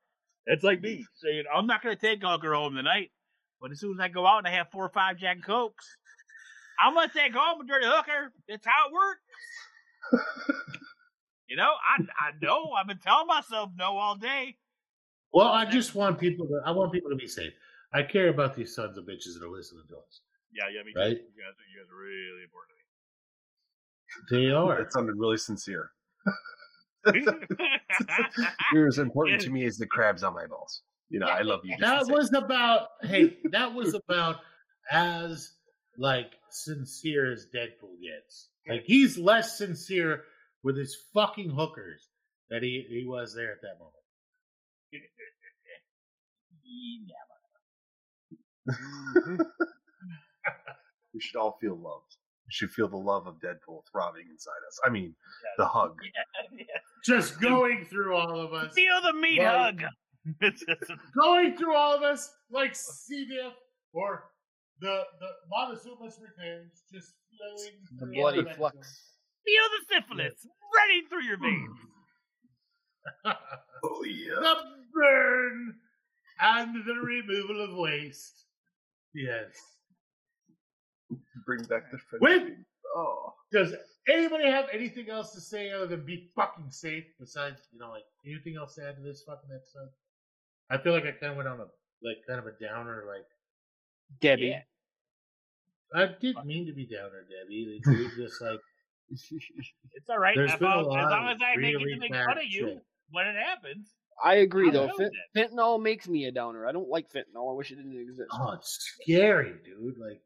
It's like me mm. saying, "I'm not gonna take hooker home tonight," but as soon as I go out and I have four or five Jack and Cokes, I'm gonna take home a dirty hooker. That's how it works. you know, I I know. I've been telling myself no all day. Well, I just want people to, I want people to be safe. I care about these sons of bitches that are listening to us. Yeah, yeah, me Right. You guys, you guys are really important to me. They are. That sounded really sincere. You're as important to me as the crabs on my balls. You know, I love you. That the same. was about hey that was about as like sincere as deadpool gets like he's less sincere with his fucking hookers that he, he was there at that moment we should all feel loved. We should feel the love of Deadpool throbbing inside us. I mean, the hug. just going through all of us Feel the meat Well- hug. Going through all of us like C. diff or the the Montezuma's revenge just flowing The bloody our veins. flux. Feel the syphilis running through your veins. Oh yeah. the burn and the removal of waste yes Bring back the Wait. friendship. Oh. Does anybody have anything else to say other than be fucking safe? Besides, you know, like anything else to add to this fucking episode? I feel like I kind of went on a like kind of a downer. Like Debbie. Yeah. I didn't mean to be downer, Debbie. It was just like It's all right. There's As long, as long as I make it really to make fun of you shit. when it happens. I agree I though. Fent- fentanyl makes me a downer. I don't like fentanyl. I wish it didn't exist. oh, it's scary, dude. Like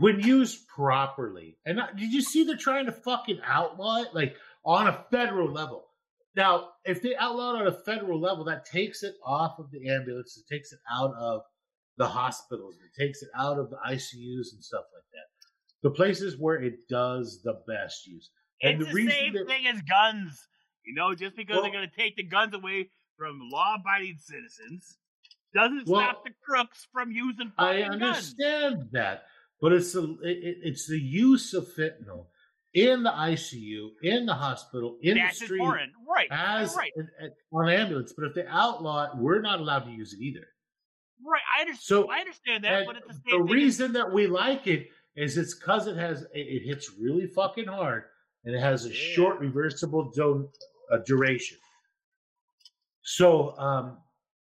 when used properly. And I- did you see they're trying to fucking outlaw it like on a federal level? Now, if they outlaw it on a federal level, that takes it off of the ambulance, it takes it out of the hospitals, it takes it out of the ICUs and stuff like that. The places where it does the best use. And It's the the, same that- thing as guns. You know, just because Well- they're going to take the guns away from law-abiding citizens doesn't Well, stop the crooks from using I fucking guns. understand that, but it's the it, it- it's the use of fentanyl in the ICU, in the hospital, in That's the street, important, right? as right, an- an- on an ambulance. But if they outlaw it, we're not allowed to use it either. right. I understand. So, I understand that, but it's the the reason that we like it is it's because it has it, it hits really fucking hard and it has a Yeah. short reversible do, uh, duration. So um,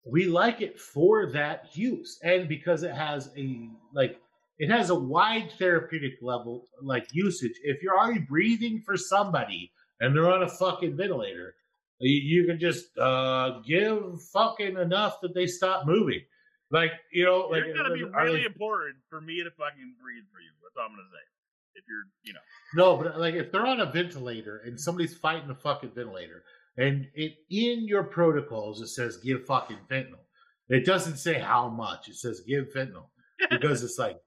we like it for that use and because it has a like it has a wide therapeutic level like usage. If you're already breathing for somebody and they're on a fucking ventilator, you, you can just uh, give fucking enough that they stop moving. Like you know, like You're gonna be are they- really important for me to fucking breathe for you. That's all I'm gonna say. If you're, you know, No, but uh, like if they're on a ventilator and somebody's fighting a fucking ventilator, and it in your protocols it says give fucking fentanyl. It doesn't say how much. It says give fentanyl because it's like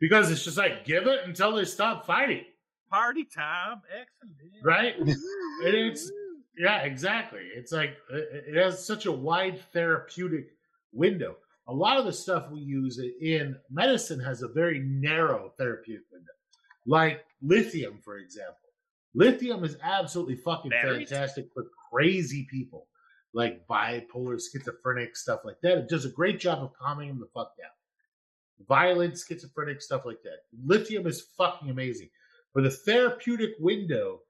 because it's just like give it until they stop fighting, party time, excellent. right? and it's yeah, exactly. It's like uh, it it has such a wide therapeutic window. A lot of the stuff we use in medicine has a very narrow therapeutic window, like lithium, for example. Lithium is absolutely fucking Batteries? fantastic for crazy people, like bipolar, schizophrenic, stuff like that. It does a great job of calming them the fuck down. Violent, schizophrenic, stuff like that. Lithium is fucking amazing. But the therapeutic window,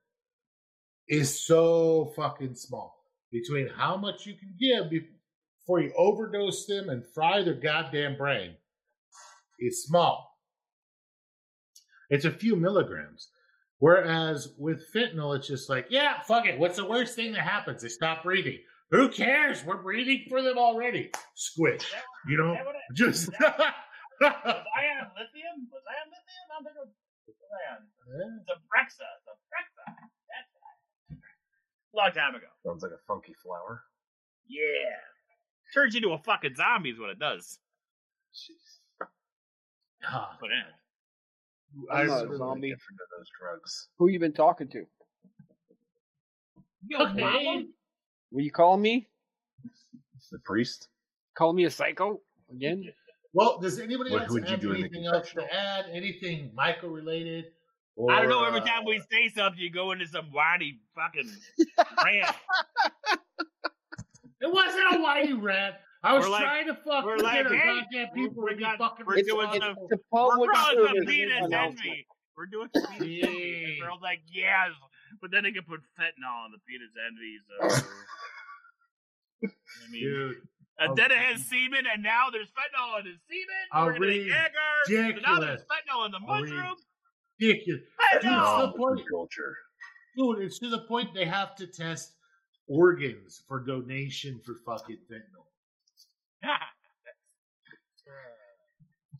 is so fucking small between how much you can give before you overdose them and fry their goddamn brain is small. It's a few milligrams. Whereas with fentanyl, it's just like, yeah, fuck it. What's the worst thing that happens? They stop breathing. Who cares? We're breathing for them already. Squish. You know, Is that what it- just. Was ion lithium? Was ion lithium? I'm thinking of ion. The Brexa. The Brexa. That's it. Long time ago. Sounds like a funky flower. Yeah. Turns you into a fucking zombie is what it does. Ah, But yeah. I I'm not a zombie. Different to those drugs. Who you been talking to? Yo, Okay. mama. Were you call me? The priest. Call me a psycho again? Well, does anybody What else would you have do anything else to add? Anything Michael related? I don't know. Every uh, time we say something, you go into some whiny fucking rant. It wasn't a whiny rant. I was like- trying to fucking we're like, hey, goddamn people we to be got- fucking we're doing responsible. some- it's a public We're doing some service penis envy. We're doing some penis envy. Yay. The girl's like, yes, but then they can put fentanyl on the penis envy. So. I mean, Dude, and then it has semen, and now there's fentanyl in his semen. Are We're gonna we Jagger. So now there's fentanyl in the mushroom. ridiculous. Dude, it's to the point. culture. Dude, it's to the point they have to test organs for donation for fucking fentanyl.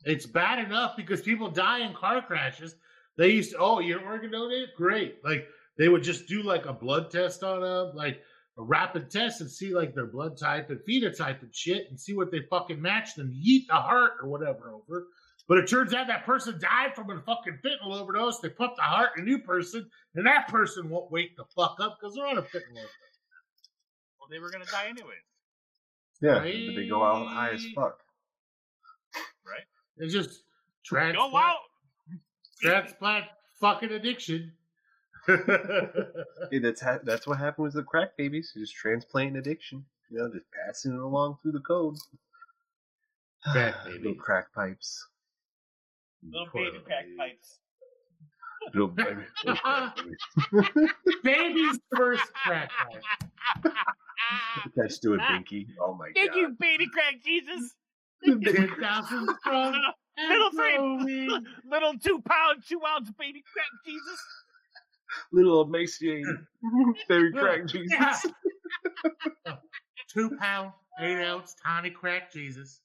It's bad enough because people die in car crashes. They used to, oh, you're organ donated? Great. Like, they would just do like a blood test on them, like a rapid test and see like their blood type and phenotype and shit and see what they fucking matched and yeet the heart or whatever over. But it turns out that person died from a fucking fentanyl overdose. They put the heart in a new person, and that person won't wake the fuck up because they're on a fentanyl overdose. Well, they were gonna die anyway. Yeah, but they go out high as fuck. Right? It's just transplant. Go out. transplant fucking addiction. Hey, that's ha- that's what happened with the crack babies. Just transplanting addiction. You know, just passing it along through the code. Crack Little crack pipes. Little baby crack pipes. Little baby. babies. Baby's first crack pipe. Attached to a binky. Oh my Thank god. you, baby crack Jesus. Ten thousand strong. Little three, Little two pound, two ounce baby crack Jesus. Little emaciated. Baby crack Jesus. Two pound, eight ounce, tiny crack Jesus.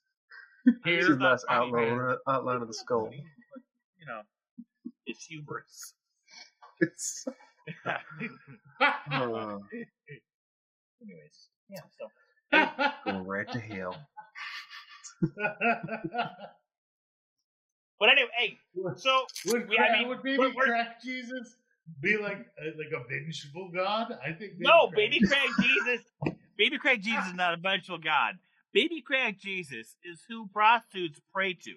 Here's Here, a nice outline, outline of the skull. You know, it's humorous. It's uh, Anyways, yeah. So going right to hell. But anyway, hey, so would, We- I crack- mean, would baby we're- we're- crack Jesus be like uh, like a vengeful god? I think baby no, crack- baby crack Jesus, baby crack Jesus is not a vengeful god. Baby crack Jesus is who prostitutes pray to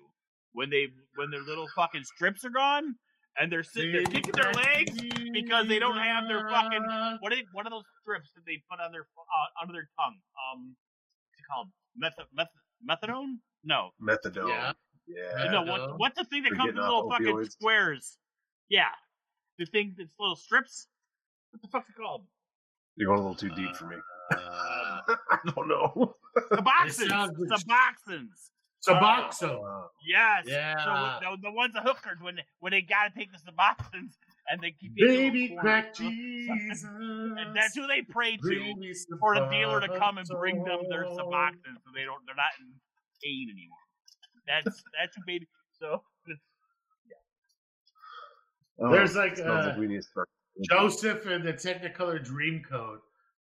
when they when their little fucking strips are gone and they're sitting there kicking their crack legs because they don't have their fucking what are they, what are those strips that they put on their uh, under their tongue? Um, what's it called? Meth, meth, methadone? No, Methadone. Yeah. Yeah. no. What what's the thing that For comes in little off fucking squares? Yeah, the thing that's little strips. What the fuck's it called? You're going a little too deep for me. Uh, I don't know. Suboxones. sounds like- Suboxones. Suboxone. Uh, Yes. Yeah. So the, the ones the hookers when they, when they gotta take the Suboxones and they keep Baby little crack. Jesus. And that's who they pray to for the dealer to come and bring them their Suboxone. So they don't they're not in pain anymore. That's that's who baby. So oh, There's like, smells uh, like we need to. Joseph and the Technicolor Dreamcoat,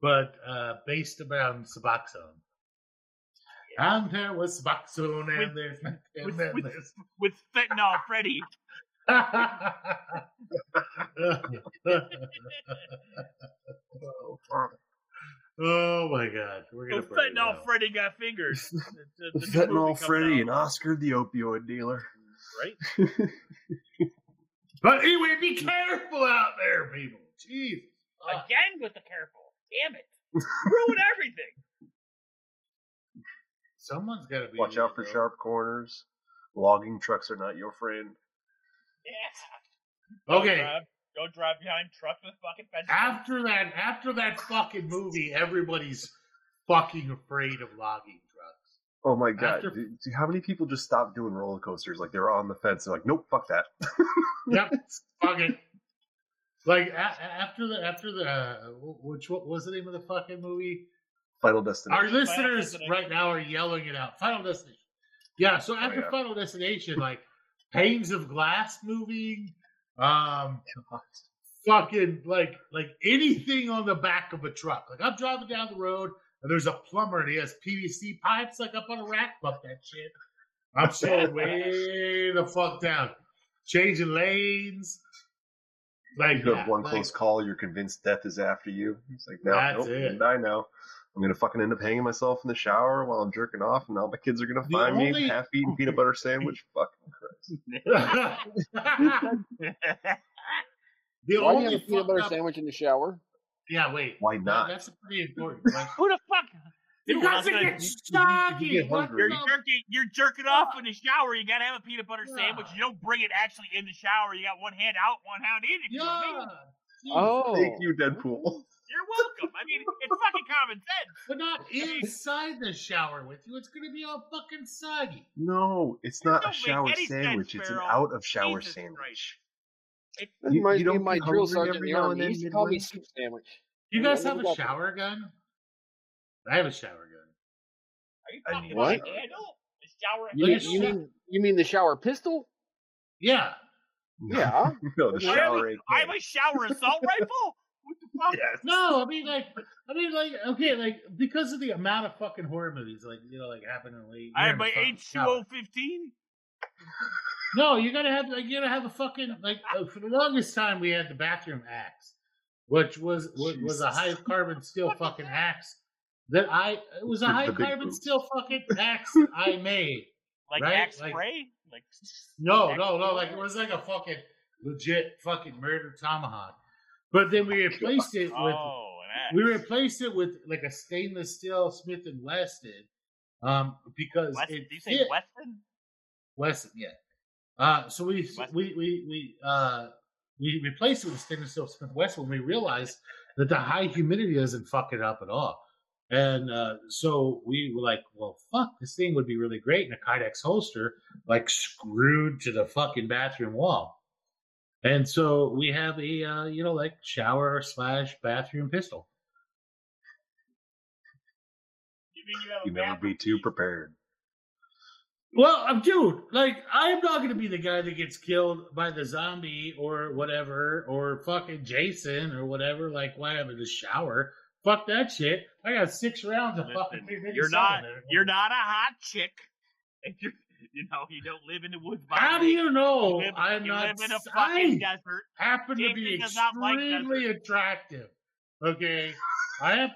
but uh, based around Suboxone. And there was Suboxone, and With- there's and with- then with- there's. with fentanyl, Freddy. Oh, oh my God, we're So gonna burn fentanyl, out. Freddy got fingers. The fentanyl Freddy and Oscar the opioid dealer. right? But anyway, be careful out there, people. Jesus. Ah. Again with the careful. Damn it. Ruin everything. Someone's got to be. Watch out for though. sharp corners. Logging trucks are not your friend. Yes. Okay, Uh, Don't drive behind trucks with fucking fences. After that, after that fucking movie, everybody's fucking afraid of logging trucks. Oh my god! After- Dude, dude, how many people just stopped doing roller coasters? Like they're on the fence and like, nope, fuck that. Yep, fuck it. Like a- a- after the after the uh, which what was the name of the fucking movie? Final Destination. Our listeners Destination. right now are yelling it out. Final Destination. Yeah, so after yeah. Final Destination, like panes of glass moving, um, fucking like like anything on the back of a truck. Like I'm driving down the road and there's a plumber and he has PVC pipes like up on a rack. Fuck that shit. I'm slowing way the fuck down, changing lanes. Like You have one like- close call, you're convinced death is after you. It's like, no, nope, I'm it. gonna die now. I'm gonna fucking end up hanging myself in the shower while I'm jerking off, and all my kids are gonna The find only- me half-eaten peanut butter sandwich. Fucking Christ! the Why do you have a peanut butter up- sandwich in the shower? Yeah, wait. Why That- not? that's pretty important question. Who the fuck? You Dude, guys I'm are gonna- you soggy. get What. You're jerking, you're jerking off in the shower. You gotta have a peanut butter sandwich. You don't bring it actually in the shower. You got one hand out, one hand in. If you know what I mean. Yeah. Oh, Thank you, Deadpool. You're welcome. I mean, it's fucking common sense. But not inside the shower with you. It's going to be all fucking soggy. No, it's That not a shower any sense, sandwich. it's an Farrell. out of shower Jesus sandwich. Christ. That You- reminds you me of don't my drill hungry sergeant in every the now and army. then He used to call me soup sandwich. You guys I have a got that. shower gun? I have a shower gun. Are you I fucking need what? kidding me? I. The shower. You, Like mean, you mean you mean the shower pistol? Yeah. Yeah. no, the I have shower. I have a shower assault rifle. What the fuck? Yes. No, I mean like, I mean like, okay, like because of the amount of fucking horror movies, like you know, like happening late. I you're have my H two shower. No, you gotta have like you gotta have a fucking like uh, for the longest time we had the bathroom axe, which was was, was a high carbon steel fucking axe that I it was a high carbon steel fucking axe I made. Like Right? axe Like- spray. Like No, Axe no, no, like it was like a fucking legit fucking murder tomahawk. But then we replaced it with oh, we replaced it with like a stainless steel Smith and Wesson, um, because West, it do you say fit-? Wesson, yeah. Uh, so we we we we uh we replaced it with stainless steel Smith Wesson when we realized that the high humidity doesn't fuck it up at all. And uh, so we were like, well, fuck, this thing would be really great in a Kydex holster, like screwed to the fucking bathroom wall. And so we have a, uh, you know, like shower slash bathroom pistol. You mean you have a You never be too prepared. Well, um, dude, like I'm not going to be the guy that gets killed by the zombie or whatever, or fucking Jason or whatever. Like, why I'm in the shower? Fuck that shit. I got six rounds of Listen, fucking. You're not. You're not a hot chick. And you, you know you don't live in the woods. by How the do you know You live, I'm you not? live in a I fucking desert. happen to be does not like extremely attractive. Okay, I have,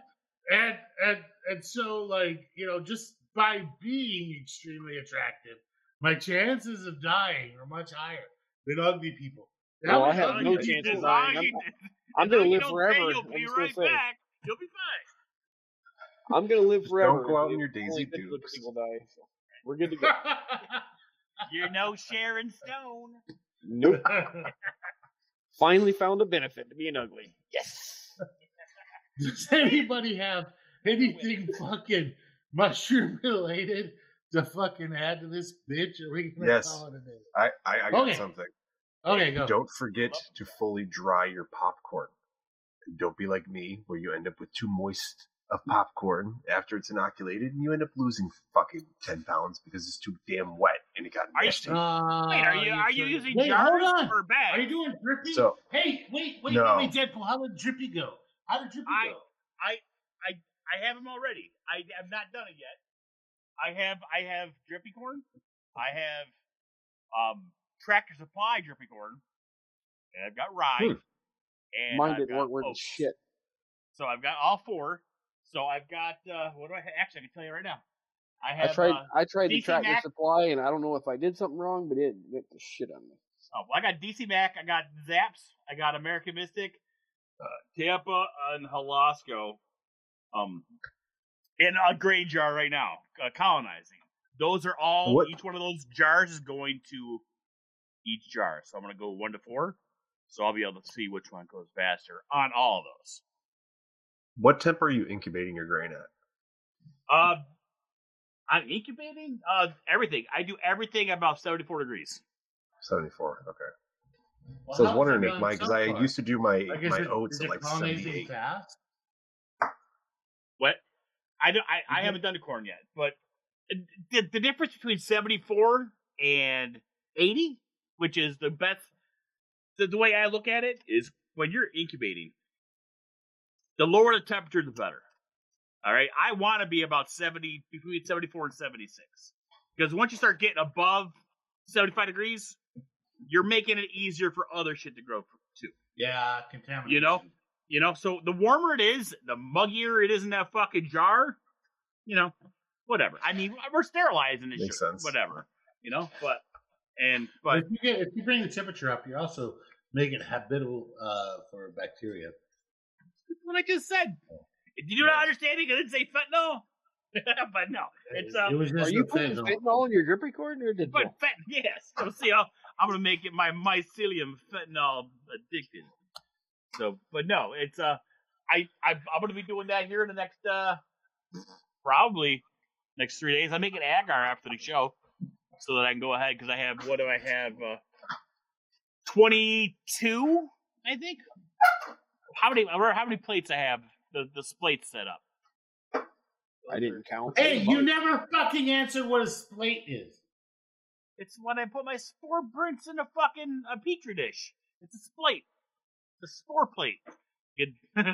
and and and so like you know, just by being extremely attractive, my chances of dying are much higher than ugly people. Well, I have no chances of dying. I'm- I'm gonna You live don't forever. Say you'll I'm be right say. back. You'll be fine. I'm gonna live forever. don't go out in your Daisy Dukes. People die. So we're good to go. You're no Sharon Stone. nope. Finally found a benefit to being ugly. Yes. Does anybody have anything fucking mushroom related to fucking add to this bitch? Are we gonna Yes. call it a day? I, I, I got Okay. something. Okay, go. Don't forget to fully dry your popcorn. Don't be like me, where you end up with too moist of popcorn after it's inoculated, and you end up losing fucking ten pounds because it's too damn wet and it got Are you- nasty. Uh, Wait, are you are you could- using wait, jars or bags? Are you doing drippy? So- hey, wait, wait, No. wait, wait, Deadpool. How did drippy go? How did drippy I- go? I I, I have them already. I have not done it yet. I have I have drippy corn. I have um tractor supply drippy corn. And I've got rye. Hmm. And Mine I've didn't work worth shit. So I've got all four. So I've got uh what do I have? actually I can tell you right now. I have I tried. uh, I tried the DC tractor Mac- supply, and I don't know if I did something wrong, but it went to shit on me. Oh, well, I got DC Mac, I got Zaps, I got American Mystic, uh, Tampa, and Jalisco, um, in a grain jar right now, uh, colonizing. Those are all. What- Each one of those jars is going to each jar. So I'm going to go one to four. So I'll be able to see which one goes faster on all of those. What temp are you incubating your grain at? Uh, I'm incubating uh everything. I do everything about 74 degrees. 74. Okay. Well, so I was wondering, it Nick, going Mike, because so I used to do my Like, my it- oats at like 78. fast? What? I don't. I, I Mhm. haven't done the corn yet, but the the difference between 74 and 80, which is the best, the, the way I look at it is when you're incubating, the lower the temperature, the better. All right, I want to be about 70 between 74 and 76 because once you start getting above 75 degrees, you're making it easier for other shit to grow too. Yeah, contamination. You know? You know, so the warmer it is, the muggier it is in that fucking jar. You know, whatever. I mean, we're sterilizing this Makes shit, sense. whatever. You know, but and But but if you get if you bring the temperature up, you're also make it habitable uh, for bacteria. That's what I just said. Did you not understand it? 'Cause I didn't say fentanyl. but no, it's um, it was just Are you the putting fentanyl. fentanyl in your drip record or did but fent yes. So see, I'll, I'm gonna make it my mycelium fentanyl addicted. So, but no, it's uh, I, I I'm gonna be doing that here in the next uh, probably next three days. I'm making agar after the show, so that I can go ahead because I have what do I have? Uh, Twenty two, I think. How many? I how many plates I have. The the plates set up. I didn't count. Hey, you never fucking answered what a splate is. It's when I put my spore prints in a fucking a petri dish. It's a plate. The spore plate. Good.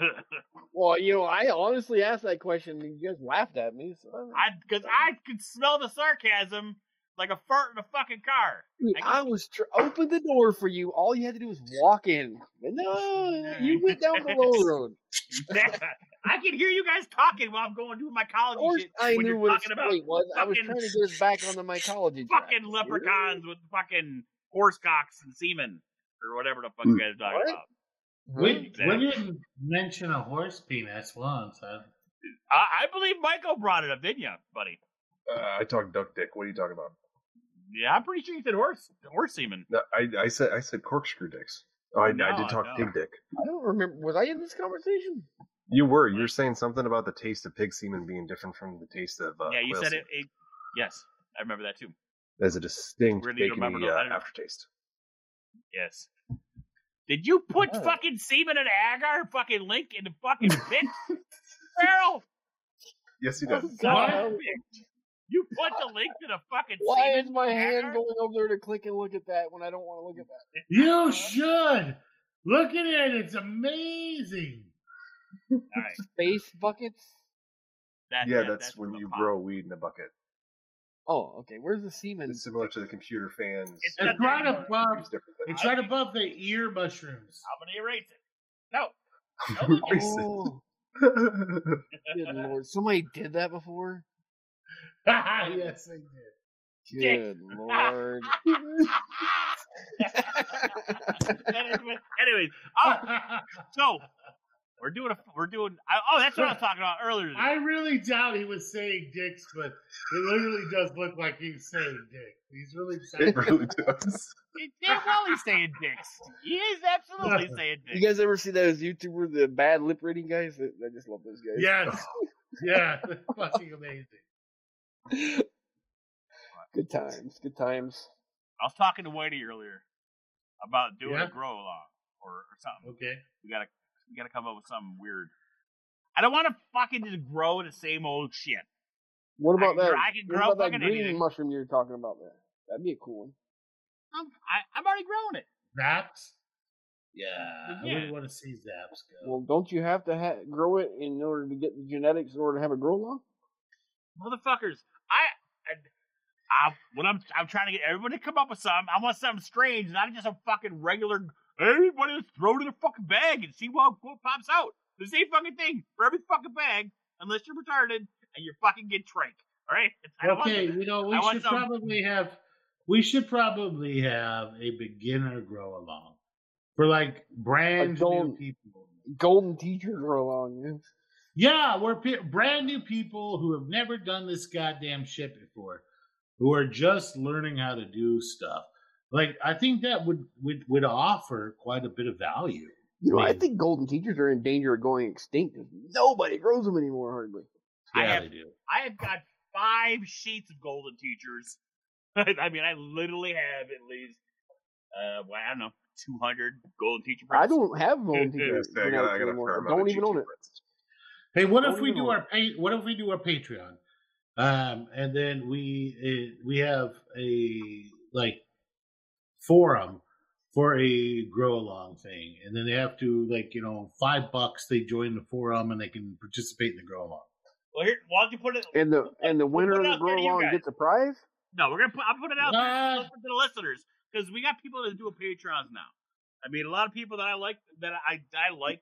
Well, you know, I honestly asked that question and you guys laughed at me. So because I could smell the sarcasm like a fart in a fucking car. Dude, I I was tr- open the door for you. All you had to do was walk in. No, you went down the low road. I can hear you guys talking while I'm going doing my Of college shit. I when knew you're what a talking about split was. I was trying to get us back on the mycology. track. fucking leprechauns with fucking horse cocks and semen or whatever the fuck you guys are talking What? about. We, Exactly. we didn't mention a horse penis once. Huh? I, I believe Michael brought it up, didn't you, buddy? Uh, I talked duck dick. What are you talking about? Yeah, I'm pretty sure you said horse horse semen. No, I, I said I said corkscrew dicks. Oh, I, I did talk no. pig dick. I don't remember. Was I in this conversation? You were. You were saying something about the taste of pig semen being different from the taste of uh, yeah, you whale said it, semen. it. Yes, I remember that too. There's a distinct Really remember bacony the- uh, aftertaste. Yes. Did you put Oh. fucking semen and agar fucking link in the fucking pit? Farrell? Yes, you did. God. You put the link to the fucking Why is my hand agar? going over there to click and look at that when I don't want to look at that? You should look at it. It's amazing. All right. Space buckets? That, Yeah, that- that's when you pop. grow weed in a bucket. Oh, okay. Where's the semen? It's similar to the computer fans. It's It's right above. Use different. It's right above the ear mushrooms. I'm gonna erase it. No. Oh, good lord. Somebody did that before? Oh, yes, they did. Good lord. Anyways, anyways, oh, so we're doing a we're doing. I, oh, that's what I was talking about earlier. today. I really doubt he was saying dicks, but it literally does look like he's saying dick. He's really it saying. really does. He's definitely saying dicks. He is absolutely saying dicks. You guys ever see those YouTuber, the bad lip reading guys? I I just love those guys. Yes. Yeah, fucking amazing. Good times. Good times. I was talking to Whitey earlier about doing Yeah? a grow along or, or something. Okay. We gotta we gotta come up with something weird. I don't want to fucking just grow the same old shit. What about can that? I can what grow about that fucking green anything. mushroom you were talking about there? That'd be a cool one. I'm I, I'm already growing it. Zaps. Yeah, I really want to see Zaps go. Well, don't you have to ha- grow it in order to get the genetics in order to have a grow long? Motherfuckers. I, I, I what I'm I'm trying to get everybody to come up with something. I want something strange, not just a fucking regular. Everybody just throw it in a fucking bag and see what, what pops out. The same fucking thing for every fucking bag, unless you're retarded and you're fucking get trank. All right. It's- want Okay, you know we I should probably have we should probably have a beginner grow along for like brand new people. Golden teacher grow long. Yeah. Yeah, we're pe- brand new people who have never done this goddamn shit before, who are just learning how to do stuff. like I think that would would would offer quite a bit of value. You know, I think golden teachers are in danger of going extinct nobody grows them anymore, hardly. I have- they do. I have got five sheets of golden teachers. I mean, I literally have at least, uh, well, I don't know, 200 golden teacher I don't have golden Yeah, teachers. I got, I got a fair anymore. Don't even own it. prints. Hey, what Don't if we do know. our pay, what if we do our Patreon, um, and then we uh, we have a like forum for a grow along thing, and then they have to like you know five bucks they join the forum and they can participate in the grow along. Well, here, why don't you put it? And the and the We'll winner of the out grow along guys. gets a prize. No, we're gonna put. I'll put it out Ah. there to the listeners because we got people that do a Patreons now. I mean, a lot of people that I like that I I like.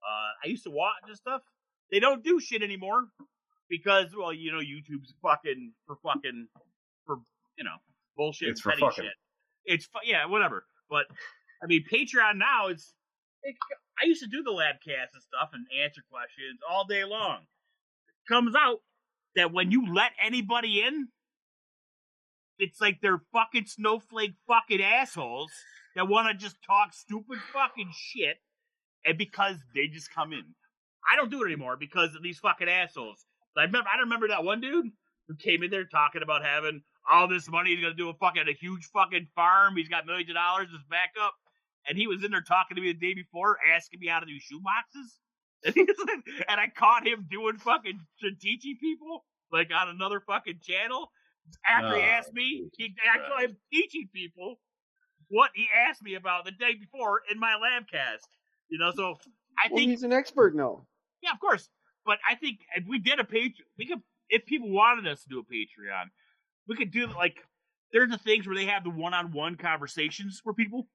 Uh, I used to watch and stuff. They don't do shit anymore because, well, you know, YouTube's fucking for fucking for you know bullshit. It's for fucking. Shit. It's fu- yeah, whatever. But I mean, Patreon now is. It, I used to do the lab cast and stuff and answer questions all day long. It comes out that when you let anybody in, it's like they're fucking snowflake fucking assholes that want to just talk stupid fucking shit, and because they just come in. I don't do it anymore because of these fucking assholes. I remember, I remember that one dude who came in there talking about having all this money. He's gonna do a fucking a huge fucking farm. He's got millions of dollars as backup, and he was in there talking to me the day before, asking me how to do shoe boxes. And, like- and I caught him doing fucking teaching people like on another fucking channel. After he Oh, asked me, he actually I'm teaching people what he asked me about the day before in my lab cast. You know, so I Well, think he's an expert now. Yeah, of course. But I think if we did a page, we could if people wanted us to do a Patreon, we could do like there's the things where they have the one-on-one conversations for people.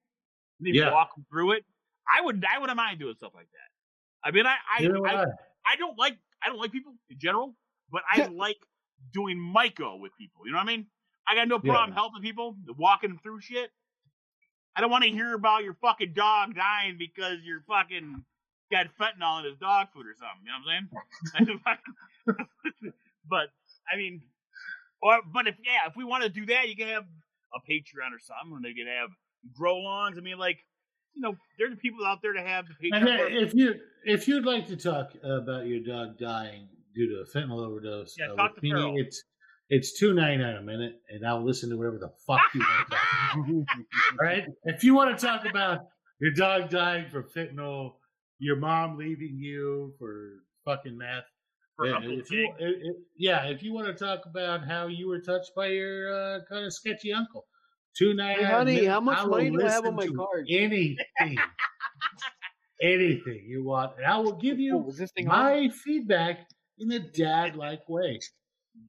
They Yeah. walk through it. I would I wouldn't mind doing stuff like that. I mean, I I, know I. I don't like I don't like people in general, but I like doing Myco with people. You know what I mean? I got no Yeah. problem helping people, walking them through shit. I don't want to hear about your fucking dog dying because you're fucking got fentanyl in his dog food or something. You know what I'm saying? but I mean, or but if yeah, if we want to do that, you can have a Patreon or something, and they can have grow longs. I mean, like you know, there's people out there to have the And Patreon. then if you if you'd like to talk about your dog dying due to a fentanyl overdose, Yeah, uh, talk to me, Farrell. it's it's two ninety nine a minute, and I'll listen to whatever the fuck you want to talk. All right, if you want to talk about your dog dying from fentanyl, your mom leaving you for fucking meth, for yeah, Uncle if you, Jake. i- i- yeah, if you want to talk about how you were touched by your uh, kind of sketchy uncle, two ninety Hey, nine. honey, how much money do I have on my to card? Anything, anything you want, and I will give Oh, you was this thing on? my feedback in a dad-like way.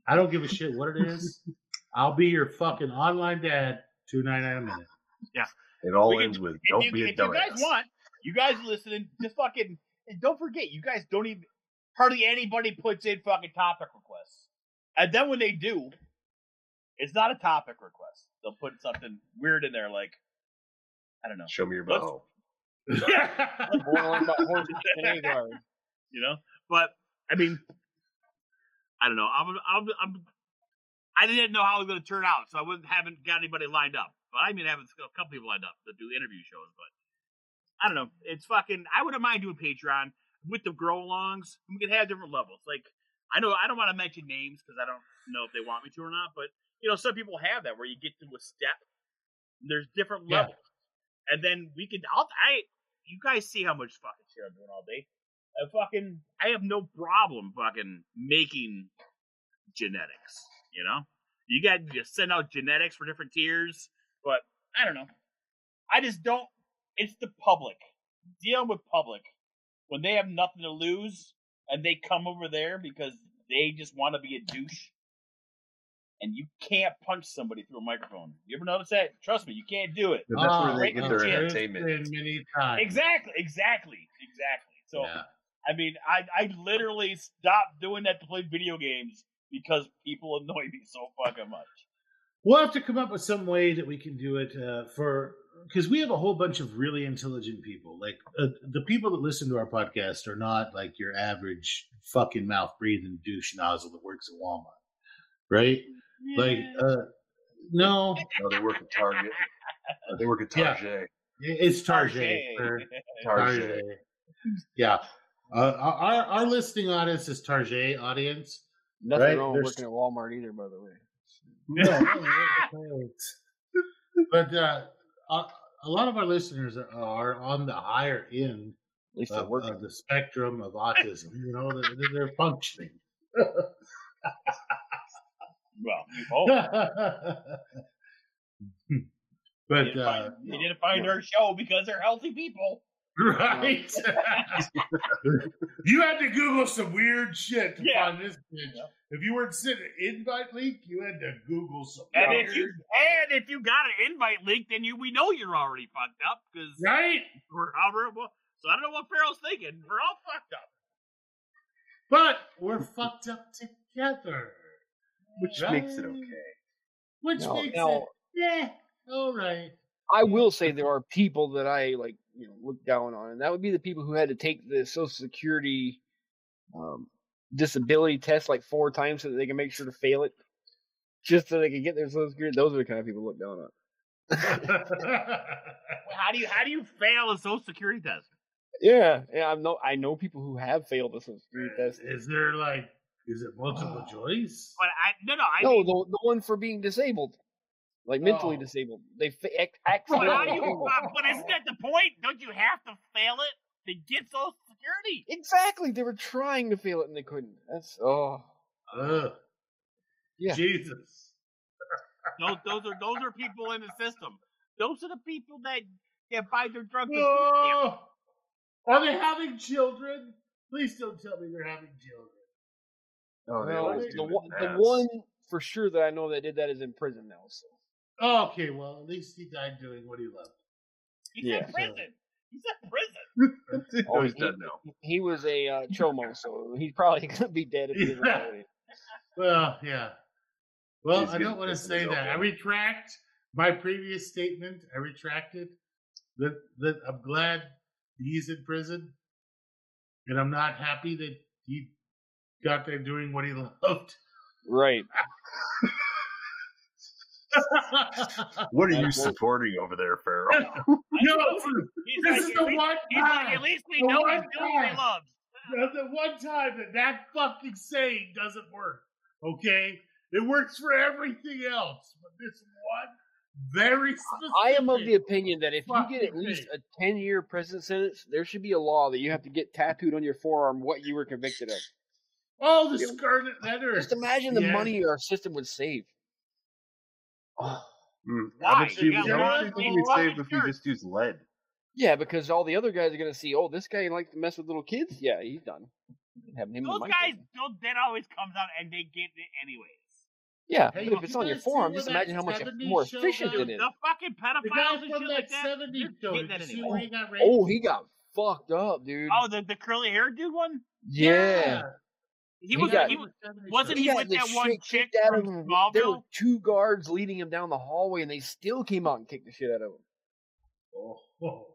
I don't give a shit what it is. I'll be your fucking online dad. Two ninety nine a minute. Yeah. It all We can- ends with don't you, be a if you dumbass. guys want, you guys listening, just fucking and don't forget, you guys don't even hardly anybody puts in fucking topic requests, and then when they do, it's not a topic request. They'll put something weird in there, like I don't know, Show me your bow. More on about horses than Agar. you know. But I mean, I don't know. I'm, I'm, I'm I didn't know how it was going to turn out, so I wasn't haven't got anybody lined up. But I mean, having a couple people lined up to do interview shows. But I don't know. It's fucking. I wouldn't mind doing Patreon with the grow alongs. We could have different levels. Like I know I don't want to mention names because I don't know if they want me to or not. But you know, some people have that where you get to a step. There's different Yeah. levels, and then we could. I'll, I you guys see how much fucking shit I'm doing all day. I fucking I have no problem fucking making genetics. You know, you got to just send out genetics for different tiers, but I don't know. I just don't. It's the public dealing with public when they have nothing to lose and they come over there because they just want to be a douche. And you can't punch somebody through a microphone. You ever notice that? Trust me, you can't do it. But that's where Oh, they get their entertainment. many times. Exactly, exactly, exactly. So Yeah. I mean, I I literally stopped doing that to play video games because people annoy me so fucking much. We'll have to come up with some way that we can do it uh, for because we have a whole bunch of really intelligent people. Like uh, the people that listen to our podcast are not like your average fucking mouth breathing douche nozzle that works at Walmart, right? Like, uh, no, No, they work at Target. They work at Target. Yeah. It's Target. Target. Target. Target. Yeah. Uh, our our listening audience is Target audience. Nothing Right, wrong with working at Walmart either, by the way. No, but uh, a, a lot of our listeners are, are on the higher end At least of, of the spectrum of autism. You know, they're, they're functioning. Well, you but They didn't, uh, find, they didn't find our show because they're healthy people. Right, you had to Google some weird shit to Yeah. find this bitch. If you weren't sent an invite link, you had to Google some And if you and if you got an invite link, then you we know you're already fucked up because right. we're however. Well, so I don't know what Farrell's thinking. We're all fucked up. But we're fucked up together, Which Right. makes it okay. which Now- makes now- it yeah, all right. I will say there are people that I like, you know, look down on, and that would be the people who had to take the Social Security um, disability test like four times so that they can make sure to fail it, just so they can get their Social Security. Those are the kind of people to look down on. How do you how do you fail a Social Security test? Yeah, yeah, I know. I know people who have failed the Social Security test. is there like is it multiple choice? But I no no I No, mean, the the one for being disabled, like mentally Oh. disabled. They fa- ac- but how do you? uh, but isn't that the point? Don't you have to fail it to get Social Security? Exactly, they were trying to fail it and they couldn't. That's oh Ugh. Yeah. Jesus. Those those are those are people in the system. Those are the people that that buy their drugs. with Oh, are they having children? Please don't tell me they're having children. Oh, they well, the one, the one for sure that I know that did that is in prison now. So Oh, okay, well, at least he died doing what he loved. He's Yeah. said prison. He's in prison. oh, he's he- dead now. he was a uh, chomo, so he's probably gonna be dead at the end of the Yeah. Well, yeah. Well, He's I don't want to say his that. I retract my previous statement. I retracted that that I'm glad he's in prison, and I'm not happy that he got there doing what he loved. Right. What are you supporting over there, Farrell? no, this is at the least- one He's like, time. at least we The know he's doing what he time. loves. That's the one time that that fucking saying doesn't work. Okay, it works for everything else, but this one very specific. I am of the opinion that if you get at least thing. a ten year prison sentence, there should be a law that you have to get tattooed on your forearm what you were convicted of. oh the scarlet letter. Just imagine the Yes. money our system would save. Oh. Hmm. Why? How much do You you, how much do you think we'd wrong save if we just use lead? Yeah, because all the other guys are gonna see, oh, this guy likes to mess with little kids. Yeah, he's done. Having him Those guys, prison. don't, that always comes out and they get it anyways. Yeah, Hey, but if it's on your guys forearm, just imagine how much more efficient got- it is. The fucking The guy pedophiles and from shit that like that. 70s show. that anyway. where he got? Oh, he got fucked up, dude. Oh, the the curly hair dude one. yeah. He He was. got- he was wasn't He he got with that one shit chick kicked out of from him. There were Smallville? two guards leading him down the hallway, and they still came out and kicked the shit out of him. Oh, oh.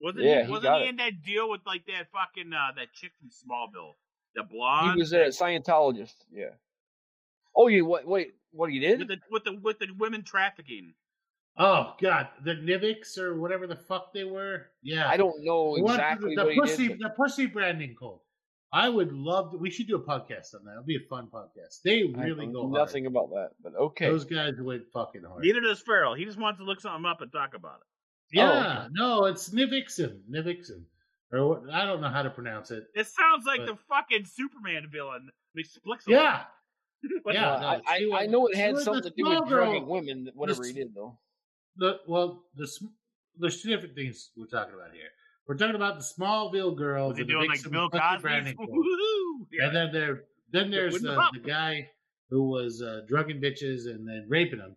Wasn't Yeah, he? he Wasn't got he in that deal with like that fucking uh that chick from Smallville, the blonde? He was a Scientologist. Yeah. Oh, you what? Wait, what he did? with the with the with the women trafficking. Oh God, the Nivix or whatever the fuck they were. Yeah, I don't know What- exactly the what he pussy, did. the pussy branding cult. I would love to. We should do a podcast on that. It'll be a fun podcast. They but I really know go nothing about that, but okay. Those guys went fucking hard. Neither does Farrell. He just wants to look something up and talk about it. yeah, okay. no, it's Nivixen, Nivixen, or what, I don't know how to pronounce it. It sounds like But- the fucking Superman villain, McSplixel. Yeah, But yeah. Uh, no, I, she I, I know it she had something to do with small girl. drugging women, whatever he s- did, though. the well, the sm- there's two different things we're talking about here. We're talking about the Smallville girls. Was he with the doing like Bill Cosby? branding cult. Woohoo! Yeah. And then there, then there's Wouldn't the, the guy who was uh, drugging bitches and then raping them,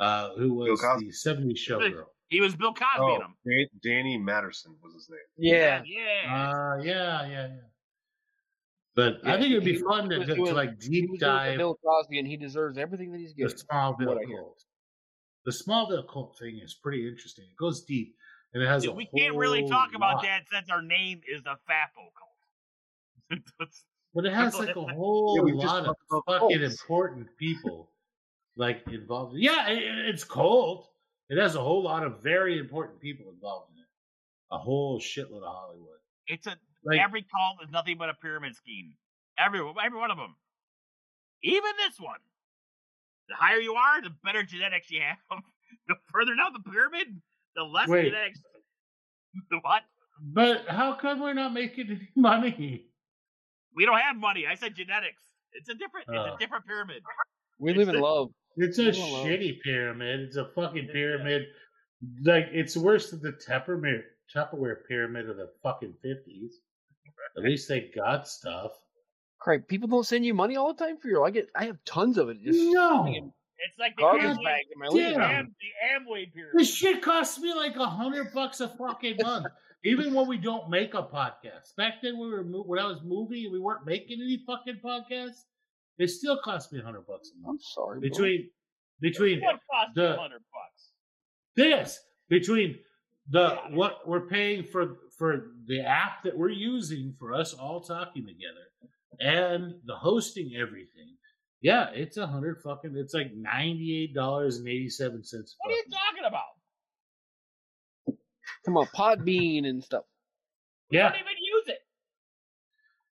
uh, who was Cosby. the '70s showgirl. He was Bill Cosby Oh, him. Dan- Danny Masterson was his name. Yeah. Yeah. Uh, yeah, yeah, yeah. But I think it'd be fun to, was to, doing- like He deep was dive Bill Cosby, and he deserves everything that he's getting. the getting. Smallville what I hear. cult. The Smallville cult thing is pretty interesting. It goes deep, and it has Dude, a we can't really whole talk about lot. that since our name is the Fafo cult. But it has like a whole Yeah, lot of fucking cults. important people like involved. Yeah, it, it's cult. It has a whole lot of very important people involved in it. A whole shitload of Hollywood. It's a Like every cult is nothing but a pyramid scheme. Every every one of them. Even this one. The higher you are, the better genetics you have. The further down the pyramid, the less Wait. genetics. The what? But how come we're not making any money? We don't have money. I said genetics. It's a different. it's Oh. a different pyramid. We It's live in love. It's a don't know. shitty pyramid. It's a fucking pyramid. Like it's worse than the Tupperware Tupperware pyramid of the fucking fifties. At least they got stuff. Craig, people don't send you money all the time for your. I get. I have tons of it. Just No, It's like the garbage Amway, bags in my Yeah. the. Am, the Amway pyramid. this shit costs me like a hundred bucks a fucking month. Even when we don't make a podcast. Back then, we were when I was moving and we weren't making any fucking podcasts. It still cost me a hundred bucks a month I'm sorry. bro. between between What cost the- hundred bucks? this between the Yeah. what we're paying for for the app that we're using for us all talking together and the hosting everything yeah it's a hundred fucking it's like $98.87 What are you talking about? Come on, Podbean and stuff. We yeah don't even use it.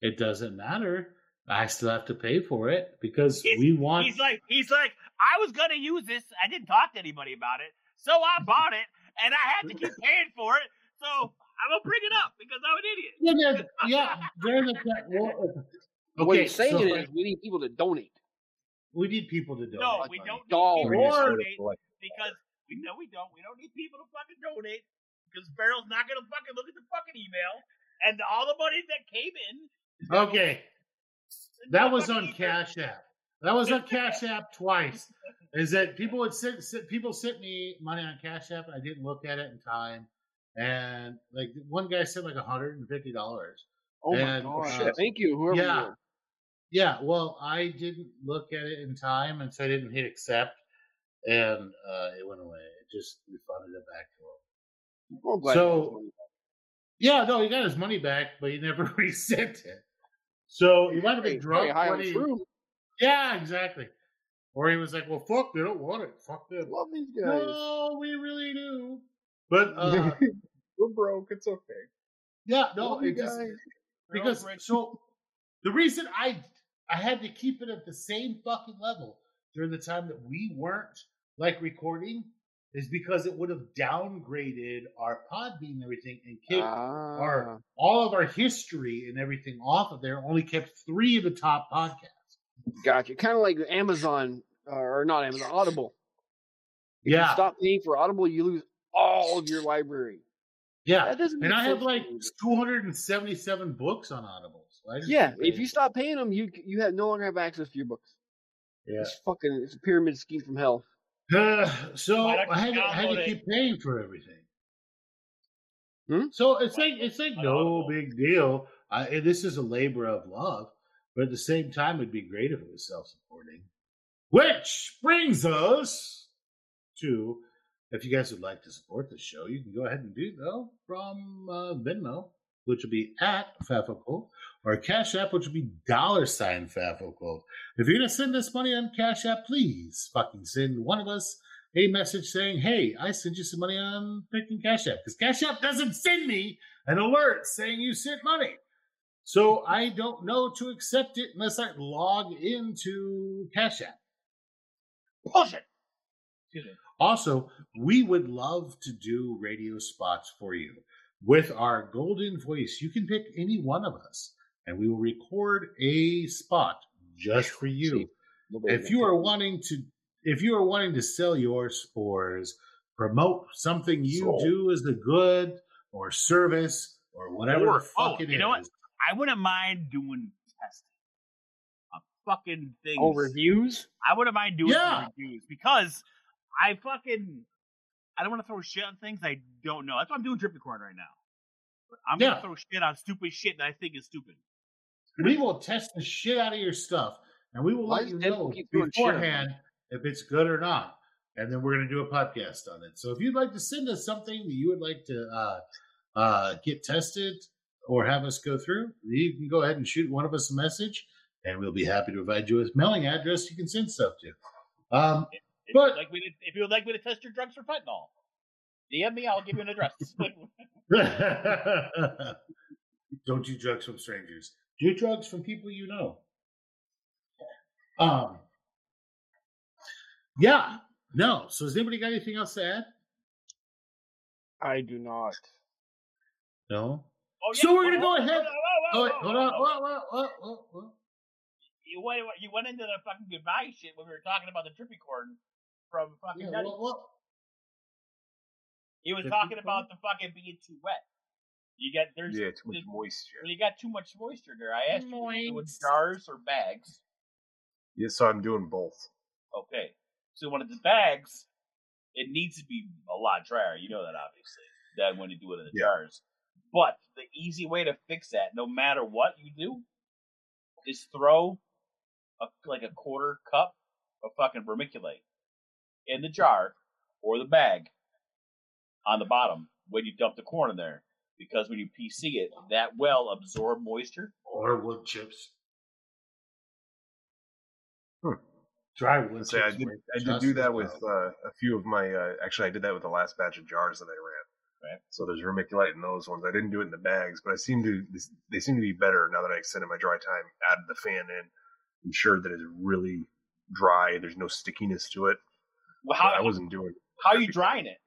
it doesn't matter i still have to pay for it because He's- we want He's like, he's like, I was gonna use this. I didn't talk to anybody about it, so I bought it, and I had to keep paying for it. So I'm gonna bring it up because I'm an idiot. yeah, there- yeah there's a well, what okay he's saying so is we need people to donate. We need people to donate No, we money. don't need Dollars. people to donate because we know we don't. We don't need people to fucking donate because Farrell's not gonna fucking look at the fucking email and all the money that came in. is gonna go okay That was on ether. Cash App. That was on Cash App twice. Is that people would send, send people sent me money on Cash App and I didn't look at it in time. And like one guy sent like hundred and fifty dollars. Oh my And, god! uh, Thank you, whoever. yeah. Yeah, well, I didn't look at it in time, and so I didn't hit accept, and uh, it went away. It just refunded it back to him. Well, So- you got money. Yeah, no, he got his money back, but he never resent it. So he might have been drunk high when he. Yeah, exactly. Or he was like, "Well, fuck, they don't want it. Fuck them." Love these guys. No, we really do. But uh, We're broke. It's okay. yeah, no, Love it just guys. because so the reason I I had to keep it at the same fucking level during the time that we weren't like recording is because it would have downgraded our Podbean and everything and kept Ah, our all of our history and everything off of there. Only kept three of the top podcasts. gotcha. Kind of like Amazon, uh, or not Amazon, Audible. If you Yeah, stop paying for Audible, you lose all of your library. yeah. That doesn't. And I have like 277 books on Audible. So I just Yeah, keep if you stop paying them, you you have no longer have access to your books. yeah. It's fucking it's a pyramid scheme from hell. Uh, so Why don't I you had, to, I had to keep paying for everything. Hmm? So it's like it's like no big deal. I, and this is a labor of love, but at the same time, it'd be great if it was self-supporting. Which brings us to, if you guys would like to support the show, you can go ahead and do so from uh, Venmo, which will be at FaFoCult, or Cash App, which would be dollar sign FaFoCult. If you're gonna send us money on Cash App, please fucking send one of us a message saying, "Hey, I sent you some money on freaking Cash App," because Cash App doesn't send me an alert saying you sent money. So I don't know to accept it unless I log into Cash App. Bullshit. Also, we would love to do radio spots for you with our golden voice. You can pick any one of us, and we will record a spot just for you. If you are wanting to if you are wanting to sell your spores promote something you Sold. do as a good or service or whatever Or- oh, fuck oh, it you know what? I wouldn't mind doing testing of fucking things. oh reviews. I wouldn't mind doing Yeah. reviews because I fucking I don't want to throw shit on things I don't know. That's why I'm doing drippy corn right now. But I'm Yeah. gonna throw shit on stupid shit that I think is stupid. We will test the shit out of your stuff and we will Why let you know keep throwing shit on beforehand if it's good or not and then we're going to do a podcast on it so if you'd like to send us something that you would like to uh, uh, get tested or have us go through you can go ahead and shoot one of us a message and we'll be happy to provide you with mailing address you can send stuff to um, If But- like me to, if you would like me to test your drugs for fentanyl, DM me. I'll give you an address. Don't do drugs from strangers. Do drugs from people you know. Um. Yeah. No. So has anybody got anything else to add? I do not. No. Oh, So we're gonna go ahead- Hold on. You went, you went into the fucking goodbye shit when we were talking about the trippy corn from fucking Yeah, Nutty. whoa, whoa. He was Trippy talking corn? about the fucking being too wet. You get there's Yeah, too much there's- moisture. when you got too much moisture there. I asked you, you with jars or bags. Yeah, so I'm doing both. Okay, so when it's bags, it needs to be a lot drier. You know that obviously than when you do it in the Yeah. jars. But the easy way to fix that, no matter what you do, is throw a, like a quarter cup of fucking vermiculite in the jar or the bag on the bottom when you dump the corn in there. Because when you PC it, that will absorb moisture. Or wood chips. Hmm. Dry wood So I chips. did, I did do that with uh, a few of my. Uh, actually, I did that with the last batch of jars that I ran. Right. So there's vermiculite in those ones. I didn't do it in the bags, but I seem to. They seem to be better now that I extended my dry time. Added the fan in, ensured that it's really dry. There's no stickiness to it. Well, But how, I wasn't doing. how are you drying it?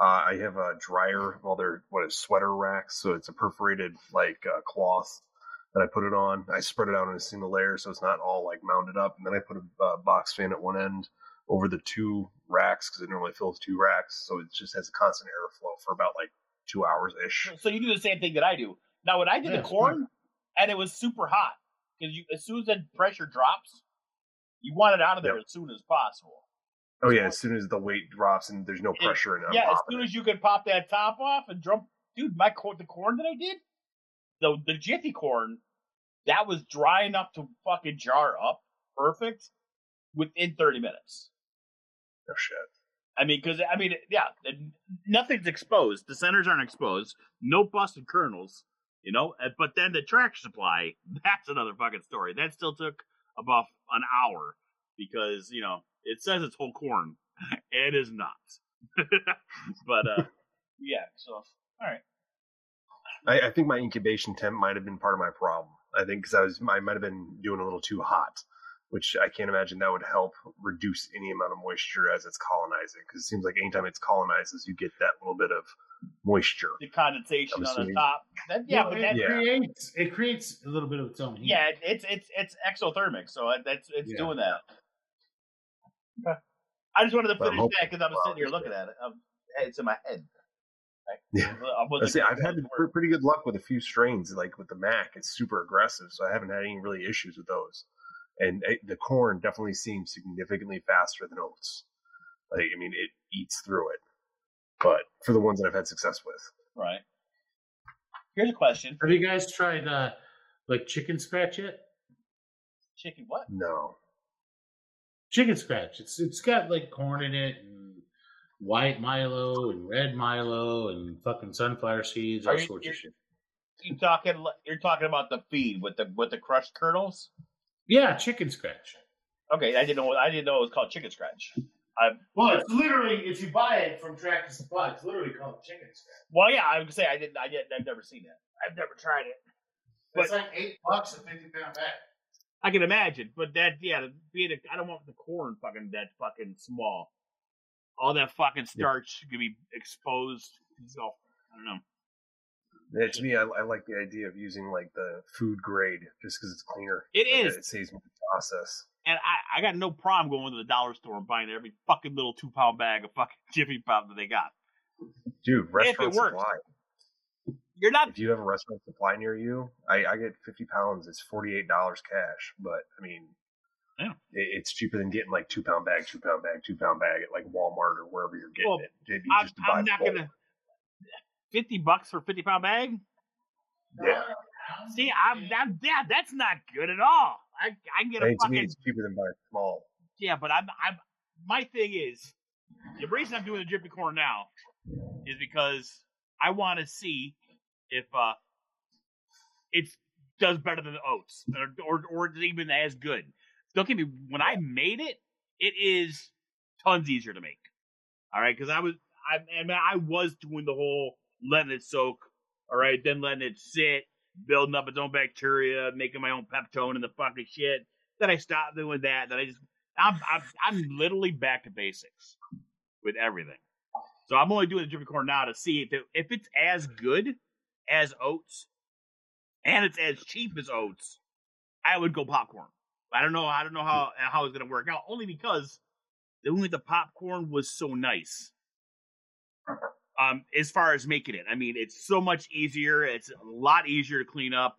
Uh, I have a dryer. Well, they're what is sweater racks, so it's a perforated like uh, cloth that I put it on. I spread it out in a single layer, so it's not all like mounded up. And then I put a uh, box fan at one end over the two racks because it normally fills two racks, so it just has a constant airflow for about like two hours ish. So you do the same thing that I do. Now, when I did Yeah, the corn, and it was super hot, because you as soon as the pressure drops, you want it out of there Yep. as soon as possible. Oh yeah, as soon as the weight drops and there's no pressure in it, yeah, as soon it. as you can pop that top off and drum, dude, my corn, the corn that I did, the the jiffy corn, that was dry enough to fucking jar up perfect within thirty minutes. Oh shit. I mean, because I mean, yeah, nothing's exposed. The centers aren't exposed. No busted kernels, you know. But then the tractor supply, that's another fucking story. That still took about an hour because you know it says it's whole corn. it is not. but uh, yeah. So all right. I, I think my incubation temp might have been part of my problem. I think because I was I might have been doing a little too hot, which I can't imagine that would help reduce any amount of moisture as it's colonizing. Because it seems like anytime it's colonizes, you get that little bit of moisture. The condensation on the top. That, yeah, Well, but it that, Yeah. creates it creates a little bit of its own heat. yeah, it's it's it's exothermic, so that's it's Yeah. doing that. I just wanted to But I'm finish that because I was sitting here looking at it. Um, it's in my head. Yeah. I see, I've had the pretty good luck with a few strains, like with the Mac. It's super aggressive, so I haven't had any really issues with those. And it, the corn definitely seems significantly faster than oats. Like, I mean, it eats through it. But for the ones that I've had success with, right. Here's a question: Have you guys tried uh like chicken scratch yet? Chicken what? no. Chicken scratch. It's it's got like corn in it and white Milo and red Milo and fucking sunflower seeds, all Are you- sorts you're- of shit. You talking? You're talking about the feed with the with the crushed kernels? Yeah, chicken scratch. Okay, I didn't know. I didn't know it was called chicken scratch. I Well, it's literally if you buy it from Tractor Supply, it's literally called chicken scratch. well, yeah, I would say I didn't. I didn't. I've never seen that. I've never tried it. But- it's like eight bucks a fifty pound bag. I can imagine, but that yeah, being a, I don't want the corn fucking that fucking small. All that fucking starch could be exposed. So I don't know. Yeah, to me, I, I like the idea of using like the food grade just because it's cleaner. It Like, is. It saves me the process. And I, I got no problem going to the dollar store and buying every fucking little two pound bag of fucking Jiffy Pop that they got. Dude, restaurant works. supply. You're not If you have a restaurant supply near you, I, I get 50 pounds. It's $48 cash. But, I mean, Yeah. it, it's cheaper than getting like two pound bag, two pound bag, two pound bag at like Walmart or wherever you're getting Well, it. It'd I'm, just to I'm not gonna fifty bucks for a fifty pound bag. Yeah. See, I'm that yeah, that's not good at all. I I can get a mean, to me, fucking it's cheaper than buying small. yeah, but I'm I'm my thing is the reason I'm doing the drippy corn now is because I want to see if uh it does better than the oats or or or it's even as good. Don't get me when I made it, it is tons easier to make. All right, because I was I, I I was doing the whole letting it soak. All right, then letting it sit, building up its own bacteria, making my own peptone and the fucking shit. Then I stopped doing that. Then I just I'm I'm, I'm literally back to basics with everything. So I'm only doing the dripping corn now to see if it, if it's as good as oats and it's as cheap as oats. I would go popcorn. I don't know. I don't know how how it's gonna work out. Only because only the popcorn was so nice. Um, as far as making it, I mean, it's so much easier. It's a lot easier to clean up.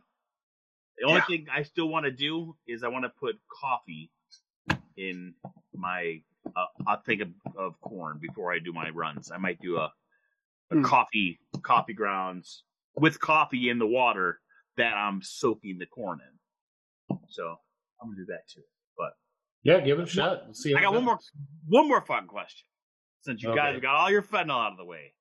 The only Yeah. thing I still want to do is I want to put coffee in my. Uh, I'll think of, of corn before I do my runs. I might do a, a Hmm. coffee coffee grounds with coffee in the water that I'm soaking the corn in. So I'm gonna do that too. But yeah, give it a shot. We'll see. I got one more one more fun question. Since you Okay. guys got all your fentanyl out of the way,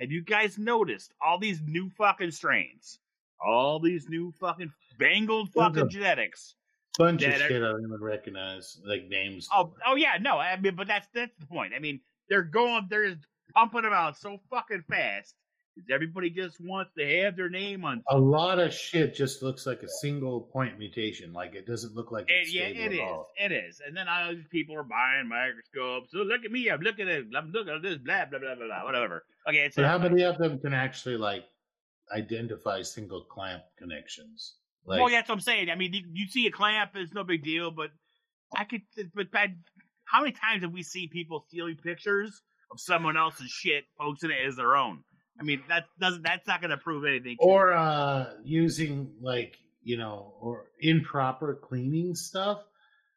have you guys noticed all these new fucking strains? All these new fucking bangled fucking genetics. bunch of are- shit I don't even recognize, like names. Oh, oh yeah, no, I mean, but that's that's the point. I mean, they're going, they're just pumping them out so fucking fast. 'Cause Everybody just wants to have their name on. A lot of shit just looks like a single point mutation. Like it doesn't look like It, it's yeah, stable it is. all. It is. And then all these people are buying microscopes. So look at me. I'm looking at. I'm looking at this. Blah blah blah blah blah. Whatever. Okay. It's But how many of them can actually like identify single clamp connections? Like, well, yeah, that's what I'm saying. I mean, you, you see a clamp, it's no big deal, but I could. But I, how many times have we seen people stealing pictures of someone else's shit, posting it as their own? I mean, that doesn't. That's not going to prove anything. or uh using like you know or improper cleaning stuff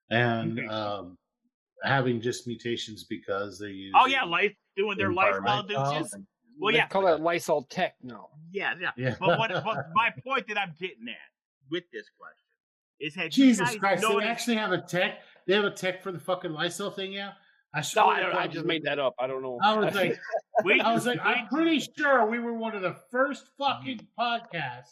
and Okay. um having just mutations because they use oh yeah, life doing their lifestyle environmental douches. Well, yeah, call that Lysol Tech No. yeah, yeah. yeah But what? But my point that I'm getting at with this question is, have you jesus guys christ they actually have a tech they have a tech for the fucking lysol thing yeah i No, I, don't, I just made that up. I don't know. i was like Wait, i was like i'm pretty sure we were one of the first fucking podcasts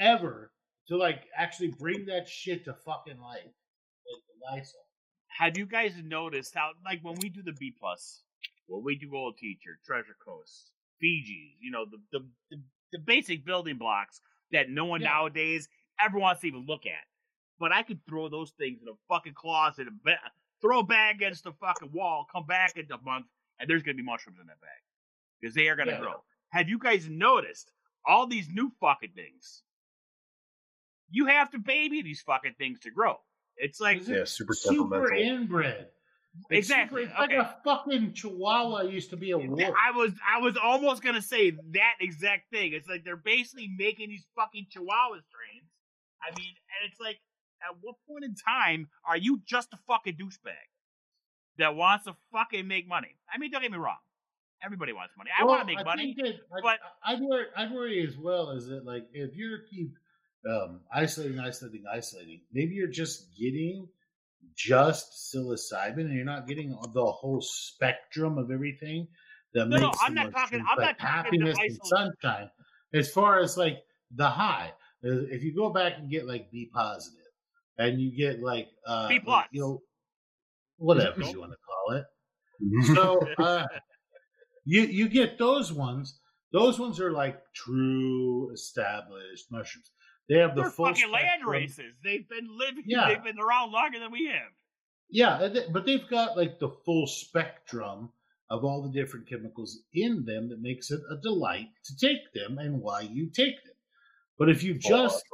ever to like actually bring that shit to fucking life like the lysol have you guys noticed how like when we do the B plus, when we do Old Teacher, Treasure Coast, Fiji, you know, the the, the, the basic building blocks that no one Yeah. nowadays ever wants to even look at. But I could throw those things in a fucking closet throw a bag against the fucking wall, come back in a month, and there's gonna be mushrooms in that bag. Because they are gonna Yeah. grow. Have you guys noticed all these new fucking things? You have to baby these fucking things to grow. It's like Yeah, super super inbred. It's Exactly, super- it's like okay. a fucking chihuahua used to be a wolf. I was I was almost gonna say that exact thing. It's like they're basically making these fucking Chihuahua strains. I mean, and it's like, at what point in time are you just a fucking douchebag that wants to fucking make money? I mean, don't get me wrong. Everybody wants money. I Well, want to make I money. that, I, but- I'd worry, I'd worry as well is that like if you keep um, isolating, isolating, isolating, maybe you're just getting just psilocybin and you're not getting the whole spectrum of everything that No, no, makes I'm the not talking- I'm not happiness and sunshine. As far as like the high, uh, if you go back and get like B positive, and you get like uh, B like, you know, whatever you want to call it. So uh, you you get those ones. Those ones are like true established mushrooms. They have the They're full fucking land spectrum. races. They've been living. Yeah. They've been around longer than we have. Yeah, but they've got like the full spectrum of all the different chemicals in them that makes it a delight to take them and why you take them. But if you Full just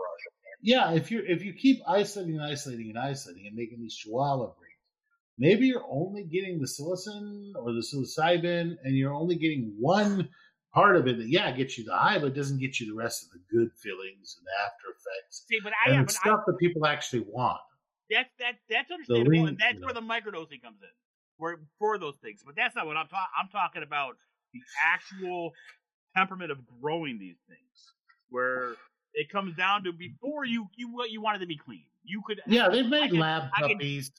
yeah, if you if you keep isolating and isolating and isolating and making these chihuahua breeds, maybe you're only getting the psilocin or the psilocybin, and you're only getting one part of it that yeah gets you the high, but doesn't get you the rest of the good feelings and after effects See, but I and yeah, but I, stuff that people actually want. That's that that's understandable, lean- and that's you where the microdosing comes in, where for those things. But that's not what I'm talking. I'm talking about the actual temperament of growing these things, where it comes down to before you you what you wanted to be clean. You could Yeah, they've made can- lab I can- puppies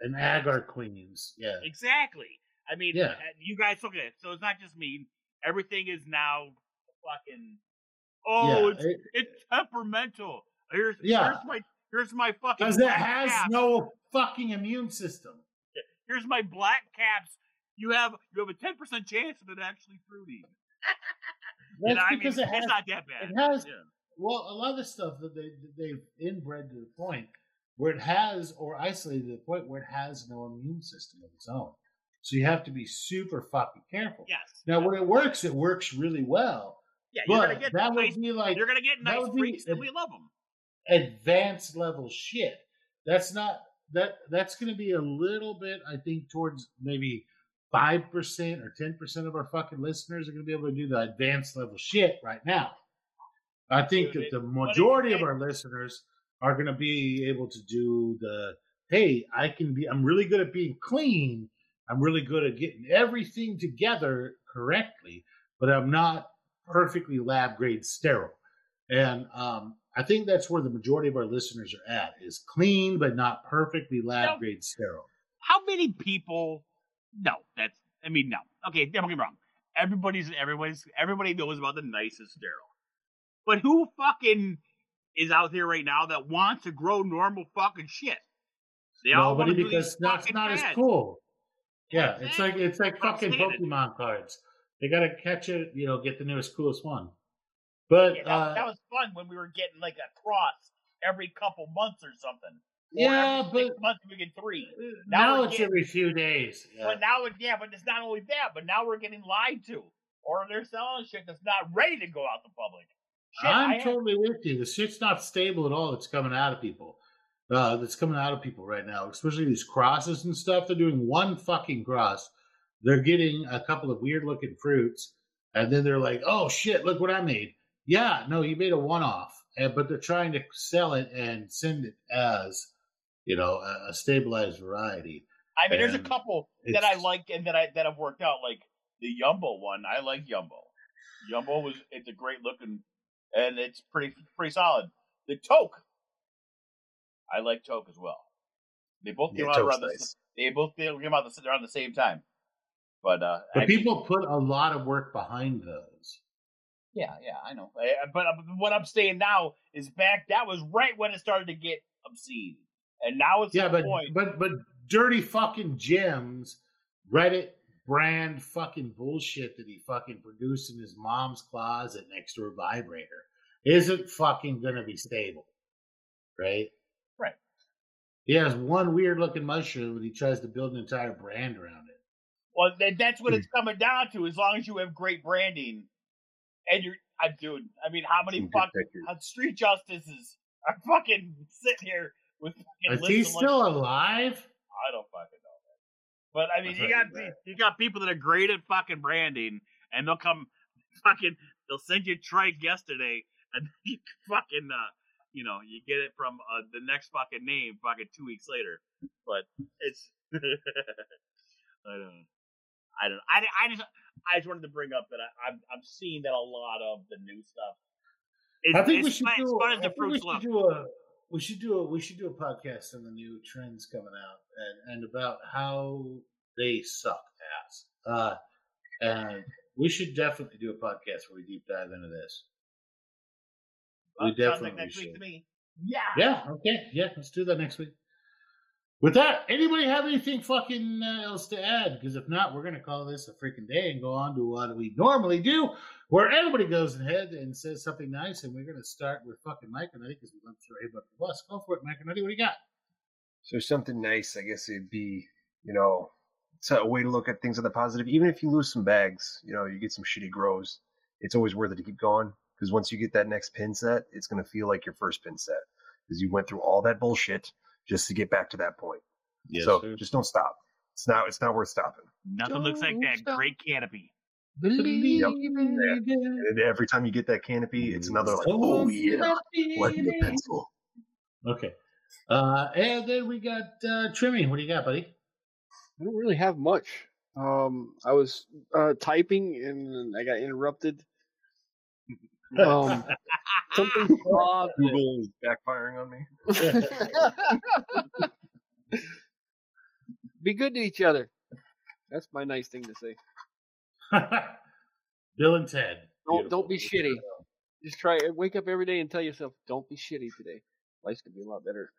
and agar queens. Yeah, exactly. I mean, Yeah. uh, you guys look at it. So it's not just me. Everything is now fucking. Oh, yeah. it's It- it's temperamental. Here's Yeah. here's my here's my fucking because it has cap. no fucking immune system. Here's my black caps you have you have a ten percent chance of it actually fruiting. That's And I because mean, it has it's not that bad. it has Yeah. Well a lot of stuff that they they've inbred to the point where it has or isolated to the point where it has no immune system of its own. So you have to be super fucking careful. Yes. Now when it works, it works really well. yeah, you're But gonna get that nice. would be like you're gonna get nice freaks, and we love them. advanced level shit. That's not that that's going to be a little bit, I think, towards maybe five percent or ten percent of our fucking listeners are going to be able to do the advanced level shit right now. I think that the majority of our listeners are going to be able to do the hey, I can be. I'm really good at being clean. I'm really good at getting everything together correctly, but I'm not perfectly lab grade sterile. And um, I think that's where the majority of our listeners are at is clean but not perfectly lab grade sterile. How many people? No, that's. I mean, no. Okay, don't get me wrong. Everybody's everybody's everybody knows about the nicest sterile, but who fucking is out there right now that wants to grow normal fucking shit? They Nobody because that's not as cool. Yeah, it's like it's like That's what I'm fucking. Pokemon cards. They gotta catch it, you know, get the newest, coolest one. But Yeah, that, uh, that was fun when we were getting like a cross every couple months or something. Yeah, but months we get three. now, now it's getting- every few days. Yeah. But now, it, yeah, but it's not only that, but now we're getting lied to, or they're selling shit that's not ready to go out to public. Shit, I'm totally with you. The shit's not stable at all. That's coming out of people. Uh, that's coming out of people right now, especially these crosses and stuff. They're doing one fucking cross. They're getting a couple of weird looking fruits, and then they're like, "Oh shit, look what I made." Yeah, no, you made a one off, but they're trying to sell it and send it as, you know, a, a stabilized variety. I mean, there's a couple that I like and that I that have worked out. Like the Yumbo one, I like Yumbo. Yumbo was it's a great looking, and it's pretty pretty solid. The Toke, I like Toke as well. They both Yeah, came out Toke's around the nice. they both came out the, around the same time. But uh, But actually- people put a lot of work behind those. Yeah, yeah, I know. But uh, what I'm saying now is back. That was right when it started to get obscene, and now it's Yeah, the but point. but but dirty fucking gems, Reddit brand fucking bullshit that he fucking produced in his mom's closet next to her vibrator isn't fucking gonna be stable, right? Right. He has one weird looking mushroom, and he tries to build an entire brand around it. Well, that, that's what it's hmm. coming down to. As long as you have great branding, and you're, I dude. I mean, how many Some good fucking pictures. street justices are fucking sitting here with fucking Is he lists like, still alive? I don't fucking know, man. But I mean, you got you got people that are great at fucking branding, and they'll come fucking they'll send you trike yesterday, and you fucking uh, you know, you get it from uh, the next fucking name fucking two weeks later. But it's I don't know. I don't. I, I just I just wanted to bring up that I, I'm I'm seeing that a lot of the new stuff. It's, I think we should do. it's fun as I the we should do a. We should do a. We should do a podcast on the new trends coming out and, and about how they suck ass. Uh, and we should definitely do a podcast where we deep dive into this. We like definitely next week should. to me. Yeah. Yeah. Okay. Yeah. Let's do that next week. With that, anybody have anything fucking uh, else to add? Because if not, we're gonna call this a freaking day and go on to what we normally do, where everybody goes ahead and says something nice, and we're gonna start with fucking Mike and I because we through a buck the bus. Go for it, Mike and What do you got? So something nice, I guess it'd be, you know, it's a way to look at things on the positive. Even if you lose some bags, you know, you get some shitty grows, it's always worth it to keep going because once you get that next pin set, it's to feel like your first pin set because you went through all that bullshit just to get back to that point. so just don't stop. It's not. It's not worth stopping. Nothing looks like that stop. great canopy. Believe Yep. in And every time you get that canopy, it's another like, oh yeah, like the pencil. Okay. Uh, and then we got uh, Trimmy. What do you got, buddy? I don't really have much. Um, I was uh, typing and I got interrupted. Um, something positive. Google is backfiring on me. Be good to each other. That's my nice thing to say. Bill and Ted. Don't don't be shitty. Just try wake up every day and tell yourself, don't be shitty today. Life's gonna be a lot better.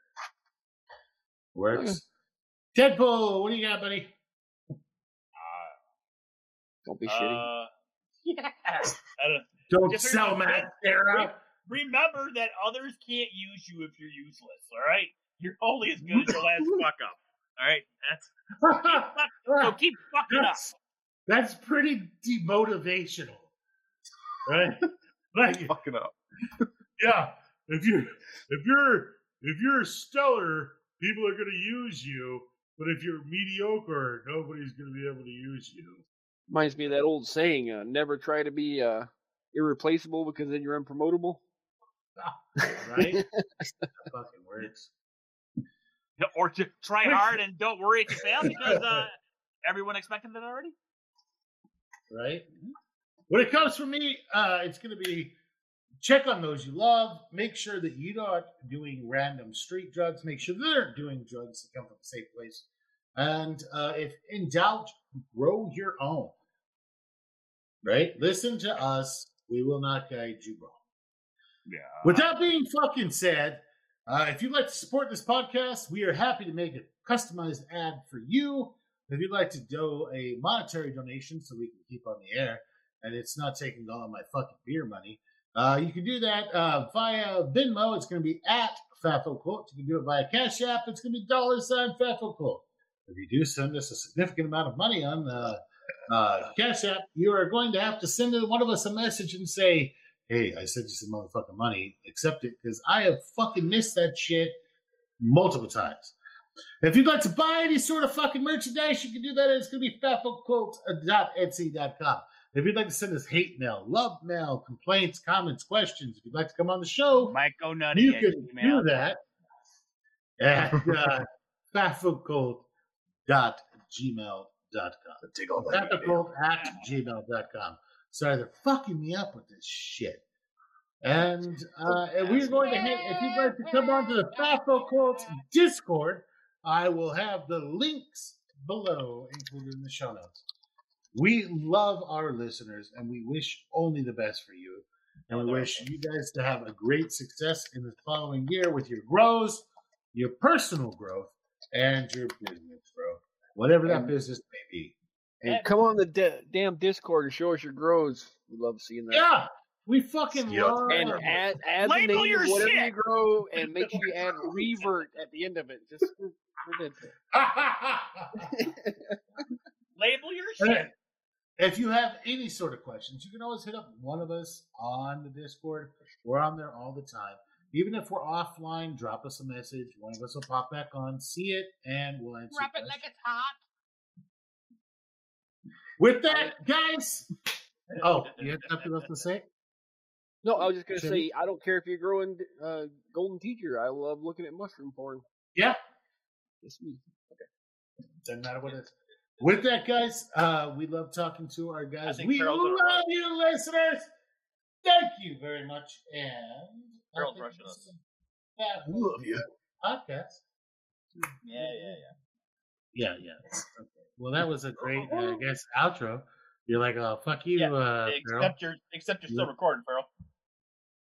Works. Deadpool, what do you got, buddy? Uh, Don't be shitty. Yeah. I don't- Don't Just sell remember- mascara. Remember that others can't use you if you're useless. All right, you're only as good as your last fuck up. All right, that's so keep fucking up. that's, that's pretty demotivational, right? like, Fucking up. yeah, if you if you're if you're stellar, people are going to use you. But if you're mediocre, nobody's going to be able to use you. Reminds me of that old saying: uh, "Never try to be uh, irreplaceable because then you're unpromotable." Right? fucking works. Or to try hard and don't worry if you fail because uh, everyone expected that already. right? When it comes from me, uh, it's going to be check on those you love. Make sure that you're not doing random street drugs. Make sure they're doing drugs that come from a safe place. And uh, if in doubt, grow your own. Right? Listen to us. We will not guide you wrong. Yeah. With that being fucking said, uh, if you'd like to support this podcast, we are happy to make a customized ad for you. If you'd like to do a monetary donation so we can keep on the air and it's not taking all of my fucking beer money, uh, you can do that uh, via Venmo. It's going to be at FaFoCult. You can do it via Cash App. It's going to be dollar sign FaFoCult. If you do send us a significant amount of money on uh, Cash App, you are going to have to send one of us a message and say, hey, I sent you some motherfucking money. Accept it because I have fucking missed that shit multiple times. If you'd like to buy any sort of fucking merchandise, you can do that. It's going to be fafocults.etsy.com. If you'd like to send us hate mail, love mail, complaints, comments, questions, if you'd like to come on the show, Mike go nutty. you can Gmail. do that at uh, fafocult.gmail.com. That. FaFoCult at gmail.com. Sorry, they're fucking me up with this shit. And uh, and we're going to hit, if you'd like to come onto the FaFoCult's Discord, I will have the links below included in the show notes. We love our listeners and we wish only the best for you. And we wish you guys to have a great success in the following year with your grows, your personal growth, and your business whatever that And- business may be. And come on the da- damn Discord and show us your grows. We love seeing that. Yeah, we fucking Yep. love And add, add the name your of whatever shit. you grow, and make sure you add revert at the end of it. Just for, for Label your Hey, shit. If you have any sort of questions, you can always hit up one of us on the Discord. We're on there all the time. Even if we're offline, drop us a message. One of us will pop back on, see it, and we'll answer. Wrap it like it's hot. With that, guys. Oh, you had something else to say? No, I was just gonna Jimmy? say I don't care if you're growing uh, golden teacher. I love looking at mushroom porn. Yeah, It's me. Okay, doesn't matter what it is. With that, guys, uh, we love talking to our guys. think We Carol's love you, listeners. Thank you very much. And Carol's I think rushing us. is a fab Love you. podcast. Yeah, yeah, yeah. Yeah, yeah. Okay. Well, that was a great, uh, I guess, outro. You're like, oh, fuck you, Yeah, uh, Carol. Except you're except you're still recording, Farrell.